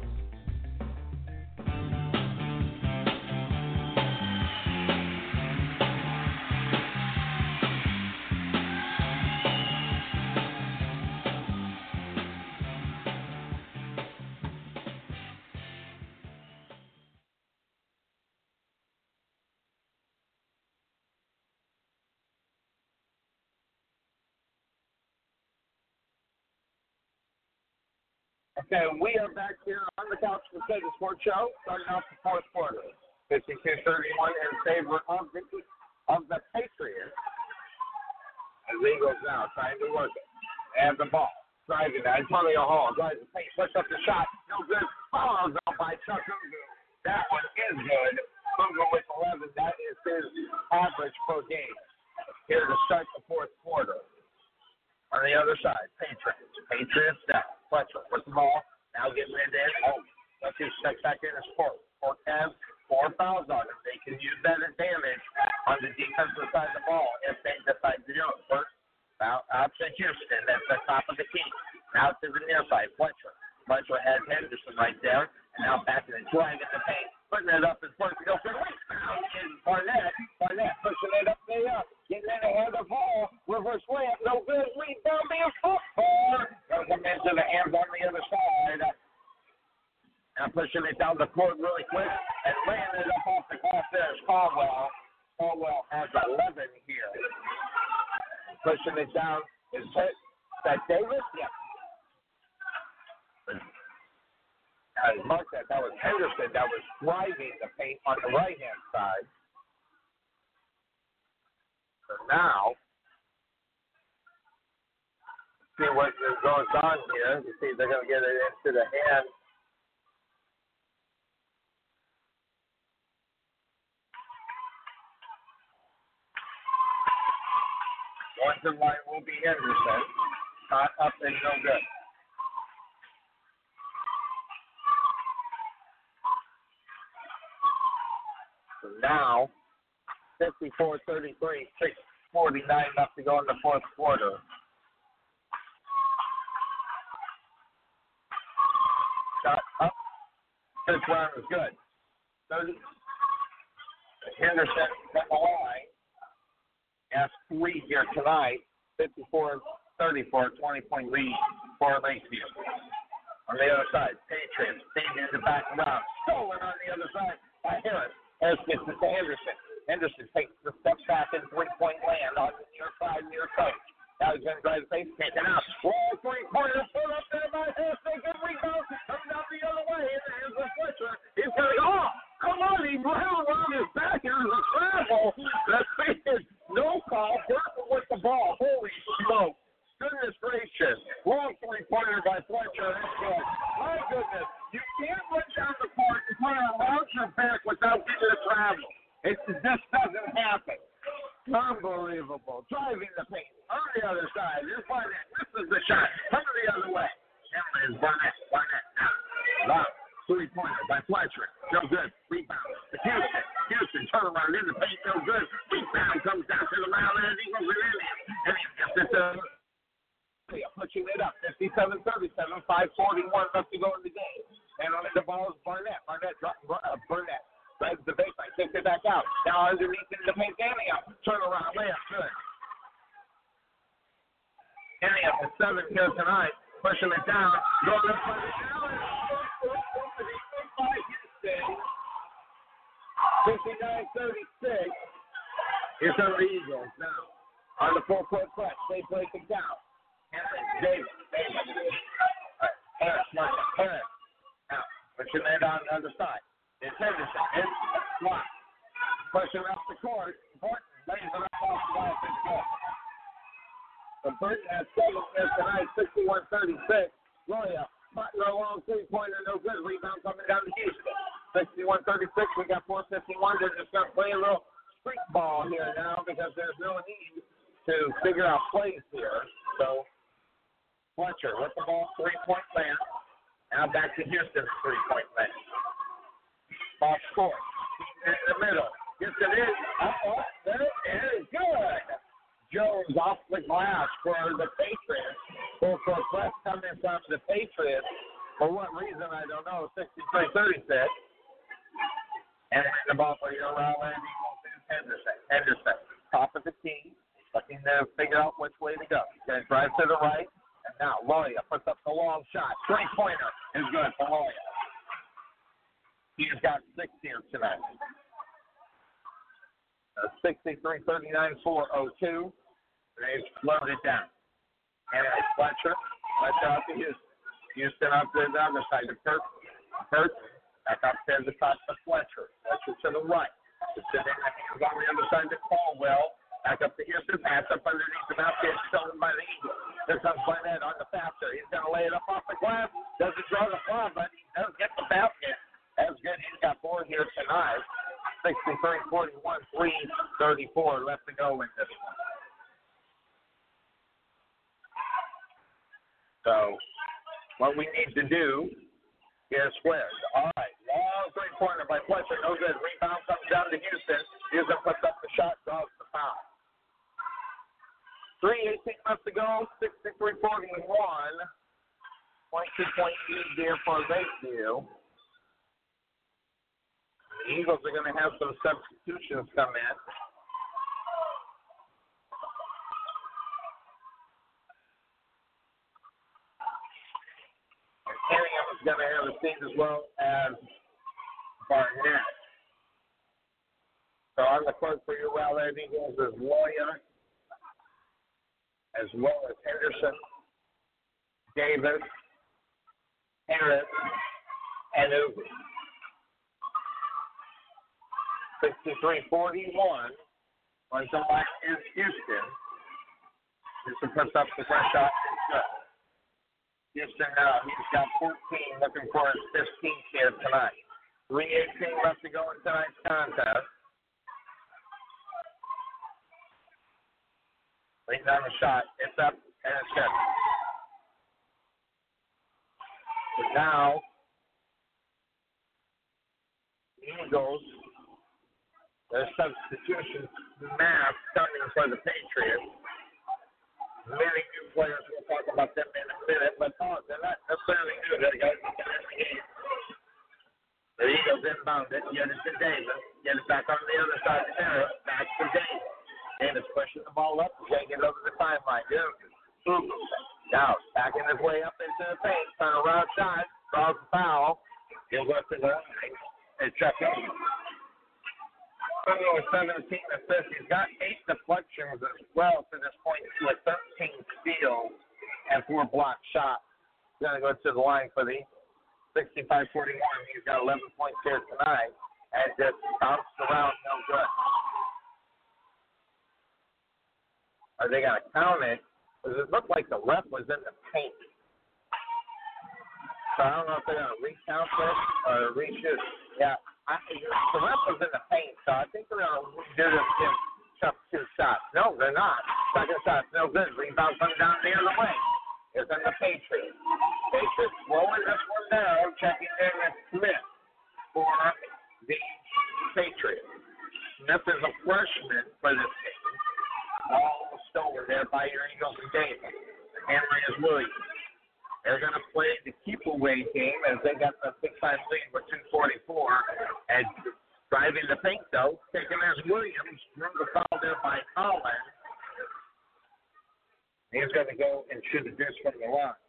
Okay, we are back here on the Couch Potato Sports Show, starting off the fourth quarter. 52-31 in favor of the, of the Patriots. As Eagles now trying to work it. And the ball. Driving that. Antonio Hall drives the paint, puts up the shot. No good. Follows up by Chuck Ugu. That one is good. Ugu with 11. That is his average per game. Here to start the fourth quarter. On the other side, Patriots. Patriots down. Fletcher with the ball. Now getting it in. Oh, let's see. Check back in as Sport. Sport has four fouls on him. They can use that advantage on the defensive side of the ball if they decide to do it. First, foul out to Houston. That's the top of the key. Now to the near side. Fletcher. Fletcher has Henderson right there. And now back in the driving the paint. Putting it up in front for the rebound. And Barnett. Barnett pushing it up there. Getting in ahead of ball. Reverse layup. No good. Rebound being for. Goes into the hands on the other side. Now pushing it down the court really quick and laying it up off the glass there is Caldwell. Caldwell has 11 here. Pushing it down is that Davis? Yeah. I marked that. That was Henderson that was driving the paint on the right hand side. So now, see what goes on here. You see, they're going to get it into the hand. One to line will be Henderson. Shot up and no good. So now, 54 33, 649 left to go in the fourth quarter. Shot up. This round is good. 30. Henderson at the line. Has three here tonight. 54 34, 20 point lead for Lakeview. On the other side, Patriots. Staying in the back round. Stolen on the other side by Harris. Harris gets to Henderson. Henderson takes the step back in three point land on the near side, near coach. Now he's going to drive the face, taken out. Wall three pointer put up there by. They get rebound. Comes out the other way in the hands of Fletcher. He's going to go. Oh, come on. He ran around his back. Here's a travel. That's. No call. Burton with the ball. Holy smoke. Goodness gracious. Long three pointer by Fletcher. Good. My goodness. You can't run down the court and play around your back without getting a travel. It just doesn't happen. Unbelievable. Driving the paint. On the other side. Here's Barnett. This is the shot. Coming the other way. Now is Barnett. Barnett. Wow. Three pointer by Fletcher. No good. Rebound. To Houston. Houston turn around in the paint. No good. Rebound comes down to the round and he goes in. And he gets it to pushing it up. 57 37, 541 left to go in the game. And on the ball is Barnett. Barnett, uh, Burnett. Drives the baseline, takes it back out. Now underneath in the paint, Damian. Turn around, layup, good. Damian with seven here tonight. Pushing it down. Going up for the challenge. 59-36. Here come the Eagles now. On the four-court press, they break it down. Davis, Davis. Harris, Martin, Harris. Now, pushing it on the other side. It's Henderson. It's. Pushing up the court. Horton off the Burton has tonight, 61-36. Roya, Butler long three-pointer, no good. Rebound coming down to Houston. 61-36. We got 451. They're just going to play a little street ball here now because there's no need to figure out plays here. So Fletcher with the ball, three point land. Now back to Houston, three point land. Ball scored. In the middle. Houston is. Oh, there it is. Good. Jones off the glass for the Patriots. Full court press coming from the Patriots. For what reason, I don't know. 63 36. And the ball for your Rowlett Henderson. Henderson, top of the key, looking to figure out which way to go. He's going to drive to the right. And now Loya puts up the long shot. Three pointer is good for Loya. He's got six here tonight. Uh, 63 39 402. They've slowed it down. And it's Fletcher. Fletcher out to Houston. Houston up to the other side to Kurt. Kurt back up there to top to Fletcher. Fletcher to the right. Sitting in the hands on the other side to Caldwell. Back up to Houston. Pass up underneath the. Gets stolen by the Eagles. Here comes Barnett on the passer. He's going to lay it up off the glass. Doesn't draw the foul, but he does get the basket. That's good. He's got four here tonight. 63 41, 3 34 left to go in this one. So, what we need to do is squares. All right, long three pointer by Fletcher. No good. Rebound comes down to Houston. Houston puts up the shot, draws the foul. 3.18 left to go, 63 41. 22 point lead there for Lakeview. The Eagles are going to have some substitutions come in. And Kenningham is going to have a seat as well as Barnett. So on the court for your Rowlett Eagles is Loya, as well as Henderson, Davis, Harris, and Uber. 63-41. Once the line is Houston. Houston puts up the first shot. Houston, uh, he's got 14, looking for his 15th here tonight. 3.18 left to go in tonight's contest. Leads on the shot. It's up and it's good. But now, the Eagles, their substitution math coming for the Patriots. Many new players, we'll talk about them in a minute, but no, they're not necessarily new. They got in the game. The Eagles inbound it, get it to Davis, get it back on the other side to Harris, back to Davis. Davis pushing the ball up, taking it over the timeline. Dugan. Now, backing his way up into the paint, trying to round shot, draws the foul. He'll go to the line and check in. with 17 assists. He's got eight deflections as well to this point with 13 steals and four block shots. He's going to go to the line for the 65-41. He's got 11 points here tonight and just bounced around no good. Are they to count it? Because it looked like the ref was in the paint. So I don't know if they're going to recount this or reshoot. Yeah, I, the ref was in the paint, so I think they're going to do this in two shots. No, they're not. Second shot, no good. Rebound comes down the other way. It's in the Patriots. Patriots slowing this one down, checking in with Smith for the Patriots. Smith is a freshman for this team. Almost over there by your Eagles and Davis. Is Williams. They're going to play the keep away game as they got the big time lead with 244. And driving the paint, though, taking as Williams, drew the foul there by Collins. He's going to go and shoot a deuce from the line.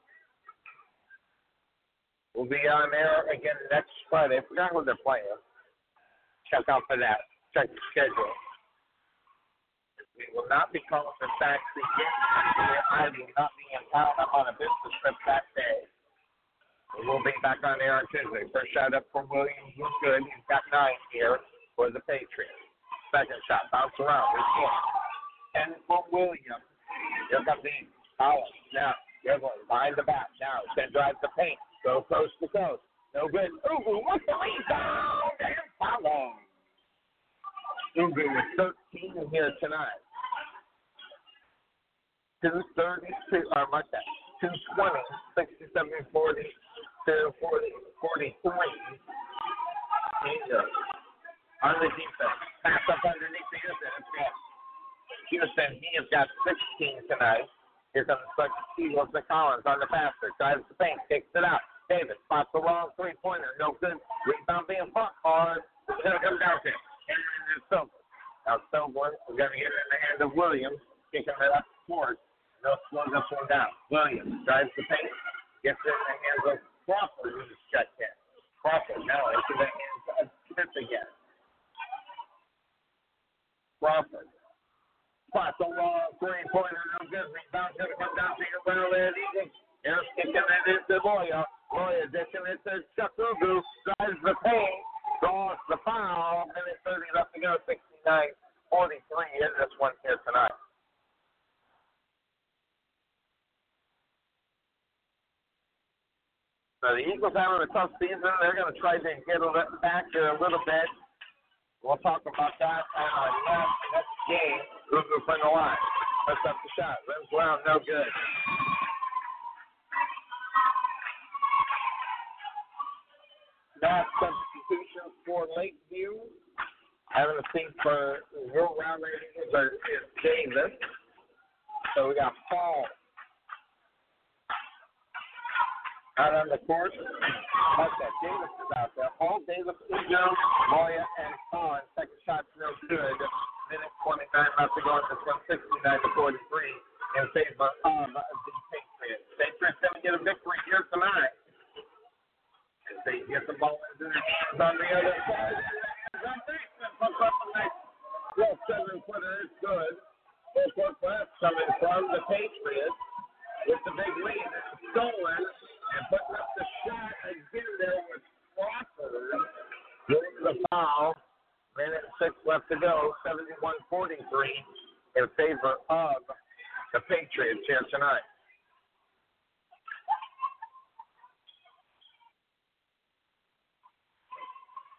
We'll be on air again next Friday. I forgot who they're playing. Check out for that. Check the schedule. We will not be calling the facts again. I will not be in town. I'm on a business trip that day. We will be back on air on Tuesday. First shot up for Williams was good. He's got nine here for the Patriots. Second shot, bounce around. One. Ten for Williams. Here comes the Collins. Now, they're going behind the back. Now, then drive the paint. Go coast to coast. No good. Ooh, what's the rebound? And follow. Ugu with 13 here tonight. 232, or mark that, 220, 67, 40, 40, 43. Bingo. On the defense. Pass up underneath the Houston. Houston, he has got 16 tonight. Here comes the Eagles McCollins on the passer. Drives the paint, kicks it out. Davis spots the wrong three pointer. No good. Rebound being fought hard. It's going to come down to it's Silver. Now Silver is going to get in the hand of Williams. Kicking it up court. No slow this one down. Williams drives the paint. Gets it in the hands of Crawford, who's checked in. Crawford now into the hands of Smith again. Crawford. Spots the long three pointer. No good. Rebound going to come down to your Rowlett Eagles. Here's kicking it into Moya. Moya dishing it to Chuck Chakugu. Drives the paint. Draws the foul. Minute 30 left to go. 69 43 in this one here tonight. So the Eagles having a tough season. They're going to try to get it back here a little bit. We'll talk about that on our next, next game. Ugu from the line. Puts up the shot. Rims around. No good. Mass substitutions for Lakeview. Having a seat for round rating is, is Davis. So we got Paul out on the court. Okay, Davis is out there. Paul Davis, Ugo, Moya, and Collins. Second shot's no good. Minute 29 left to go in this one, 69 to 43 in favor of the Patriots. Patriots going to get a victory here tonight. As they get the ball on the other side. John Bateman puts up a nice little seven footer. It's good. Full court press coming from the Patriots with the big lead. Stolen and putting up the shot again there with Crawford. Doing the foul. Minute six left to go. 71-43 in favor of the Patriots here tonight.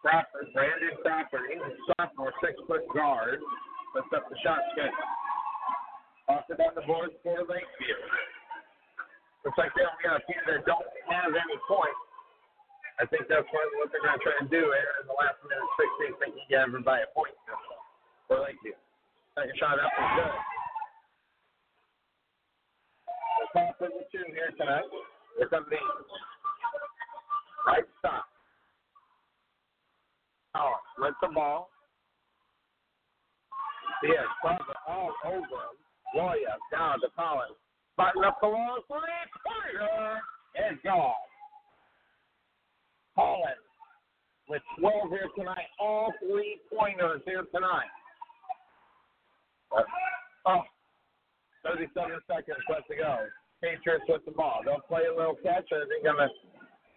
Crawford, Brandon Crawford, a sophomore, six foot guard. Puts up the shot good. Off it on the board for Lakeview. Looks like they only got a few that don't have any points. I think that's what, what they're going to try and do here in the last minute, 16, think you get everybody a point for Lakeview. Second shot up is good. The top of the two here tonight. Here comes the right stop. Oh, with the ball. Yeah, Crawford all over him. Roya down to Collins. The long three pointer and gone. Collins with 12 here tonight. All three pointers here tonight. Oh, 37 seconds left to go. Patriots with the ball. They'll play a little catch and they're going to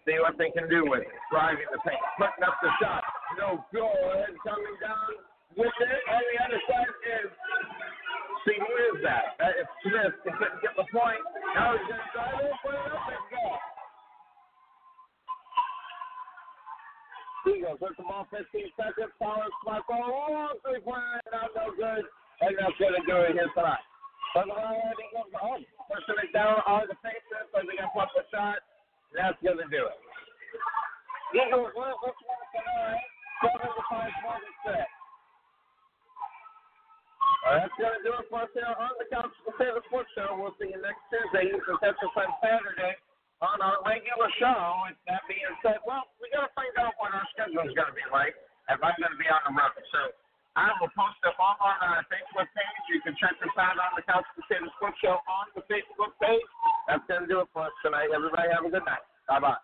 see what they can do with it. Driving the paint. Putting up the shot. No good. Coming down with it. On the other side is see who is that? That is Smith. He couldn't get the point. Now he's going to drive it, put it up, and go. Eagles with the ball 15 seconds. Collins, smart ball. Oh, three pointer. Not no good. And that's going to do it here tonight. But the Eagles, oh, pushing it down on the Patriots. So they got to put the shot. That's going to do it. Eagles lose this one that's going to do it for us here on the Couch Potato Sports Show. We'll see you next Tuesday, Eastern Central Time Saturday on our regular show. And that being said, well, we got to find out what our schedule is going to be like if I'm going to be on the road. So I will post them all on our uh, Facebook page. You can check us out on the Couch Potato Sports Show on the Facebook page. That's going to do it for us tonight. Everybody have a good night. Bye-bye.